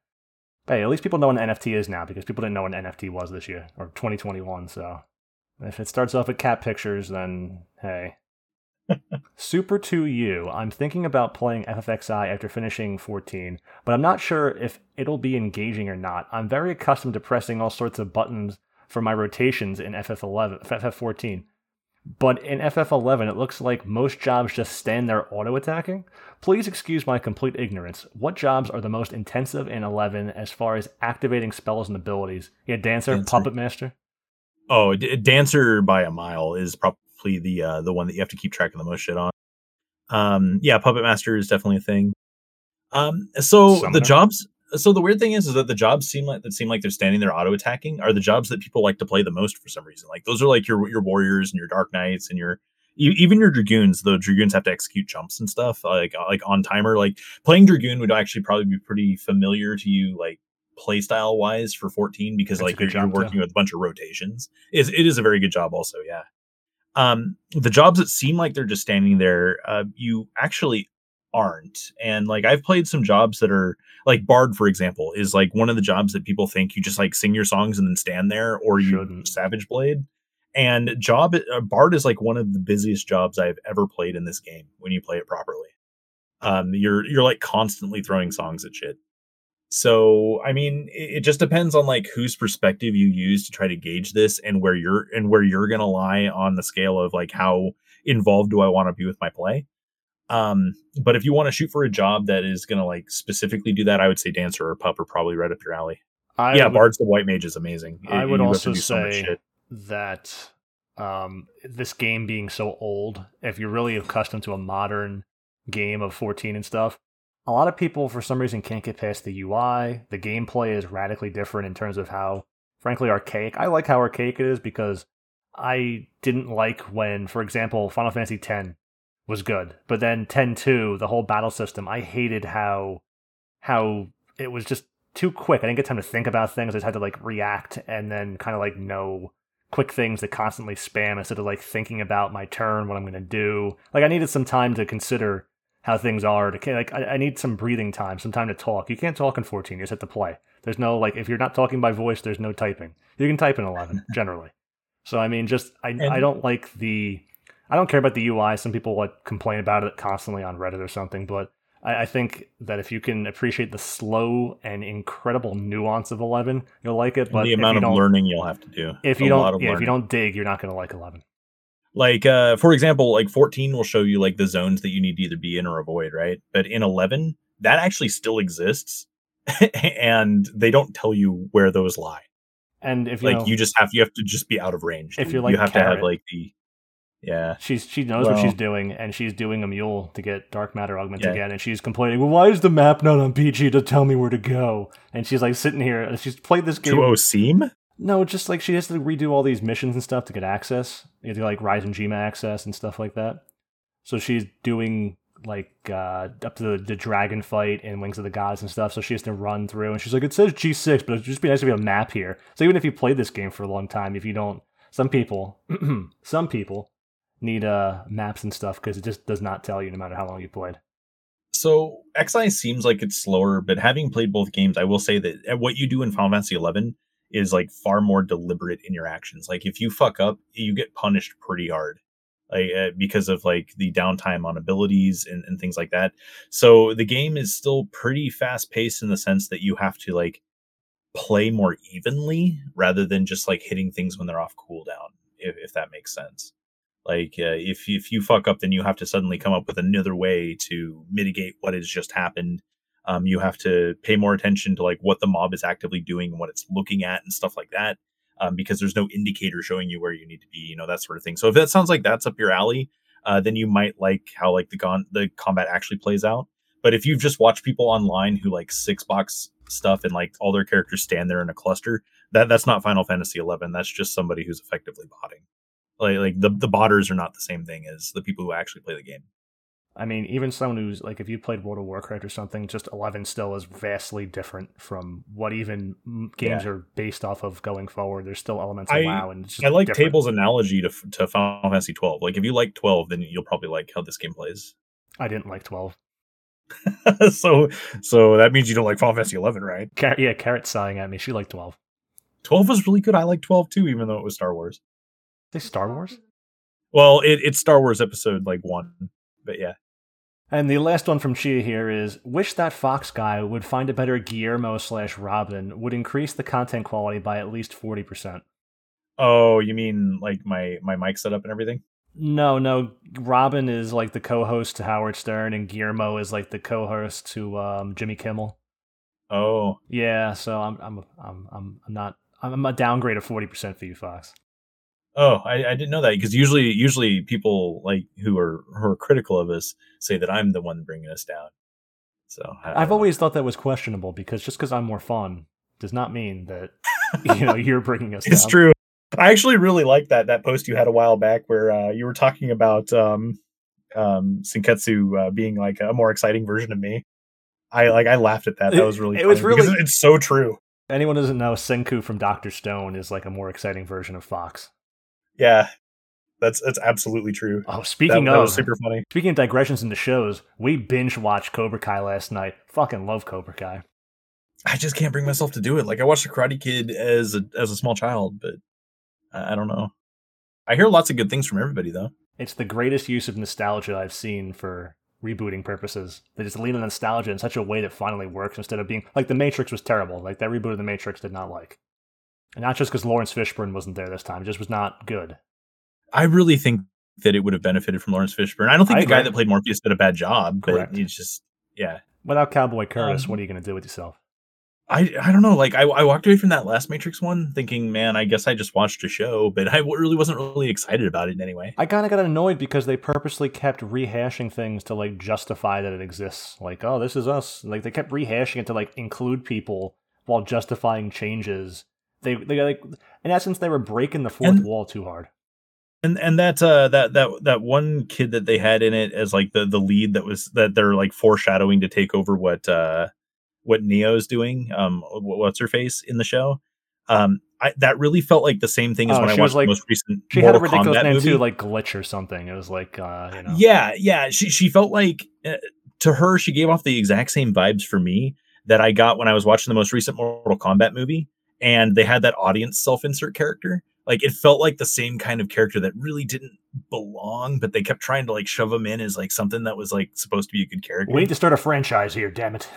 But hey, at least people know what an NFT is now because people didn't know what an NFT was this year or 2021. So if it starts off with cat pictures, then hey. Super 2U. I'm thinking about playing FFXI after finishing 14, but I'm not sure if it'll be engaging or not. I'm very accustomed to pressing all sorts of buttons for my rotations in FF11, FF14. But in FF11, it looks like most jobs just stand there auto attacking. Please excuse my complete ignorance. What jobs are the most intensive in 11 as far as activating spells and abilities? Yeah, Dancer, Dancer. Puppet Master? Oh, D- Dancer by a mile is probably the uh, the one that you have to keep track of the most shit on. Um, yeah, Puppet Master is definitely a thing. Um, so Summoner. the jobs so the weird thing is, is that the jobs seem like that seem like they're standing there auto attacking are the jobs that people like to play the most for some reason. Like those are like your your warriors and your dark knights and your even your dragoons. The dragoons have to execute jumps and stuff like like on timer. Like playing dragoon would actually probably be pretty familiar to you, like play style wise for 14 because That's like you're, you're, working too. with a bunch of rotations. Is it is a very good job also. Yeah. Um, the jobs that seem like they're just standing there, uh, you actually aren't. And like I've played some jobs that are like Bard, for example, is like one of the jobs that people think you just like sing your songs and then stand there, or you Shouldn't. Savage Blade. And job uh, Bard is like one of the busiest jobs I've ever played in this game when you play it properly. Um, you're you're like constantly throwing songs at shit. So, I mean, it, it just depends on like whose perspective you use to try to gauge this and where you're and where you're going to lie on the scale of like how involved do I want to be with my play. Um, but if you want to shoot for a job that is going to like specifically do that, I would say dancer or pup are probably right up your alley. I yeah, would, Bard's the white mage is amazing. I It- would also so say shit. that um, this game being so old, if you're really accustomed to a modern game of 14 and stuff, a lot of people for some reason can't get past the UI. The gameplay is radically different in terms of how, frankly, archaic. I like how archaic it is because I didn't like when, for example, Final Fantasy X was good, but then 10-2, the whole battle system, I hated how how it was just too quick. I didn't get time to think about things. I just had to like react and then kind of like know quick things to constantly spam instead of like thinking about my turn, what I'm going to do. Like I needed some time to consider how things are. To like I, I need some breathing time, some time to talk. You can't talk in 14. You just have to play. There's no like if you're not talking by voice, there's no typing. You can type in 11 generally. So I mean, just I I don't like the I don't care about the UI. Some people like complain about it constantly on Reddit or something, but I, I think that if you can appreciate the slow and incredible nuance of Eleven, you'll like it. But the amount of learning you'll have to do. if you don't, yeah, if you don't dig, you're not going to like Eleven. Like uh for example like 14 will show you like the zones that you need to either be in or avoid right but in 11 that actually still exists and they don't tell you where those lie And if you like know, you just have you have to just be out of range If you're like you have to have like the yeah she's she knows what she's doing, and she's doing a mule to get dark matter augment Yeah. again, and she's complaining, "Well, why is the map not on PG to tell me where to go?" And she's like sitting here, and she's played this game. 2 seam No, just like she has to redo all these missions and stuff to get access. You have to like Rise and Gma access and stuff like that. So she's doing like uh up to the, the dragon fight and Wings of the Gods and stuff. So she has to run through and she's like, it says G six, but it'd just be nice to have a map here. So even if you played this game for a long time, if you don't some people some people need uh maps and stuff because it just does not tell you no matter how long you played. so xi seems like it's slower but having played both games i will say that uh, what you do in final fantasy 11 is like far more deliberate in your actions. Like if you fuck up you get punished pretty hard like uh, because of like the downtime on abilities and, and things like that. So the game is still pretty fast paced in the sense that you have to like play more evenly rather than just like hitting things when they're off cooldown if, if that makes sense. Like uh, if if you fuck up then you have to suddenly come up with another way to mitigate what has just happened um, you have to pay more attention to like what the mob is actively doing and what it's looking at and stuff like that um, because there's no indicator showing you where you need to be you know that sort of thing. So if that sounds like that's up your alley uh, then you might like how like the gon- the combat actually plays out. But if you've just watched people online who like six box stuff and like all their characters stand there in a cluster that that's not final fantasy 11 that's just somebody who's effectively botting. Like like the the botters are not the same thing as the people who actually play the game. I mean, even someone who's like, if you played World of Warcraft or something, just 11 still is vastly different from what even games are based off of going forward. There's still elements of I- WoW, and I like different. Table's analogy to to Final Fantasy 12. Like if you like 12, then you'll probably like how this game plays. I didn't like 12. so so that means you don't like Final Fantasy 11, right? Car- yeah, Carrot's sighing at me. She liked 12. 12 was really good. I like 12 too, even though it was Star Wars. They Star Wars? Well, it, it's Star Wars episode like one, but yeah. And the last one from Chia here is Wish that Fox guy would find a better Guillermo slash Robin, would increase the content quality by at least 40%. Oh, you mean like my my mic setup and everything? No, no. Robin is like the co host to Howard Stern, and Guillermo is like the co host to um, Jimmy Kimmel. Oh, Yeah, so I'm I'm I'm I'm I'm not I'm a downgrade of forty percent for you, Fox. Oh, I, I didn't know that because usually, usually people like who are who are critical of us say that I'm the one bringing us down. So I, I I've don't know. always thought that was questionable because just because I'm more fun does not mean that you know you're bringing us it's down. true. I actually really like that that post you had a while back where uh, you were talking about um, um, Sinketsu uh, being like a more exciting version of me. I like I laughed at that. That was really it was really- it's so true. Anyone doesn't know Senku from Doctor Stone is like a more exciting version of Fox. Yeah, that's that's absolutely true. Oh, speaking that of was super funny. speaking of digressions into shows, we binge watched Cobra Kai last night. Fucking love Cobra Kai. I just can't bring myself to do it. Like I watched the Karate Kid as a as a small child, but I, I don't know. I hear lots of good things from everybody though. It's the greatest use of nostalgia I've seen for rebooting purposes. They just lean on nostalgia in such a way that finally works instead of being like the Matrix was terrible. Like that reboot of the Matrix did not like, and not just because Laurence Fishburne wasn't there this time, it just was not good. I really think that it would have benefited from Laurence Fishburne. I don't think I the guy that played Morpheus did a bad job, Correct. but he's just yeah. Without Cowboy Curtis, Um, what are you going to do with yourself? I I don't know. Like I I walked away from that last Matrix one thinking, man, I guess I just watched a show, but I really wasn't really excited about it in any way. I kind of got annoyed because they purposely kept rehashing things to like justify that it exists. Like, oh, this is us. Like they kept rehashing it to like include people while justifying changes. They they like in essence they were breaking the fourth And- wall too hard. and and that uh that that that one kid that they had in it as like the the lead that was that they're like foreshadowing to take over what uh what neo's doing um what's her face in the show um I, that really felt like the same thing as Oh, when i watched like- the most recent She Mortal had a ridiculous Kombat name movie. too, like glitch or something. It was like uh, you know. yeah yeah she she felt like uh, to her she gave off the exact same vibes for me that i got when i was watching the most recent mortal kombat movie and they had that audience self-insert character like it felt like the same kind of character that really didn't belong but they kept trying to like shove him in as like something that was like supposed to be a good character We need to start a franchise here, damn it.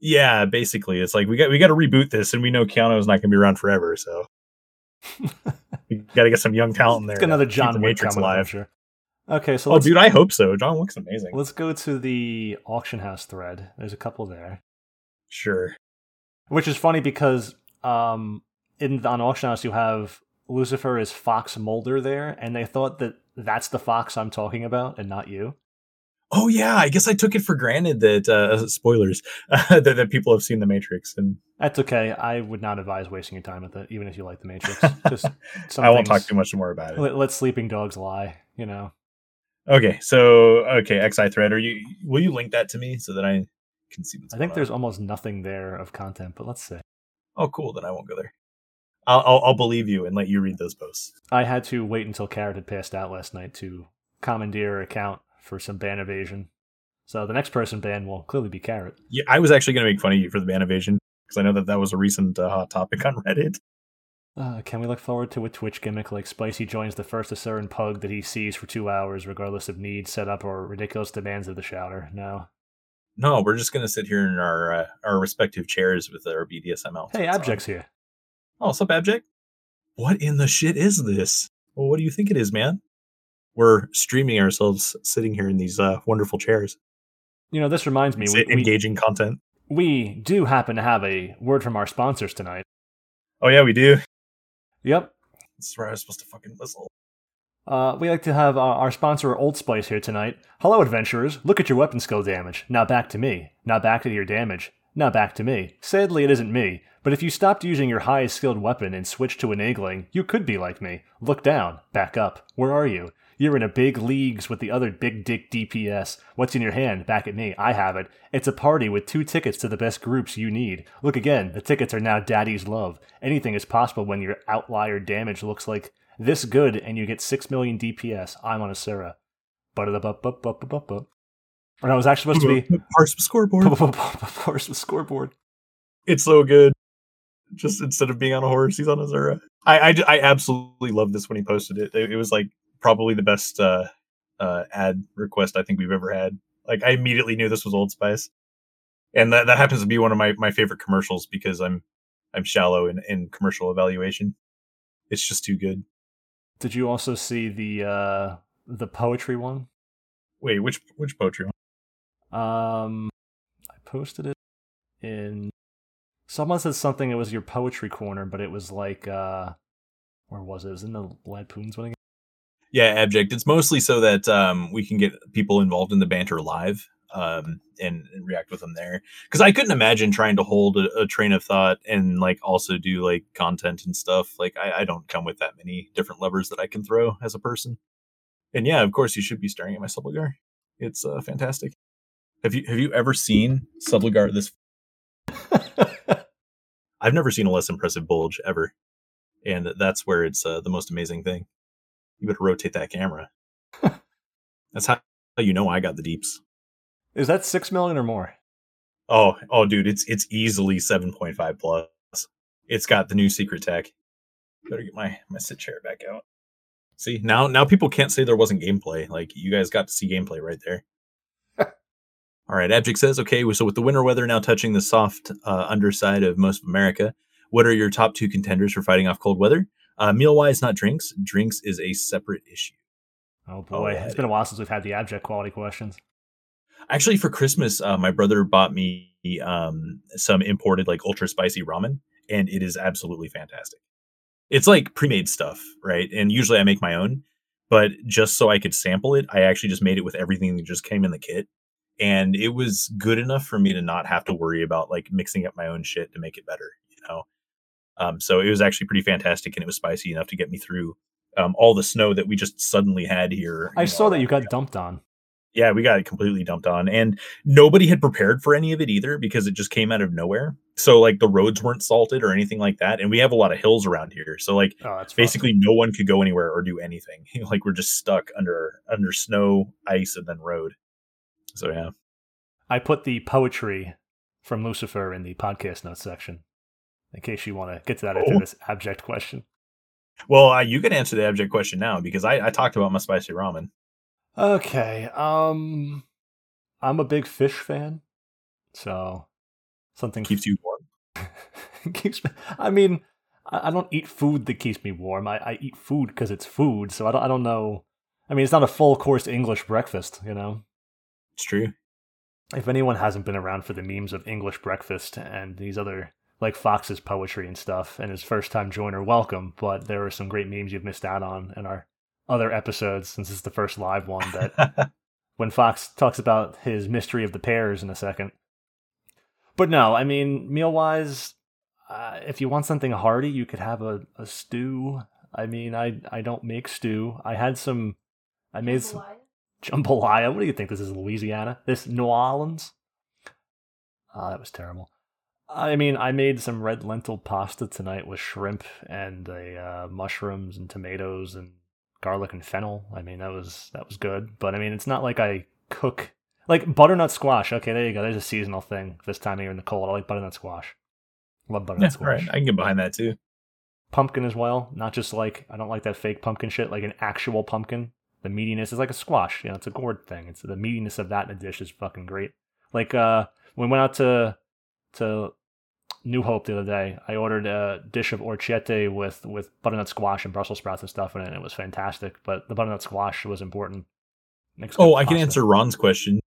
yeah basically it's like we got we got to reboot this and we know keanu's not going to be around forever so we got to get some young talent in there It's another John the Wick coming up, sure. Okay, so oh dude i hope so john looks amazing let's go to the auction house thread. There's a couple there. sure Which is funny because um in on auction house you have Lucifer is Fox Mulder there, and they thought that that's the Fox I'm talking about and not you. Oh yeah, I guess I took it for granted that uh, spoilers that, that people have seen the Matrix, and That's okay. I would not advise wasting your time with it, even if you like the Matrix. Just some I won't talk too much more about it. Let, let sleeping dogs lie. You know. Okay, so okay, XI thread. Are you? Will you link that to me so that I can see what's I think there's on? almost nothing there of content, but let's see. Oh, cool. Then I won't go there. I'll, I'll I'll believe you and let you read those posts. I had to wait until Carrot had passed out last night to commandeer account for some ban evasion. So the next person banned will clearly be Carrot. Yeah, I was actually going to make fun of you for the ban evasion because I know that that was a recent uh, hot topic on Reddit. Uh, can we look forward to a Twitch gimmick like Spicy joins the first Asuran pug that he sees for two hours, regardless of need, setup, or ridiculous demands of the shouter? No. No, we're just going to sit here in our uh, our respective chairs with our BDSM outfits. Hey, on. Abject's here. Oh, what's up, Abject? What in the shit is this? Well, what do you think it is, man? We're streaming ourselves sitting here in these uh, wonderful chairs, You know, this reminds me, we, we, engaging content. we do happen to have a word from our sponsors tonight. Oh yeah, we do. Yep. This is where I was supposed to fucking whistle. Uh, we like to have uh, our sponsor Old Spice here tonight. Hello, adventurers. Look at your weapon skill damage. Now back to me. Now back to your damage. Now back to me. Sadly, it isn't me. But if you stopped using your highest skilled weapon and switched to enabling, you could be like me. Look down. Back up. Where are you? You're in a big leagues with the other big dick DPS. What's in your hand? Back at me. I have it. It's a party with two tickets to the best groups you need. Look again. The tickets are now Daddy's Love. Anything is possible when your outlier damage looks like this good and you get 6 million DPS. I'm on Asura. But but but but but but but. And I was actually supposed to be Parse scoreboard. The scoreboard. It's so good. Just instead of being on a horse, he's on a Zera. I, I, I absolutely love this when he posted it. It, it was like probably the best uh, uh, ad request I think we've ever had. Like I immediately knew this was Old Spice, and that, that happens to be one of my, my favorite commercials because I'm I'm shallow in, in commercial evaluation. It's just too good. Did you also see the uh the poetry one? Wait, which which poetry? one? Um I posted it in someone said something it was your poetry corner, but it was like uh where was it? It was in the Ladpoons one again. Yeah, abject. It's mostly so that um, we can get people involved in the banter live um, and, and react with them there. Because I couldn't imagine trying to hold a, a train of thought and like also do like content and stuff. Like I, I don't come with that many different levers that I can throw as a person. And yeah, of course, you should be staring at my subligar. It's uh, fantastic. Have you have you ever seen subligar this? I've never seen a less impressive bulge ever, and that's where it's uh, the most amazing thing. You better rotate that camera. That's how you know I got the deeps. Is that six million or more? Oh, oh, dude, it's it's easily seven point five plus. It's got the new secret tech. Better get my my sit chair back out. See now now people can't say there wasn't gameplay. Like you guys got to see gameplay right there. All right, Abject says, okay, so with the winter weather now touching the soft uh, underside of most of America, what are your top two contenders for fighting off cold weather? Uh, meal wise, not drinks. Drinks is a separate issue. Oh boy, oh, it's been a while since we've had the abject quality questions. Actually, for Christmas, uh, my brother bought me um, some imported like ultra spicy ramen, and it is absolutely fantastic. It's like pre-made stuff, right? And usually I make my own, but just so I could sample it, I actually just made it with everything that just came in the kit, and it was good enough for me to not have to worry about like mixing up my own shit to make it better, you know. Um, so it was actually pretty fantastic, and it was spicy enough to get me through um, all the snow that we just suddenly had here. I saw that you got dumped on. Yeah, we got it completely dumped on, and nobody had prepared for any of it either because it just came out of nowhere. So like the roads weren't salted or anything like that, and we have a lot of hills around here. So like oh, basically no one could go anywhere or do anything. like we're just stuck under under snow, ice, and then road. So yeah, I put the poetry from Lucifer in the podcast notes section in case you want to get to that oh. this abject question. Well, uh, you can answer the abject question now because I, I talked about my spicy ramen. Okay. Um, I'm a big fish fan, so something keeps you warm. keeps me. I mean, I, don't eat food that keeps me warm. I, I eat food because it's food. So I don't. I don't know. I mean, it's not a full course English breakfast. You know. It's true. If anyone hasn't been around for the memes of English breakfast and these other like Fox's poetry and stuff, and his first time joiner, welcome. But there are some great memes you've missed out on and our other episodes since it's the first live one. That when Fox talks about his mystery of the pears in a second. But no, I mean, meal wise, uh, if you want something hearty, you could have a, a stew. I mean, I I don't make stew. I had some. I made some jambalaya. What do you think? This is Louisiana. This New Orleans. Ah, that was terrible. I mean, I made some red lentil pasta tonight with shrimp and a uh, mushrooms and tomatoes and garlic and fennel. I mean, that was that was good. But I mean, it's not like I cook like butternut squash. Okay, there you go. There's a seasonal thing this time of year in the cold. I like butternut squash. Love butternut yeah, squash. Right. I can get behind that too. Pumpkin as well. Not just like I don't like that fake pumpkin shit. Like an actual pumpkin. The meatiness is like a squash. You know, it's a gourd thing. It's the meatiness of that in a dish is fucking great. Like uh, when we went out to to New Hope the other day. I ordered a dish of orecchiette with with butternut squash and Brussels sprouts and stuff in it. And it was fantastic, but the butternut squash was important. Oh, I can answer Ron's question.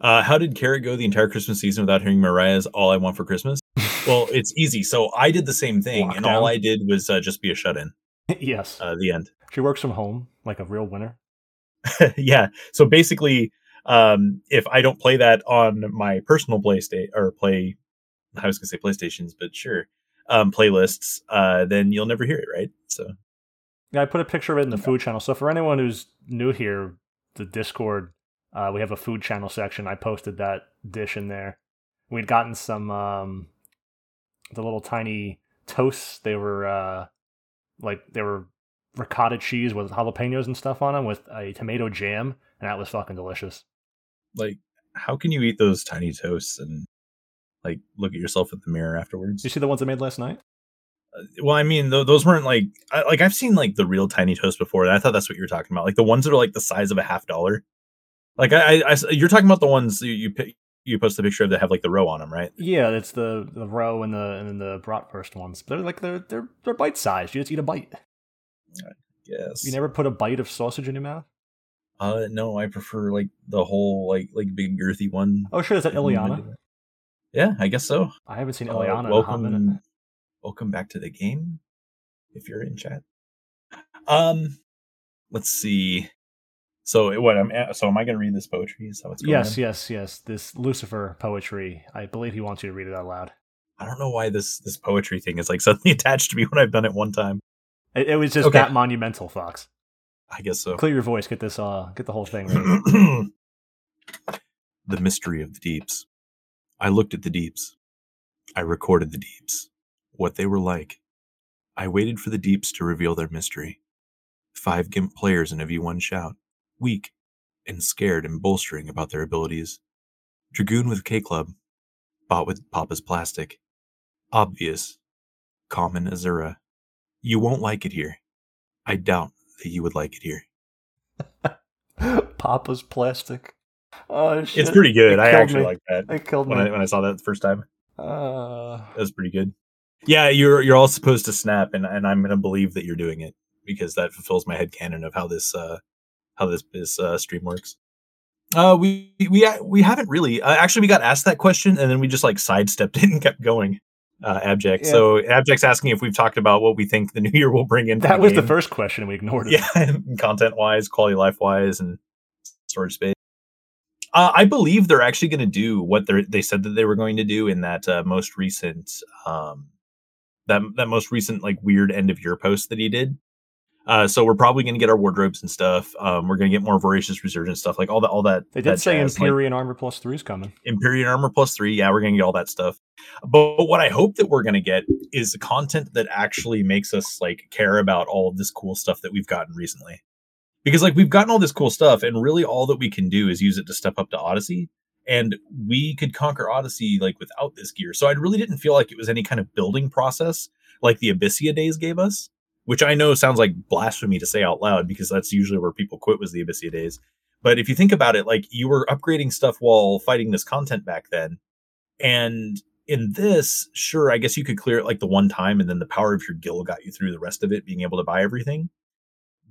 Uh, how did Carrot go the entire Christmas season without hearing Mariah's "All I Want for Christmas"? well, it's easy. So I did the same thing, Walk and all I did was uh, just be a shut-in. yes, uh, the end. She works from home like a real winner. yeah. So basically, um, if I don't play that on my personal PlayStation or play I was gonna say PlayStations, but sure, um, playlists, uh, then you'll never hear it, right? So, yeah, I put a picture of it in the food channel. So for anyone who's new here, the Discord, uh, we have a food channel section. I posted that dish in there. We'd gotten some um, the little tiny toasts. They were uh, like they were ricotta cheese with jalapenos and stuff on them with a tomato jam, and that was fucking delicious. Like, how can you eat those tiny toasts and like look at yourself in the mirror afterwards. You see the ones I made last night? Uh, well, I mean, th- those weren't like I, like I've seen like the real tiny toast before. I thought that's what you were talking about, like the ones that are like the size of a half dollar. Like I, I, I you're talking about the ones you you, you post the picture of that have like the row on them, right? Yeah, it's the the row and the and the bratwurst ones. They're like they're they're they're bite sized. You just eat a bite. Yes. You never put a bite of sausage in your mouth. Uh, no, I prefer like the whole like like big girthy one. Oh, sure, is that Ileana? Yeah, I guess so. I haven't seen Eliana. uh, welcome, Welcome back to the game. If you're in chat. Um, let's see. So what? I'm so am I going to read this poetry? Is that what's going yes, on? yes, yes. This Lucifer poetry. I believe he wants you to read it out loud. I don't know why this this poetry thing is like suddenly attached to me when I've done it one time. It, it was just okay. that monumental, Fox. I guess so. Clear your voice. Get this. Uh, get the whole thing. the mystery of the deeps. I looked at the deeps. I recorded the deeps, what they were like. I waited for the deeps to reveal their mystery. Five GIMP players in a V1 shout, weak and scared and bolstering about their abilities. Dragoon with K Club, bought with Papa's plastic. Obvious, common Asura. You won't like it here. I doubt that you would like it here. Papa's plastic. Oh shit! It's pretty good. It I actually me. like that It killed when me. I when I saw that the first time. Uh, That was pretty good. Yeah, you're you're all supposed to snap, and, and I'm gonna believe that you're doing it because that fulfills my head canon of how this uh how this this uh, stream works. Uh, we we we haven't really uh, actually we got asked that question and then we just like sidestepped it and kept going. Uh, abject. Yeah. So abject's asking if we've talked about what we think the new year will bring in. that was the first question we ignored. It. yeah, content wise, quality life wise, and storage space. Uh, I believe they're actually going to do what they they said that they were going to do in that uh, most recent um, that that most recent like weird end of year post that he did. Uh, so we're probably going to get our wardrobes and stuff. Um, we're going to get more voracious resurgence stuff, like all that. All that They did that say jazz, like- Empyrean armor plus three is coming. Empyrean armor plus three. Yeah, we're gonna get all that stuff. But, but what I hope that we're gonna get is the content that actually makes us like care about all of this cool stuff that we've gotten recently. Because like we've gotten all this cool stuff, and really all that we can do is use it to step up to Odyssey. And we could conquer Odyssey like without this gear. So I really didn't feel like it was any kind of building process like the Abyssea days gave us, which I know sounds like blasphemy to say out loud because that's usually where people quit was the Abyssea days. But if you think about it, like you were upgrading stuff while fighting this content back then. And in this, sure, I guess you could clear it like the one time and then the power of your gill got you through the rest of it, being able to buy everything.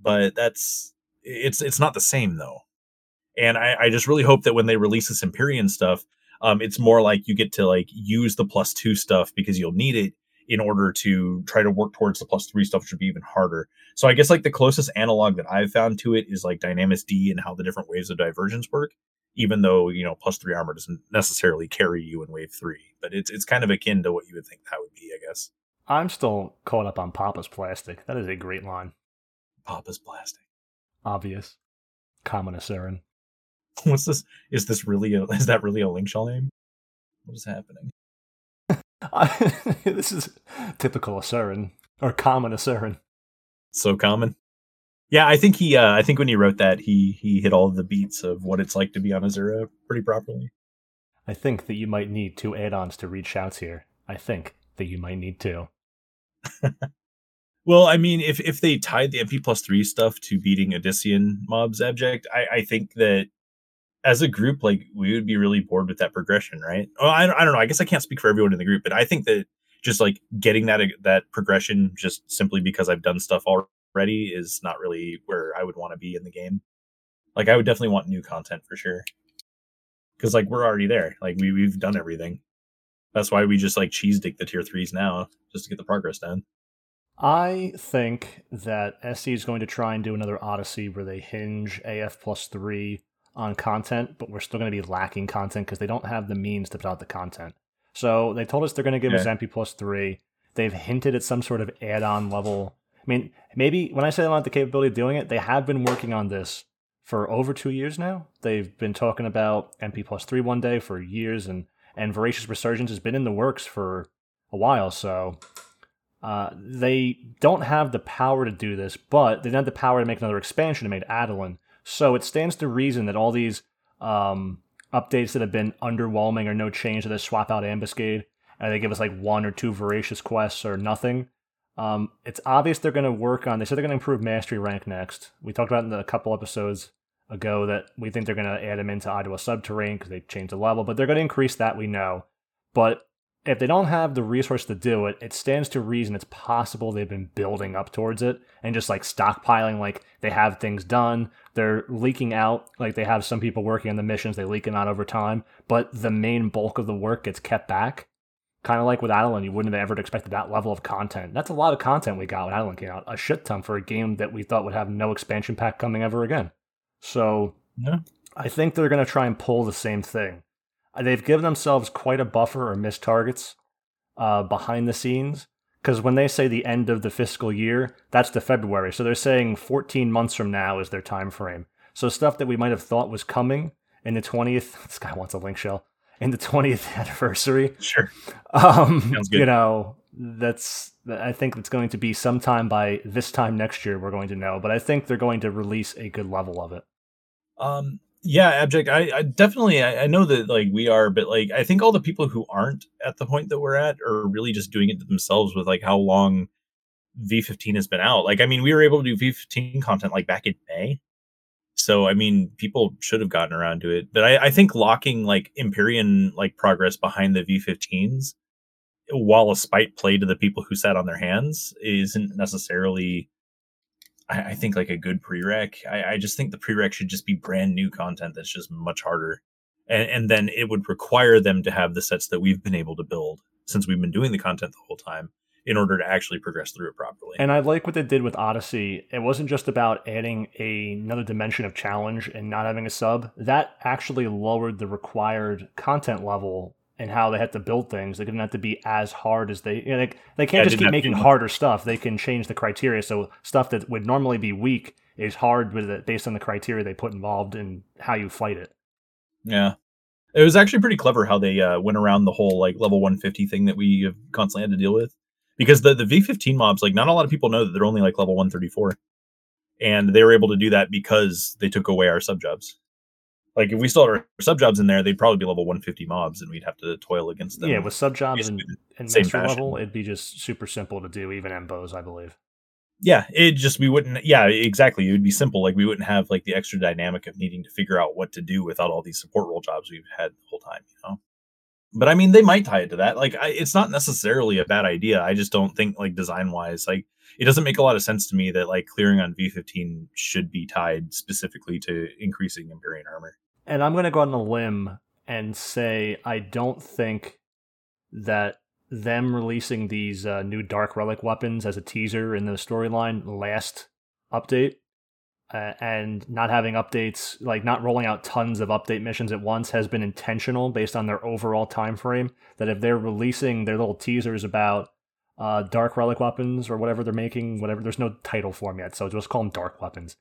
But that's it's it's not the same though. And I, I just really hope that when they release this Empyrean stuff, um, it's more like you get to like use the plus two stuff because you'll need it in order to try to work towards the plus three stuff, which would be even harder. So I guess like the closest analog that I've found to it is like Dynamis D and how the different waves of divergence work. Even though you know plus three armor doesn't necessarily carry you in wave three, but it's it's kind of akin to what you would think that would be, I guess. I'm still caught up on Papa's plastic. That is a great line. Papa's plastic. Obvious. Common Asuran. What's this? Is this really a, is that really a Linkshall name? What is happening? this is typical Asuran or common Asuran. So common. Yeah, I think he uh I think when he wrote that he he hit all the beats of what it's like to be on Asura pretty properly. I think that you might need two add-ons to read shouts here. I think that you might need two. Well, I mean, if if they tied the MP plus three stuff to beating Odyssean mobs abject, I, I think that as a group, like we would be really bored with that progression, right? Well, I, I don't know. I guess I can't speak for everyone in the group, but I think that just like getting that that progression just simply because I've done stuff already is not really where I would want to be in the game. Like I would definitely want new content for sure. Because like we're already there. Like we we've done everything. That's why we just like cheese dig the tier threes now, just to get the progress done. I think that SE is going to try and do another Odyssey where they hinge AF plus three on content, but we're still going to be lacking content because they don't have the means to put out the content. So they told us they're going to give us MP plus three. They've hinted at some sort of add-on level. I mean, maybe when I say they don't have the capability of doing it, they have been working on this for over two years now. They've been talking about MP plus three one day for years, and and Voracious Resurgence has been in the works for a while. So uh, they don't have the power to do this, but they don't have the power to make another expansion to make Adoulin. So it stands to reason that all these um, updates that have been underwhelming or no change, that they swap out Ambuscade and they give us like one or two voracious quests or nothing. Um, it's obvious they're going to work on. They said they're going to improve mastery rank next. We talked about in a couple episodes ago that we think they're going to add them into Idaho Subterrane because they changed the level, but they're going to increase that. We know, but if they don't have the resource to do it, it stands to reason it's possible they've been building up towards it and just like stockpiling, like they have things done. They're leaking out, like they have some people working on the missions, they leak them out over time, but the main bulk of the work gets kept back. Kind of like with Adoulin, you wouldn't have ever expected that level of content. That's a lot of content we got when Adoulin came out. A shit ton for a game that we thought would have no expansion pack coming ever again. So Yeah. I think they're going to try and pull the same thing. They've given themselves quite a buffer or missed targets uh, behind the scenes because when they say the end of the fiscal year, that's the February. So they're saying 14 months from now is their time frame. So stuff that we might have thought was coming in the 20th. This guy wants a link shell in the 20th anniversary. Sure. Um, good. You know, that's I think it's going to be sometime by this time next year. We're going to know, but I think they're going to release a good level of it. Um, yeah, abject. I, I definitely, I, I know that like we are, but like I think all the people who aren't at the point that we're at are really just doing it to themselves with like how long V15 has been out. Like, I mean, we were able to do V15 content like back in May. So I mean, people should have gotten around to it, but I, I think locking like Empyrean like progress behind the V15s, while a spite play to the people who sat on their hands, isn't necessarily. I, I think like a good prereq. I, I just think the prereq should just be brand new content that's just much harder, and, and then it would require them to have the sets that we've been able to build since we've been doing the content the whole time in order to actually progress through it properly. And I like what they did with Odyssey. It wasn't just about adding a, another dimension of challenge and not having a sub. That actually lowered the required content level and how they had to build things. They didn't have to be as hard as they. You know, they, they can't yeah, just keep making harder stuff. They can change the criteria. So stuff that would normally be weak is hard with it based on the criteria they put involved in how you fight it. Yeah. It was actually pretty clever how they uh, went around the whole like level 150 thing that we have constantly had to deal with because the the V15 mobs like not a lot of people know that they're only like level 134 and they were able to do that because they took away our sub jobs. Like if we still had our sub jobs in there, they'd probably be level 150 mobs, and we'd have to toil against them. Yeah, with sub jobs and, and master level, it'd be just super simple to do, even MBOs, I believe. Yeah, it just we wouldn't. Yeah, exactly. It would be simple. Like we wouldn't have like the extra dynamic of needing to figure out what to do without all these support role jobs we've had the whole time. You know but I mean, they might tie it to that. Like, I, it's not necessarily a bad idea. I just don't think, like, design wise, like, it doesn't make a lot of sense to me that like clearing on V15 should be tied specifically to increasing Empyrean armor. And I'm going to go on a limb and say I don't think that them releasing these uh, new Dark Relic weapons as a teaser in the storyline last update uh, and not having updates like not rolling out tons of update missions at once has been intentional based on their overall time frame that if they're releasing their little teasers about uh, dark relic weapons or whatever they're making whatever there's no title for them yet so just call them dark weapons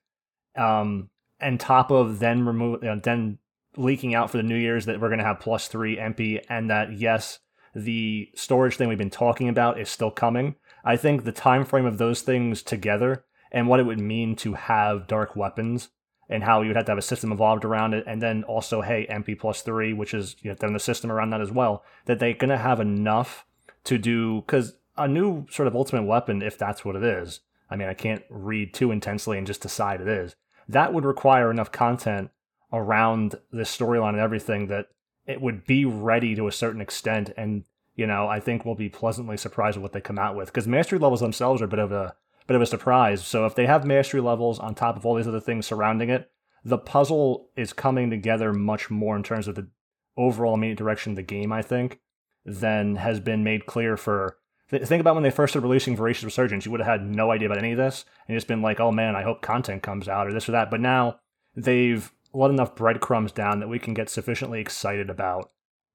um and top of then remove know, then leaking out for the new year's that we're going to have plus three MP and that yes the storage thing we've been talking about is still coming i think the time frame of those things together and what it would mean to have dark weapons and how you would have to have a system evolved around it. And then also, hey, MP plus three, which is you know, then the system around that as well, that they're going to have enough to do, because a new sort of ultimate weapon, if that's what it is, I mean, I can't read too intensely and just decide it is, that would require enough content around this storyline and everything that it would be ready to a certain extent. And, you know, I think we'll be pleasantly surprised with what they come out with, because mastery levels themselves are a bit of a bit of a surprise. So if they have mastery levels on top of all these other things surrounding it, the puzzle is coming together much more in terms of the overall immediate direction of the game, I think, than has been made clear for. Think about when they first started releasing Voracious Resurgence. You would have had no idea about any of this, and just been like, "Oh man, I hope content comes out or this or that." But now they've let enough breadcrumbs down that we can get sufficiently excited about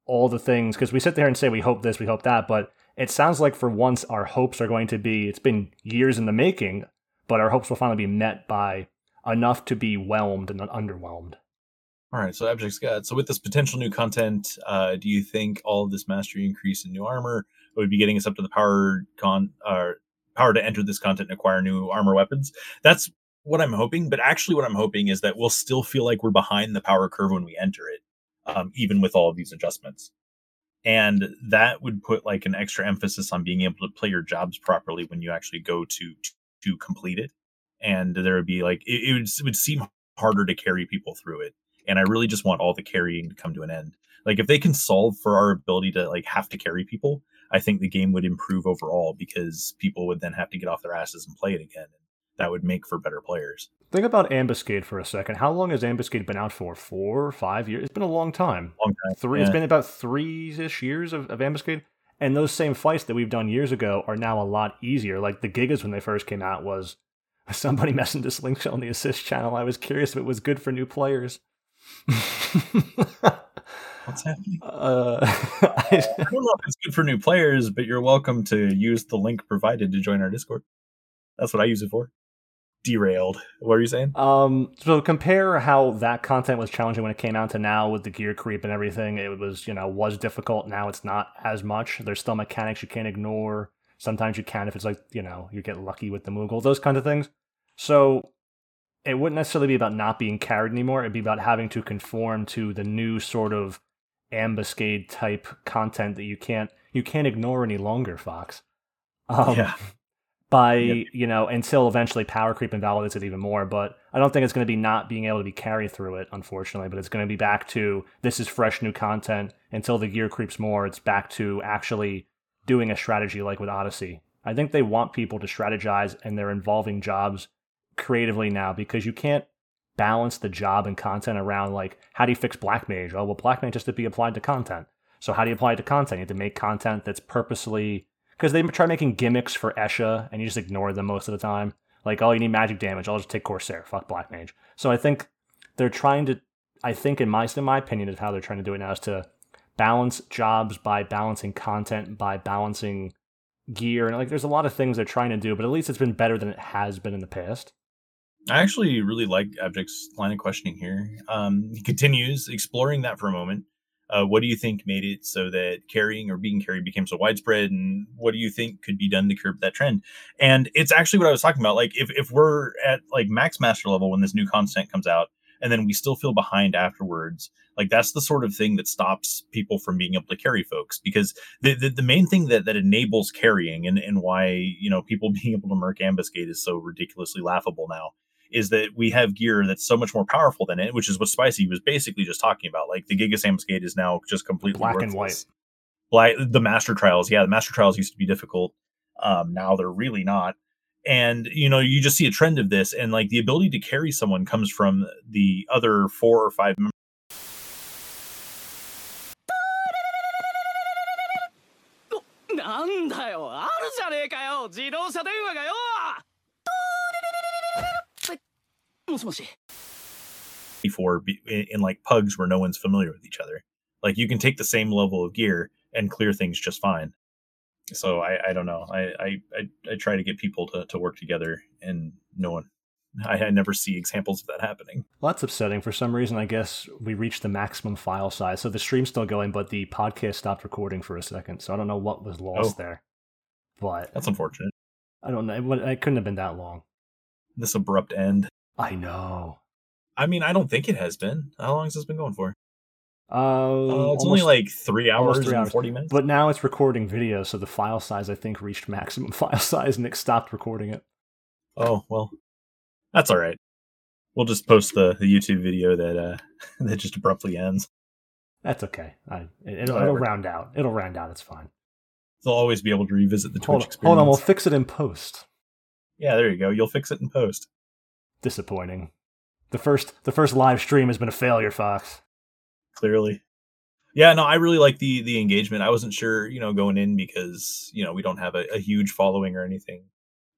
all the things because we sit there and say we hope this, we hope that, but it sounds like for once our hopes are going to be it's been years in the making but our hopes will finally be met by enough to be whelmed and not underwhelmed all right so abject scott so with this potential new content uh, do you think all of this mastery increase in new armor would be getting us up to the power con uh, power to enter this content and acquire new armor weapons. That's what i'm hoping but actually what i'm hoping is that we'll still feel like we're behind the power curve when we enter it um, even with all of these adjustments. And that would put like an extra emphasis on being able to play your jobs properly when you actually go to to complete it. And there would be like it, it, would, it would seem harder to carry people through it. And i really just want all the carrying to come to an end. Like if they can solve for our ability to like have to carry people i think the game would improve overall because people would then have to get off their asses and play it again that would make for better players Think about Ambuscade for a second. How long has Ambuscade been out for? Four, five years? It's been a long time. Long time. Three. Yeah. It's been about three-ish years of, of Ambuscade. And those same fights that we've done years ago are now a lot easier. Like the Gigas when they first came out was somebody messing to Slingshot on the assist channel. I was curious if it was good for new players. What's happening? Uh, I, I don't know if it's good for new players, but you're welcome to use the link provided to join our Discord. That's what I use it for derailed. What are you saying? Um, so compare how that content was challenging when it came out to now with the gear creep and everything. It was, you know, was difficult. Now it's not as much. There's still mechanics you can't ignore. Sometimes you can if it's like, you know, you get lucky with the Moogle, those kind of things. So it wouldn't necessarily be about not being carried anymore. It'd be about having to conform to the new sort of ambuscade type content that you can't you can't ignore any longer, Fox. Um, yeah by Yep. you know until eventually power creep invalidates it even more but i don't think it's going to be not being able to be carried through it unfortunately but it's going to be back to this is fresh new content until the gear creeps more it's back to actually doing a strategy like with odyssey i think they want people to strategize and they're involving jobs creatively now because you can't balance the job and content around like how do you fix black mage oh well black mage has to be applied to content so how do you apply it to content you have to make content that's purposely because they try making gimmicks for Escha and you just ignore them most of the time. Like, oh, you need magic damage. I'll just take Corsair. Fuck Black Mage. So I think they're trying to. I think in my in my opinion is how they're trying to do it now is to balance jobs by balancing content by balancing gear and like there's a lot of things they're trying to do, but at least it's been better than it has been in the past. I actually really like Abject's line of questioning here. Um, he continues exploring that for a moment. Uh, what do you think made it so that carrying or being carried became so widespread, and what do you think could be done to curb that trend? And it's actually what I was talking about. Like, if if we're at like max master level when this new content comes out, and then we still feel behind afterwards, like that's the sort of thing that stops people from being able to carry folks. Because the the, the main thing that that enables carrying and and why you know people being able to merc ambuscade is so ridiculously laughable now is that we have gear that's so much more powerful than it, which is what Spicy was basically just talking about. Like the Gigas Ambuscade is now just completely Black and worthless. Black, the Master Trials, yeah, the Master Trials used to be difficult. Um, now they're really not. And you know, you just see a trend of this, and like the ability to carry someone comes from the other four or five before in, in like pugs where no one's familiar with each other. Like you can take the same level of gear and clear things just fine. So I, I don't know. I, I, I, I try to get people to, to work together and no one, I, I never see examples of that happening. Well, that's upsetting. For some reason, I guess we reached the maximum file size. So the stream's still going, but the podcast stopped recording for a second. So I don't know what was lost Oh. there. But That's unfortunate. I don't know. It, it couldn't have been that long. This abrupt end. I know. I mean, I don't think it has been. How long has this been going for? Uh, Uh, it's almost- only like three hours three and hours. 40 minutes. But now it's recording video, so the file size I think reached maximum file size. Nick stopped recording it. Oh, well, that's all right. We'll just post the, the YouTube video that uh that just abruptly ends. That's okay. I, it, it'll, it'll round out. It'll round out. It's fine. They'll always be able to revisit the Twitch Hold on, experience. hold on. We'll fix it in post. Yeah, there you go. You'll fix it in post. Disappointing. The first the first live stream has been a failure, Fox. Clearly. Yeah, no, I really like the the engagement. I wasn't sure, you know, going in because you know we don't have a, a huge following or anything.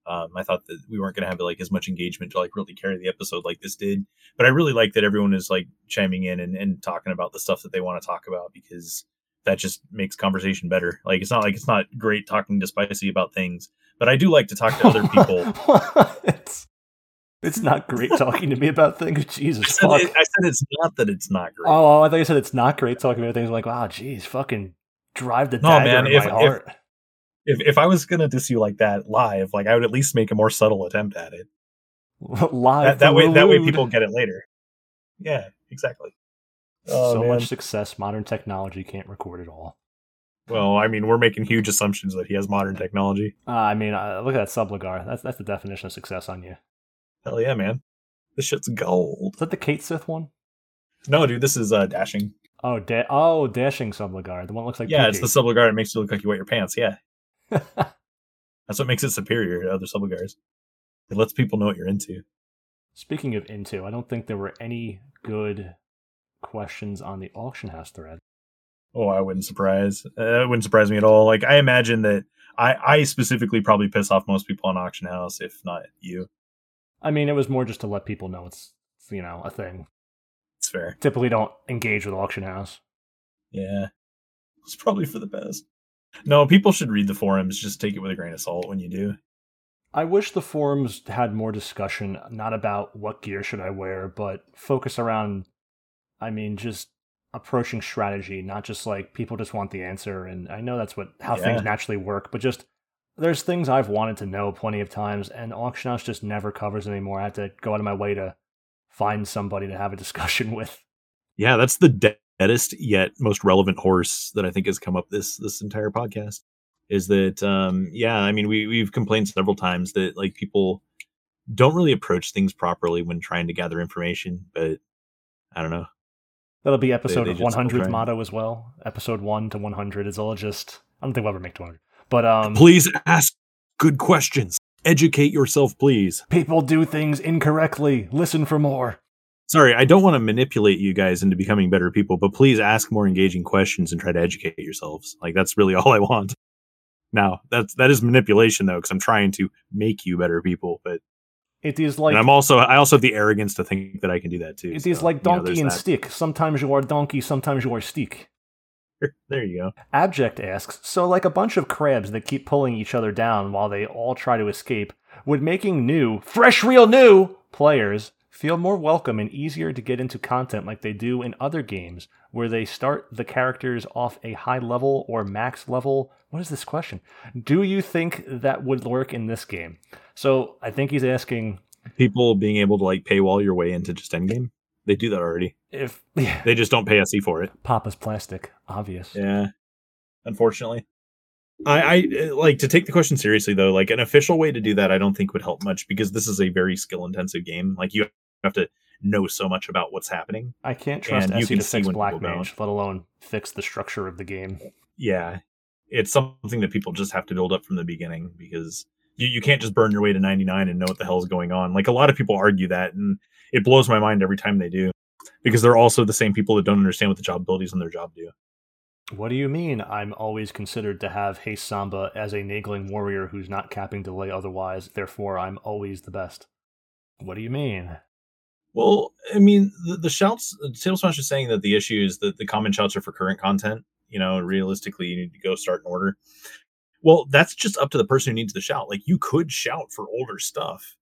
Um, I thought that we weren't going to have like as much engagement to like really carry the episode like this did. But I really like that everyone is like chiming in and, and talking about the stuff that they want to talk about because that just makes conversation better. Like it's not like it's not great talking to Spicy about things, but I do like to talk to other people. It's, not great talking to me about things. I Jesus said, fuck. it- I said it's not that it's not great. Oh, I thought you said it's not great talking about things. I'm like, wow, geez, fucking drive the No, dagger man, in if- my if- heart. if if I was gonna diss you like that live, like I would at least make a more subtle attempt at it. Live That, that way, that way people get it later. Yeah, exactly. Oh, so man. much success, modern technology can't record it all. Well, I mean, we're making huge assumptions that he has modern technology. Uh, I mean, uh, look at that subligar. That's that's the definition of success on you. Hell yeah, man! This shit's gold. Is that the Kate Sith one? No, dude, this is uh, dashing. Oh, da- oh, dashing subligar. The one that looks like yeah, it's the Pookie. subligard that makes you look like you wet your pants. Yeah, that's what makes it superior to other subligars. It lets people know what you're into. Speaking of into, I don't think there were any good questions on the auction house thread. Oh, I wouldn't surprise. Uh, it wouldn't surprise me at all. Like I imagine that I, I specifically probably piss off most people on auction house, if not you. I mean, it was more just to let people know it's it's, you know a thing. It's fair. Typically, don't engage with auction house. Yeah, it's probably for the best. No, people should read the forums. Just take it with a grain of salt when you do. I wish the forums had more discussion, not about what gear should I wear, but focus around, I mean, just approaching strategy, not just like people just want the answer. And I know that's what how things naturally work, but just there's things I've wanted to know plenty of times, and auction house just never covers anymore. I have to go out of my way to find somebody to have a discussion with. Yeah, that's the deadest yet most relevant horse that I think has come up this this entire podcast. is that um yeah i mean we we've complained several times that like people don't really approach things properly when trying to gather information but i don't know That'll be episode they of just 100 try. motto as well. Episode 1 to 100 is all just. I don't think we'll ever make 200. But um, please ask good questions educate yourself please people do things incorrectly. Listen for more. sorry i don't want to manipulate you guys into becoming better people but please ask more engaging questions and try to educate yourselves like that's really all i want now that's that is manipulation though because i'm trying to make you better people but It is like and i'm also i also have the arrogance to think that i can do that too it is so, like you know, donkey and that. stick. Sometimes you are donkey, sometimes you are stick. there you go Abject asks, so like a bunch of crabs that keep pulling each other down while they all try to escape, would making new, fresh, real new players feel more welcome and easier to get into content like they do in other games where they start the characters off a high level or max level? What is this question? Do you think that would work in this game? So I think he's asking people being able to like paywall your way into just endgame they do that already if they just don't pay se for it Papa's plastic, obvious. Yeah, unfortunately. I, I uh, like to take the question seriously though. Like an official way to do that, I don't think would help much because this is a very skill intensive game. Like you have to know so much about what's happening. I can't trust And you SE can to fix Black. Mage, let alone fix the structure of the game. Yeah, it's something that people just have to build up from the beginning because you, you can't just burn your way to 99 and know what the hell is going on. Like a lot of people argue that, and it blows my mind every time they do because they're also the same people that don't understand what the job abilities on their job do. What do you mean I'm always considered to have Haste Samba as a Naegling warrior who's not capping delay otherwise, therefore I'm always the best? What do you mean? Well, I mean, the, the shouts, Table Smash is saying that the issue is that the common shouts are for current content. You know, realistically, you need to go start an order. Well, that's just up to the person who needs the shout. Like, you could shout for older stuff.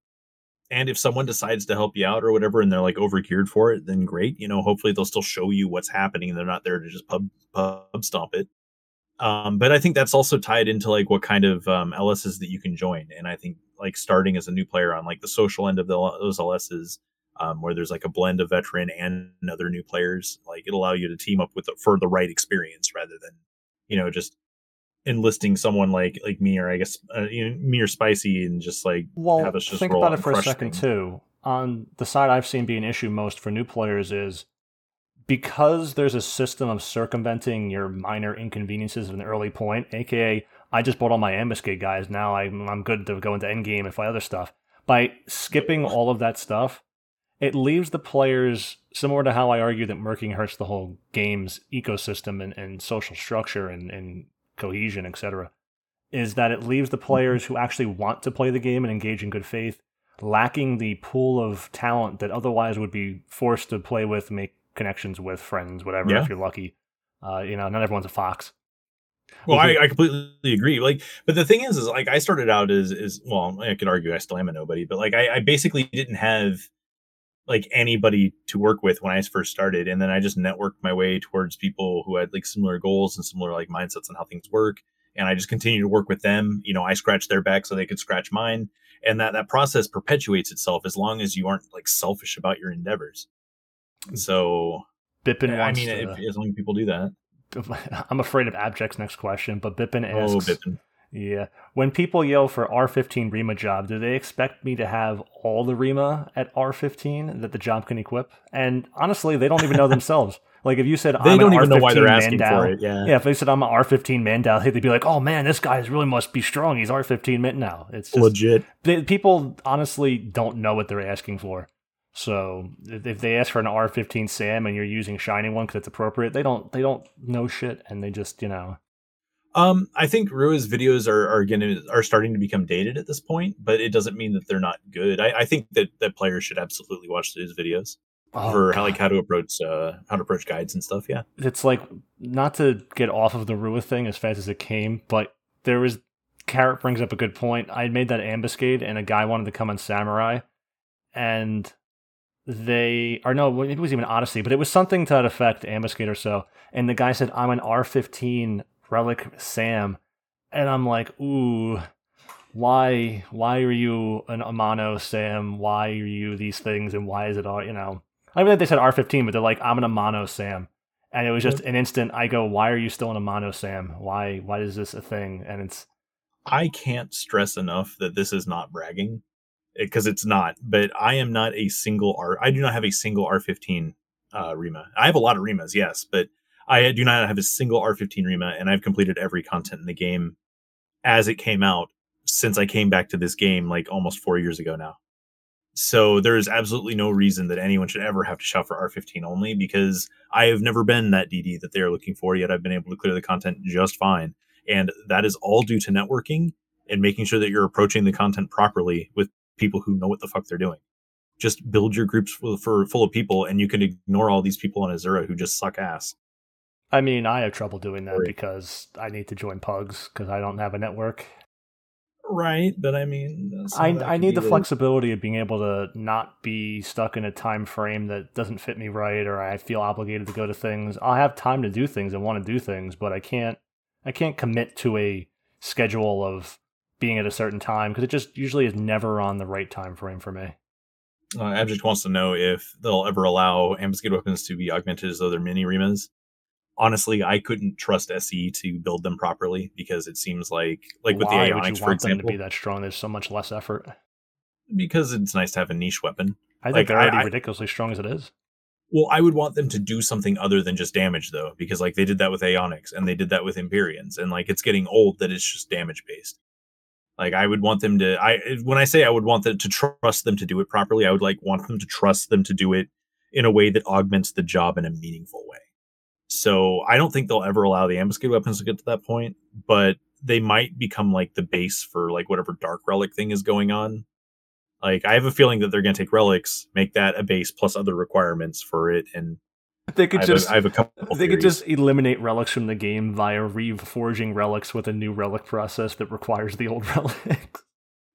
And if someone decides to help you out or whatever, and they're like over geared for it, then great. You know, hopefully they'll still show you what's happening. They're not there to just pub pub stomp it. Um, but I think that's also tied into like what kind of um, LSs that you can join. And I think like starting as a new player on like the social end of the, those LSs, um, where there's like a blend of veteran and other new players. Like it'll allow you to team up with for the right experience rather than you know just enlisting someone like like me or I guess uh, you know, me or Spicy and just like Well, have us just think about it for a second too. On the side I've seen be an issue most for new players is because there's a system of circumventing your minor inconveniences at an early point, aka I just bought all my ambuscade guys, now I'm, I'm good to go into endgame and fight other stuff. By skipping all of that stuff, it leaves the players similar to how I argue that murking hurts the whole game's ecosystem and, and social structure and, and cohesion, etc. Is that it leaves the players who actually want to play the game and engage in good faith lacking the pool of talent that otherwise would be forced to play with, make connections with friends, whatever, Yeah. if you're lucky. Uh, you know, not everyone's a fox. Well. I, I completely agree. Like, but the thing is, is like I started out as is well, I could argue I still am a nobody, but like I, I basically didn't have like anybody to work with when I first started, and then I just networked my way towards people who had like similar goals and similar like mindsets on how things work, and I just continued to work with them. You know, I scratched their back so they could scratch mine, and that that process perpetuates itself as long as you aren't like selfish about your endeavors. So, Bippin I mean, to, if, as long as people do that. I'm afraid of Abject's next question, but Bippin Oh, asks, Bippin. Yeah, when people yell for R15 Rima job, do they expect me to have all the Rima at R15 that the job can equip? And honestly, they don't even know themselves. Like if you said They I'm don't an even know why they're asking Mandau, for it. Yeah. Yeah, if they said I'm an R15 Mandau, they'd be like, "Oh man, this guy really must be strong. He's R15 Mint now." It's just, legit. they, people honestly don't know what they're asking for. So if if they ask for an R15 Sam and you're using shiny one because it's appropriate, they don't they don't know shit and they just you know Um, I think Rua's videos are are going are starting to become dated at this point, but it doesn't mean that they're not good. I, I think that that players should absolutely watch his videos oh, for how like how to approach uh how to approach guides and stuff. Yeah. it's like not to get off of the Rua thing as fast as it came, but there was Carrot brings up a good point. I made that ambuscade and a guy wanted to come on Samurai and they or no, it was even Odyssey, but it was something to that effect, ambuscade or so. And the guy said, I'm an R fifteen relic Sam. And I'm like, ooh, why why are you an Amano Sam? Why are you these things and why is it all you know? I mean they said R fifteen, but they're like, I'm an Amano Sam and it was just an instant. I go, "Why are you still in a mono Sam? Why why is this a thing?" And it's I can't stress enough that this is not bragging because it's not. But I am not a single R. I do not have a single R15 uh, Rima. I have a lot of Rimas, yes, but I do not have a single R15 Rima, and I've completed every content in the game as it came out since I came back to this game like almost four years ago now. So there is absolutely no reason that anyone should ever have to shout for R15 only because I have never been that DD that they are looking for yet. I've been able to clear the content just fine. And that is all due to networking and making sure that you're approaching the content properly with people who know what the fuck they're doing. Just build your groups for, for full of people and you can ignore all these people on Asura who just suck ass. I mean, I have trouble doing that Right. because I need to join pugs because I don't have a network. Right, but I mean, I, I need the flexibility of being able to not be stuck in a time frame that doesn't fit me right or I feel obligated to go to things. I'll have time to do things and want to do things, but I can't I can't commit to a schedule of being at a certain time because it just usually is never on the right time frame for me. Uh, Abject wants to know if they'll ever allow ambuscade weapons to be augmented as other mini Rimas. Honestly, I couldn't trust SE to build them properly because it seems like, like with Why the Aeonics, for want them example, to be that strong? There's so much less effort. because it's nice to have a niche weapon. I think Like, they're already I- ridiculously strong as it is. Well, I would want them to do something other than just damage, though, because like they did that with Aeonics and they did that with Empyreans, and like it's getting old that it's just damage based. Like I would want them to. I when I say I would want them to trust them to do it properly, I would like want them to trust them to do it in a way that augments the job in a meaningful way. So I don't think they'll ever allow the ambuscade weapons to get to that point, but they might become like the base for like whatever dark relic thing is going on. Like I have a feeling that they're going to take relics, make that a base plus other requirements for it, and They could have, just a, I have a couple. They could just eliminate relics from the game via reforging relics with a new relic process that requires the old relics.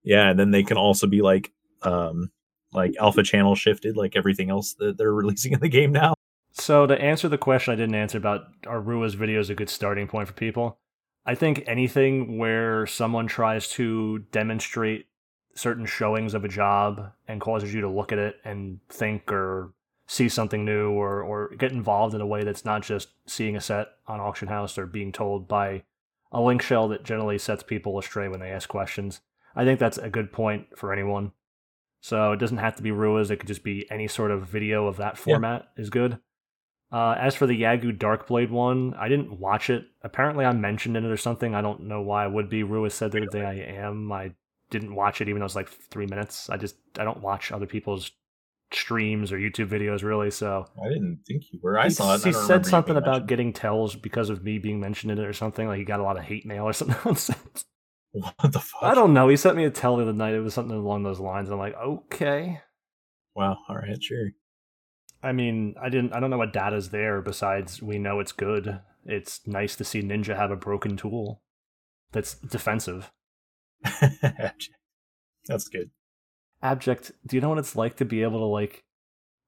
yeah, and then they can also be like, um, like alpha channel shifted, like everything else that they're releasing in the game now. So to answer the question I didn't answer about are Rua's videos a good starting point for people? I think anything where someone tries to demonstrate certain showings of a job and causes you to look at it and think or see something new or, or get involved in a way that's not just seeing a set on auction house or being told by a link shell that generally sets people astray when they ask questions. I think that's a good point for anyone. So it doesn't have to be Ruas, it could just be any sort of video of that format is good. Uh, as for the Yagu Darkblade one, I didn't watch it. Apparently, I mentioned in it or something. I don't know why I would be. Ruas said the other day I am. I didn't watch it, even though it was like three minutes. I just I don't watch other people's streams or YouTube videos really. So I didn't think you were. I he, saw it. He said something about getting tells because of me being mentioned in it or something. Like he got a lot of hate mail or some nonsense. What the fuck? I don't know. He sent me a tell the other night. It was something along those lines. I'm like, okay. Wow. All right. Sure. I mean, I didn't. I don't know what data's there besides we know it's good. It's nice to see Ninja have a broken tool that's defensive. That's good. Abject. Do you know what it's like to be able to like,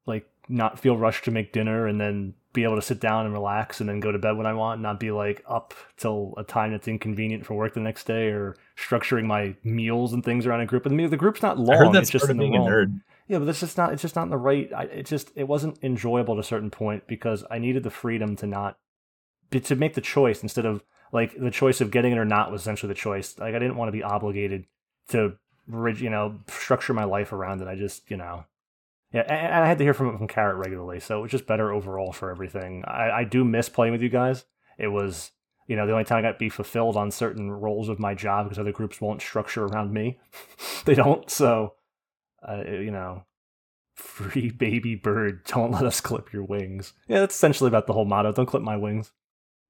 like not feel rushed to make dinner and then be able to sit down and relax and then go to bed when I want, and not be like up till a time that's inconvenient for work the next day or structuring my meals and things around a group. And the, the group's not long. I heard that's it's just part in of the being a nerd. Yeah, but it's just not. It's just not in the right. I, it just it wasn't enjoyable at a certain point because I needed the freedom to not to make the choice instead of like the choice of getting it or not was essentially the choice. Like I didn't want to be obligated to you know structure my life around it. I just you know yeah, and, and I had to hear from from Carrot regularly, so it was just better overall for everything. I, I do miss playing with you guys. It was you know the only time I got to be fulfilled on certain roles of my job because other groups won't structure around me. they don't so uh, you know, free baby bird, don't let us clip your wings. Yeah, that's essentially about the whole motto. Don't clip my wings.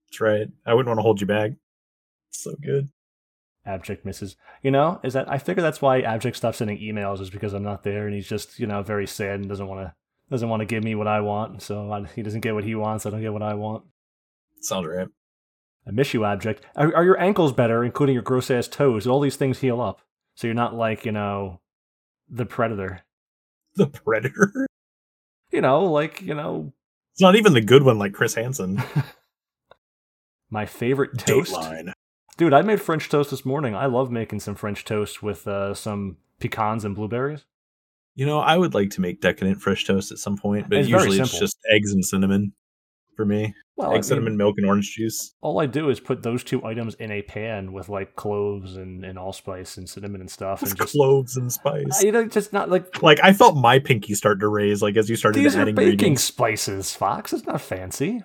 That's right. I wouldn't want to hold you back. So good. Abject misses. You know, is that I figure that's why Abject stopped sending emails is because I'm not there and he's just you know very sad and doesn't want to doesn't want to give me what I want. So I, he doesn't get what he wants. I don't get what I want. Sounds right. I miss you, Abject. Are, are your ankles better, including your gross ass toes? All these things heal up, so you're not like you know, the predator. The Predator. You know, like you know, It's not even the good one like Chris Hansen. my favorite toast. Dateline. Dude, I made French toast this morning. I love making some French toast with uh, some pecans and blueberries. You know, I would like to make decadent French toast at some point, but It's usually it's just eggs and cinnamon. For me. Well, I Egg cinnamon milk and orange juice. all I do is put those two items in a pan with like cloves and, and allspice and cinnamon and stuff, and just cloves and spice. you know, just not like like I felt my pinky start to raise like as you started these are adding baking spices, Fox. It's not fancy.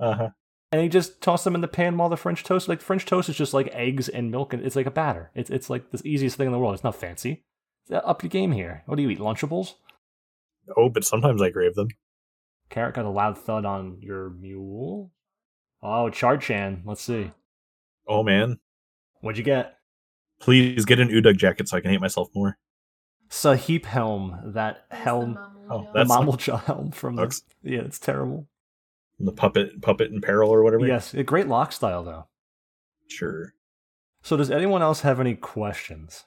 Uh-huh. And you just toss them in the pan while the French toast. Like French toast is just like eggs and milk, and it's like a batter. It's it's like the easiest thing in the world. It's not fancy. Up your game here. What do you eat? Lunchables? Oh, but sometimes I crave them. Carrot got a loud thud on your mule. Oh, Charchan. Let's see. Oh man, What'd you get? please get an Udug jacket so I can hate myself more. Sahip helm. That That's the helm. Mamool Ja. Oh, The that's- helm from the. Sucks. Yeah, it's terrible. The puppet, puppet in peril or whatever. Yes, a great lock style though. sure. So, does anyone else have any questions?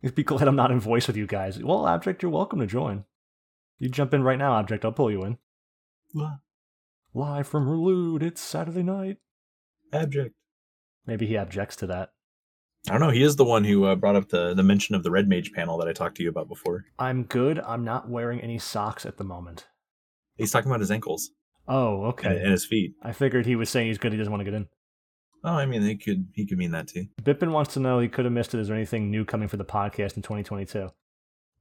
You'd be glad I'm not in voice with you guys. Well, Abject, you're welcome to join. You jump in right now, Abject. I'll pull you in. Live from Ru'Lude, it's Saturday night. Abject. Maybe he objects to that. I don't know. He is the one who uh, brought up the the mention of the red mage panel that I talked to you about before. I'm good. I'm not wearing any socks at the moment. He's talking about his ankles Oh, and, okay. and his feet. I figured he was saying he's good. He doesn't want to get in. Oh, I mean, he could he could mean that too. Bippin wants to know he could have missed it. Is there anything new coming for the podcast in 2022? Um,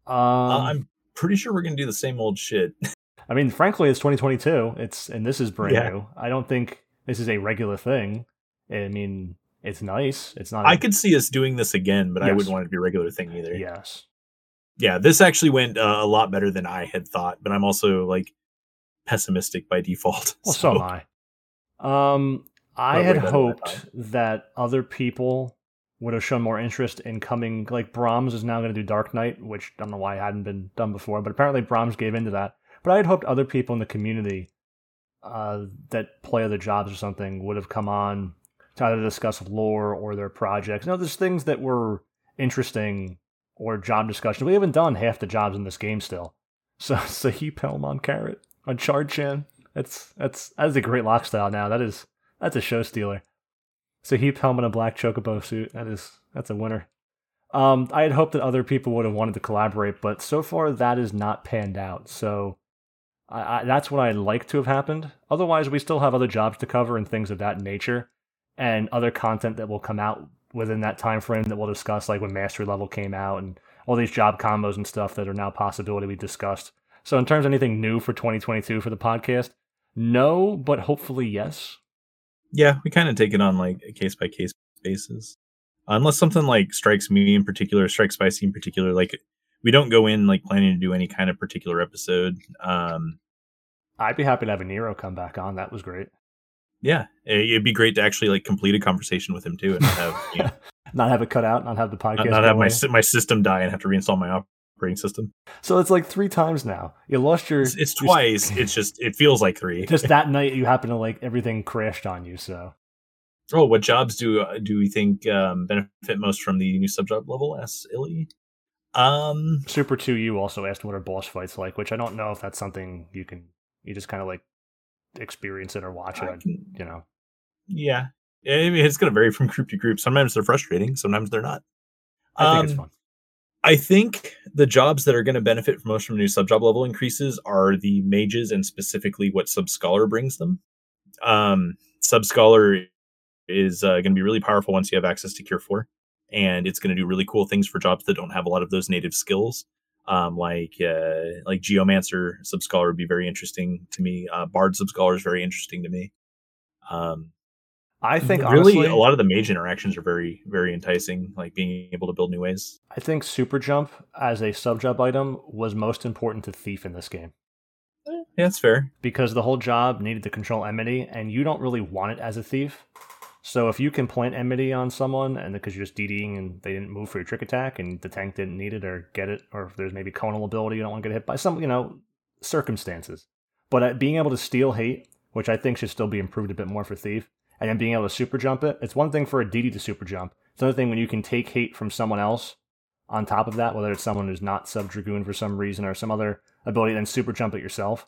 uh, I'm pretty sure we're gonna do the same old shit. I mean, frankly, it's 2022. It's and this is brand Yeah. new. I don't think this is a regular thing. I mean, it's nice. It's not. I could see us doing this again, but I wouldn't want it to be a regular thing either. Yes. yeah, this actually went uh, a lot better than I had thought, but I'm also like pessimistic by default. Well, so, am I. Um, I had hoped that other people would have shown more interest in coming. Like Brahms is now going to do Dark Knight, which I don't know why it hadn't been done before, but apparently Brahms gave into that. But I had hoped other people in the community uh, that play other jobs or something would have come on to either discuss lore or their projects. You know, there's things that were interesting or job discussion. We haven't done half the jobs in this game still. So, so on Carrot on Charchan. That's that's that's a great lock style now. That is that's a show stealer. So he Pelm in a black chocobo suit. That is that's a winner. Um, I had hoped that other people would have wanted to collaborate, but so far that is not panned out. So I, I, that's what I'd like to have happened. Otherwise, we still have other jobs to cover and things of that nature, and other content that will come out within that time frame that we'll discuss, like when Mastery Level came out and all these job combos and stuff that are now possibility we discussed. So in terms of anything new for 2022 for the podcast, no, but hopefully yes. yeah, we kind of take it on like a case by case basis, unless something like strikes me in particular, strikes Spicy in particular. Like we don't go in like planning to do any kind of particular episode. Um, I'd be happy to have a Nero come back on. That was great. yeah, it- it'd be great to actually like complete a conversation with him too, and not have you know, not have it cut out, not have the podcast. not, not have my away. my system die and have to reinstall my operating system. So it's like three times now. You lost your. It's, it's your- twice. it's just it feels like three. Just that night, you happen to like everything crashed on you. So Oh, what jobs do uh, do we think um, benefit most from the new sub job level? Asks Illy. Um, Super Two, you also asked what are boss fights like, which I don't know if that's something you can. You just kind of like experience it or watch it. can- You know. yeah, I mean, it's going to vary from group to group. Sometimes they're frustrating. Sometimes they're not. I think it's Um, fun. I think the jobs that are going to benefit most from new sub job level increases are the mages and specifically what sub scholar brings them. Um, sub scholar is uh, going to be really powerful once you have access to cure four, and it's going to do really cool things for jobs that don't have a lot of those native skills. Um, like uh, like geomancer sub scholar would be very interesting to me. Uh, bard sub scholar is very interesting to me. Um, I think really honestly, a lot of the mage interactions are very very enticing, like being able to build new ways. I think Super Jump as a sub job item was most important to Thief in this game. Yeah, that's fair. because the whole job needed to control enmity, and you don't really want it as a thief. So if you can plant enmity on someone, and because you're just DDing and they didn't move for your trick attack, and the tank didn't need it or get it, or if there's maybe conal ability you don't want to get hit by some, you know, circumstances. But uh, being able to steal hate, which I think should still be improved a bit more for thief, and then being able to super jump it, it's one thing for a DD to super jump. It's another thing when you can take hate from someone else on top of that, whether it's someone who's not sub dragoon for some reason or some other ability, then super jump it yourself.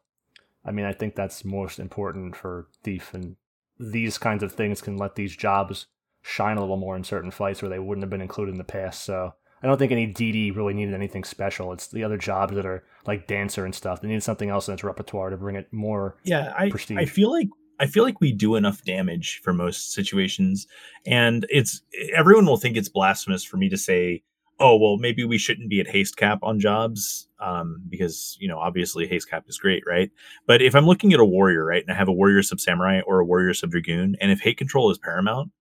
I mean, I think that's most important for Thief, and these kinds of things can let these jobs shine a little more in certain fights where they wouldn't have been included in the past. So I don't think any DD really needed anything special. It's the other jobs that are like dancer and stuff. They needed something else in its repertoire to bring it more. Yeah, I Prestige. I feel like I feel like we do enough damage for most situations, and it's everyone will think it's blasphemous for me to say, oh well, maybe we shouldn't be at haste cap on jobs, um, because you know obviously haste cap is great, right? But if I'm looking at a warrior, right, and I have a warrior sub samurai or a warrior sub dragoon, and if hate control is paramount,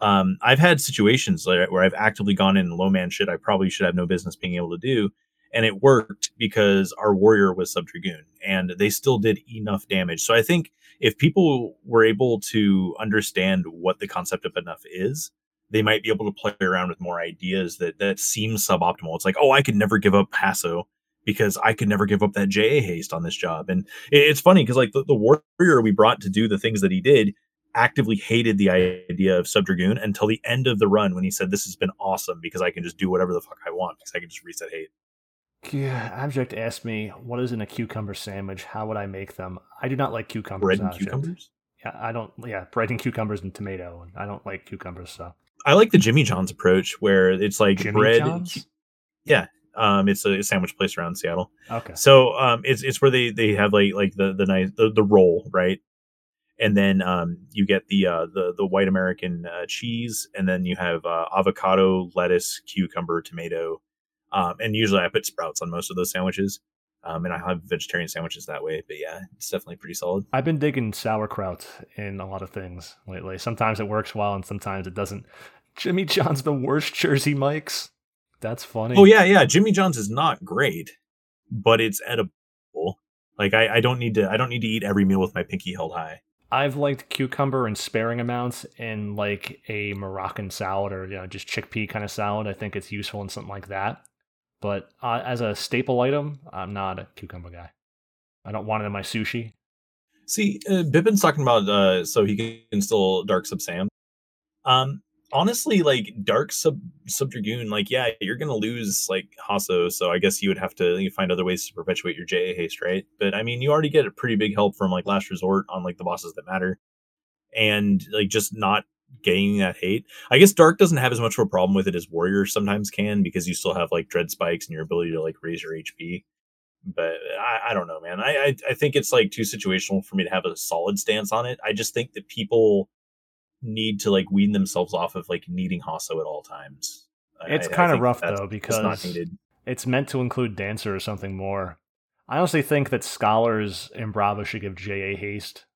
um, I've had situations where I've actively gone in low man shit I probably should have no business being able to do, and it worked because our warrior was sub dragoon, and they still did enough damage. So I think if people were able to understand what the concept of enough is, they might be able to play around with more ideas that that seem suboptimal. It's like, oh, I could never give up Hasso because I could never give up that JA haste on this job. And it- it's funny because like the, the warrior we brought to do the things that he did actively hated the idea of sub dragoon until the end of the run when he said, "This has been awesome because I can just do whatever the fuck I want because I can just reset hate." Yeah, Abject asked me, what is in a cucumber sandwich? How would I make them? I do not like cucumbers. Bread and Abject. cucumbers. Yeah, I don't. Yeah, bread and cucumbers and tomato. And I don't like cucumbers. So I like the Jimmy John's approach where it's like Jimmy bread. John's. Um, it's a sandwich place around Seattle. Okay. So um, it's it's where they they have like like the the nice the, the roll right, and then um you get the uh the the white American uh, cheese, and then you have uh, avocado, lettuce, cucumber, tomato, um, and usually I put sprouts on most of those sandwiches. Um, and I have vegetarian sandwiches that way, but yeah, it's definitely pretty solid. I've been digging sauerkraut in a lot of things lately. Sometimes it works well, and sometimes it doesn't. Jimmy John's the worst Jersey Mike's. That's funny. Oh yeah, yeah. Jimmy John's is not great, but it's edible. Like I, I don't need to I don't need to eat every meal with my pinky held high. I've liked cucumber in sparing amounts in like a Moroccan salad or you know just chickpea kind of salad. I think it's useful in something like that. But uh, as a staple item, I'm not a cucumber guy. I don't want it in my sushi. See, uh, Bibbin's talking about uh, so he can still dark sub Sam. Um, honestly, like dark sub sub dragoon, like yeah, you're gonna lose like Hasso, so I guess you would have to you find other ways to perpetuate your JA haste, right? But I mean, you already get a pretty big help from like last resort on like the bosses that matter, and like just not gaining that hate. I guess dark doesn't have as much of a problem with it as warrior sometimes can because you still have like dread spikes and your ability to like raise your HP. But I, I don't know, man. I, I I think it's like too situational for me to have a solid stance on it. I just think that people need to like wean themselves off of like needing Hasso at all times. It's I- I kind of rough though just not because needed. it's meant to include dancer or something more. I honestly think that scholars Embrava should give JA haste.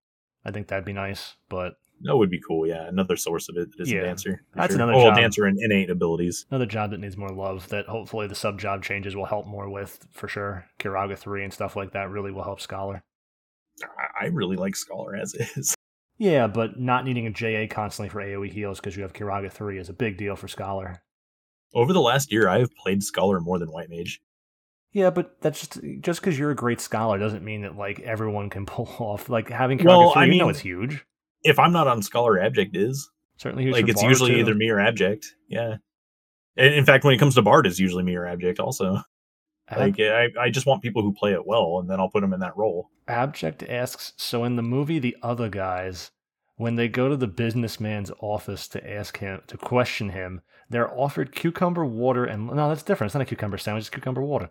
I think that'd be nice, but That would be cool. Yeah, another source of it that is Yeah. a dancer. That's sure. another Oh, job. dancer and innate abilities. another job that needs more love that hopefully the sub job changes will help more with for sure. Kiraga 3 and stuff like that really will help Scholar. I, I really like Scholar as is. Yeah, but not needing a JA constantly for AoE heals because you have Kiraga 3 is a big deal for Scholar. Over the last year, I have played Scholar more than White Mage. Yeah, but that's just just because you're a great scholar doesn't mean that like everyone can pull off like having Kiraga Well, 3. I you know mean- it's huge. If I'm not on Scholar, Abject is. Certainly huge like it's usually too. either me or abject yeah in fact when it comes to bard it's usually me or abject also Ab- like I, I just want people who play it well and then i'll put them in that role Abject asks, so in the movie The Other Guys, when they go to the businessman's office to ask him to question him, they're offered cucumber water and no, that's different. It's not a cucumber sandwich, it's cucumber water.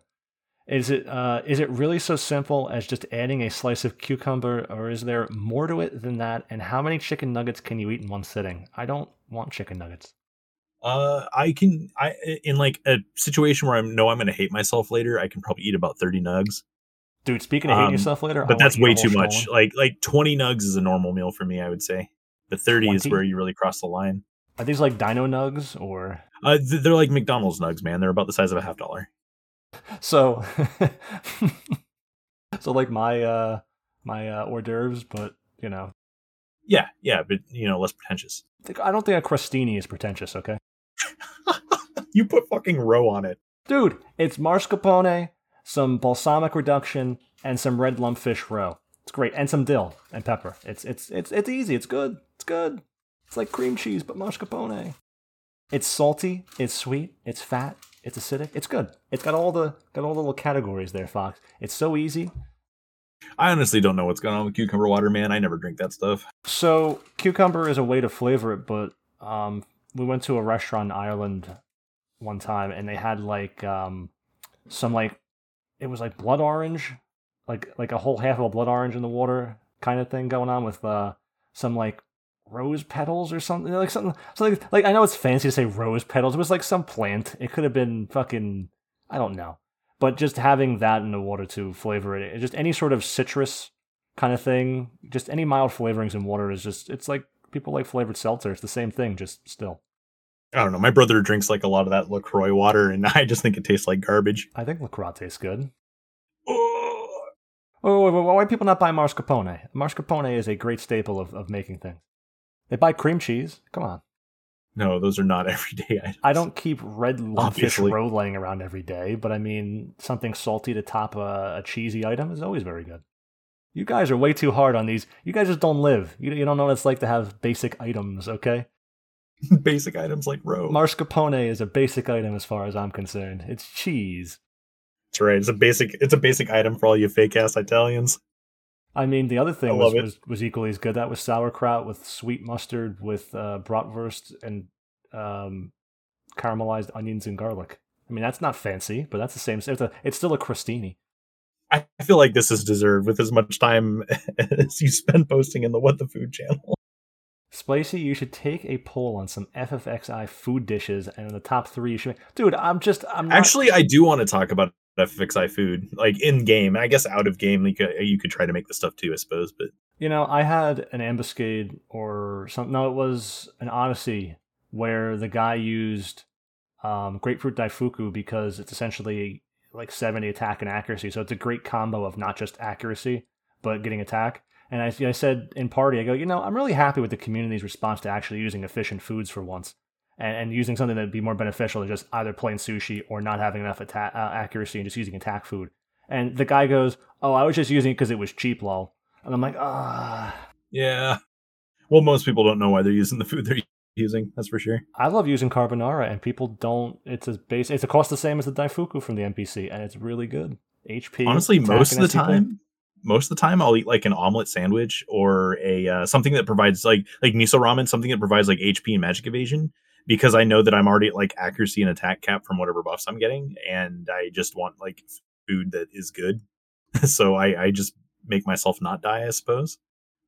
Is it uh, is it really so simple as just adding a slice of cucumber, or is there more to it than that? And how many chicken nuggets can you eat in one sitting? I don't want chicken nuggets. Uh i can i in like a situation where i know i'm gonna hate myself later i can probably eat about 30 nugs. Dude, speaking of hating Um, yourself later, but wanna that's way too much. Stollen. like like 20 nugs is a normal meal for me i would say. But 30 is where you really cross the line. Are these like Dino Nugs or? Uh they're like mcdonald's nugs man. They're about the size of a half dollar. So, so like my uh my uh, hors d'oeuvres, but you know, yeah yeah but you know less pretentious. I I don't think a crostini is pretentious. Okay, you put fucking roe on it dude, it's mascarpone, some balsamic reduction, and some red lumpfish roe. It's great, and some dill and pepper. It's it's it's it's easy. It's good. It's good. It's like cream cheese, but mascarpone. It's salty. It's sweet. It's fat. It's acidic. It's good. It's got all the got all the little categories there, Fox. It's so easy. i honestly don't know what's going on with cucumber water man i never drink that stuff So cucumber is a way to flavor it, but um, we went to a restaurant in Ireland one time, and they had like um, some like it was like blood orange, like like a whole half of a blood orange in the water kind of thing going on with uh, some like rose petals or something like something something like I know it's fancy to say rose petals. It was like some plant. It could have been fucking I don't know. But just having that in the water to flavor it, just any sort of citrus kind of thing, just any mild flavorings in water is just it's like people like flavored seltzer. It's the same thing, just still. I don't know. My brother drinks like a lot of that LaCroix water, and I just think it tastes like garbage. I think LaCroix tastes good. Oh, Oh, why people not buy mascarpone? Mascarpone is a great staple of, of making things. They buy cream cheese. Come on. no, those are not everyday items. I don't keep red Obviously. roe laying around every day, but I mean, something salty to top a, a cheesy item is always very good. You guys are way too hard on these. You guys just don't live. You, you don't know what it's like to have basic items, okay? basic items like roe. Mascarpone is a basic item as far as I'm concerned. It's cheese. That's right. It's a basic. It's a basic item for all you fake ass Italians. I mean, the other thing was, was was equally as good. That was sauerkraut with sweet mustard, with uh, bratwurst and um, caramelized onions and garlic. I mean, that's not fancy, but that's the same. It's, a, it's still a crostini. I feel like this is deserved with as much time as you spend posting in the What the Food channel. Spicy, you should take a poll on some FFXI food dishes, and in the top three, you should. Dude, I'm just, I'm not, Actually, I do want to talk about FFXI food, like in game. I guess out of game, you could, you could try to make the stuff too, I suppose. But You know, I had an ambuscade or something. No, it was an Odyssey where the guy used um, grapefruit daifuku because it's essentially like 70 attack and accuracy. So it's a great combo of not just accuracy, but getting attack. And I, I said in party, I go, you know, I'm really happy with the community's response to actually using efficient foods for once. And, and using something that'd be more beneficial than just either plain sushi or not having enough attack uh, accuracy and just using attack food. And the guy goes, "Oh, I was just using it because it was cheap, lol." And I'm like, ah. yeah, well, most people don't know why they're using the food they're using. That's for sure. I love using carbonara, and people don't. It's as base. It's a cost the same as the daifuku from the NPC, and it's really good. HP. Honestly, most of the at people. time, most of the time, I'll eat like an omelet sandwich or a uh, something that provides like like miso ramen, something that provides like HP and magic evasion, because I know that I'm already at like accuracy and attack cap from whatever buffs I'm getting, and I just want like food that is good. so I I just make myself not die, I suppose.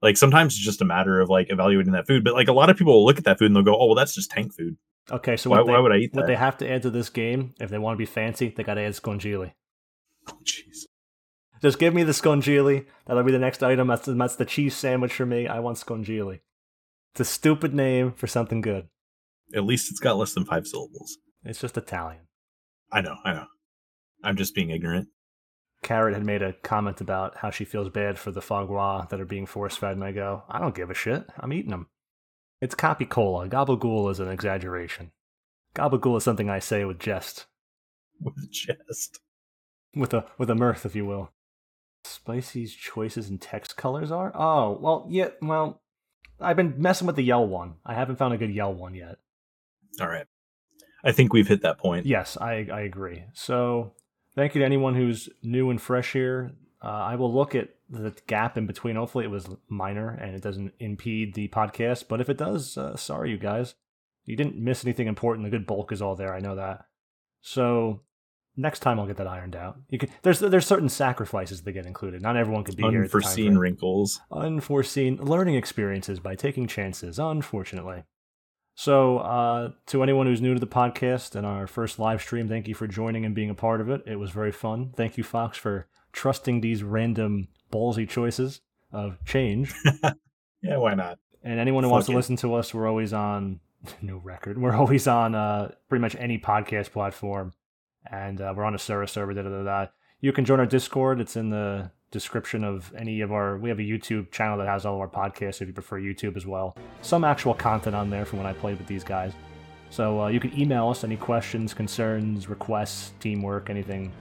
Like sometimes it's just a matter of like evaluating that food, but like a lot of people will look at that food and they'll go, "Oh, well, that's just tank food. Okay, so why, what, they, why would I eat what that?" they have to add to this game if they want to be fancy, they got to add scongili. Oh, Jeez. Just give me the scongili. That'll be the next item. That's the, that's the cheese sandwich for me. I want scongili. It's a stupid name for something good. At least it's got less than five syllables. It's just Italian. I know, I know. I'm just being ignorant. Carrot had made a comment about how she feels bad for the foie gras that are being force fed, and I go, I don't give a shit. I'm eating them. It's capicola. Gabagool is an exaggeration. Gabagool is something I say with jest, With jest. with a with a mirth, if you will. Spicy's choices and text colors are? Oh, well, yeah, well, I've been messing with the yell one. I haven't found a good yell one yet. All right. I think we've hit that point. Yes, I, I agree. So, thank you to anyone who's new and fresh here. Uh, I will look at the gap in between. Hopefully, it was minor and it doesn't impede the podcast. But if it does, uh, sorry, you guys. You didn't miss anything important. The good bulk is all there. I know that. So, next time I'll get that ironed out. You can, there's there's certain sacrifices that get included. Not everyone could be here. the time Unforeseen wrinkles. unforeseen learning experiences by taking chances, unfortunately. So, uh, to anyone who's new to the podcast and our first live stream, thank you for joining and being a part of it. It was very fun. Thank you, Fox, for trusting these random ballsy choices of change. Yeah, why not? And anyone who wants Fuck to it. listen to us, we're always on new record. We're always on uh, pretty much any podcast platform, and uh, we're on Asura server. Da, da, da, da. You can join our Discord. It's in the description of any of our. We have a YouTube channel that has all of our podcasts. If you prefer YouTube as well, some actual content on there from when I played with these guys. So uh, you can email us any questions, concerns, requests, teamwork, anything,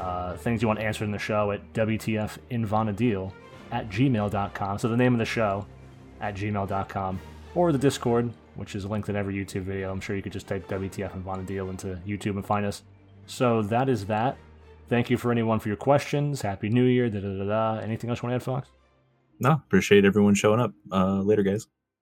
uh, things you want answered in the show at WTFinvonadil at gmail.com. So the name of the show at gmail.com or the Discord, which is linked in every YouTube video. I'm sure you could just type WTF and Vana'diel into YouTube and find us. So that is that. Thank you for anyone for your questions. Happy New Year. Da da da da. Anything else you want to add, Fox? No, appreciate everyone showing up. Uh, later, guys.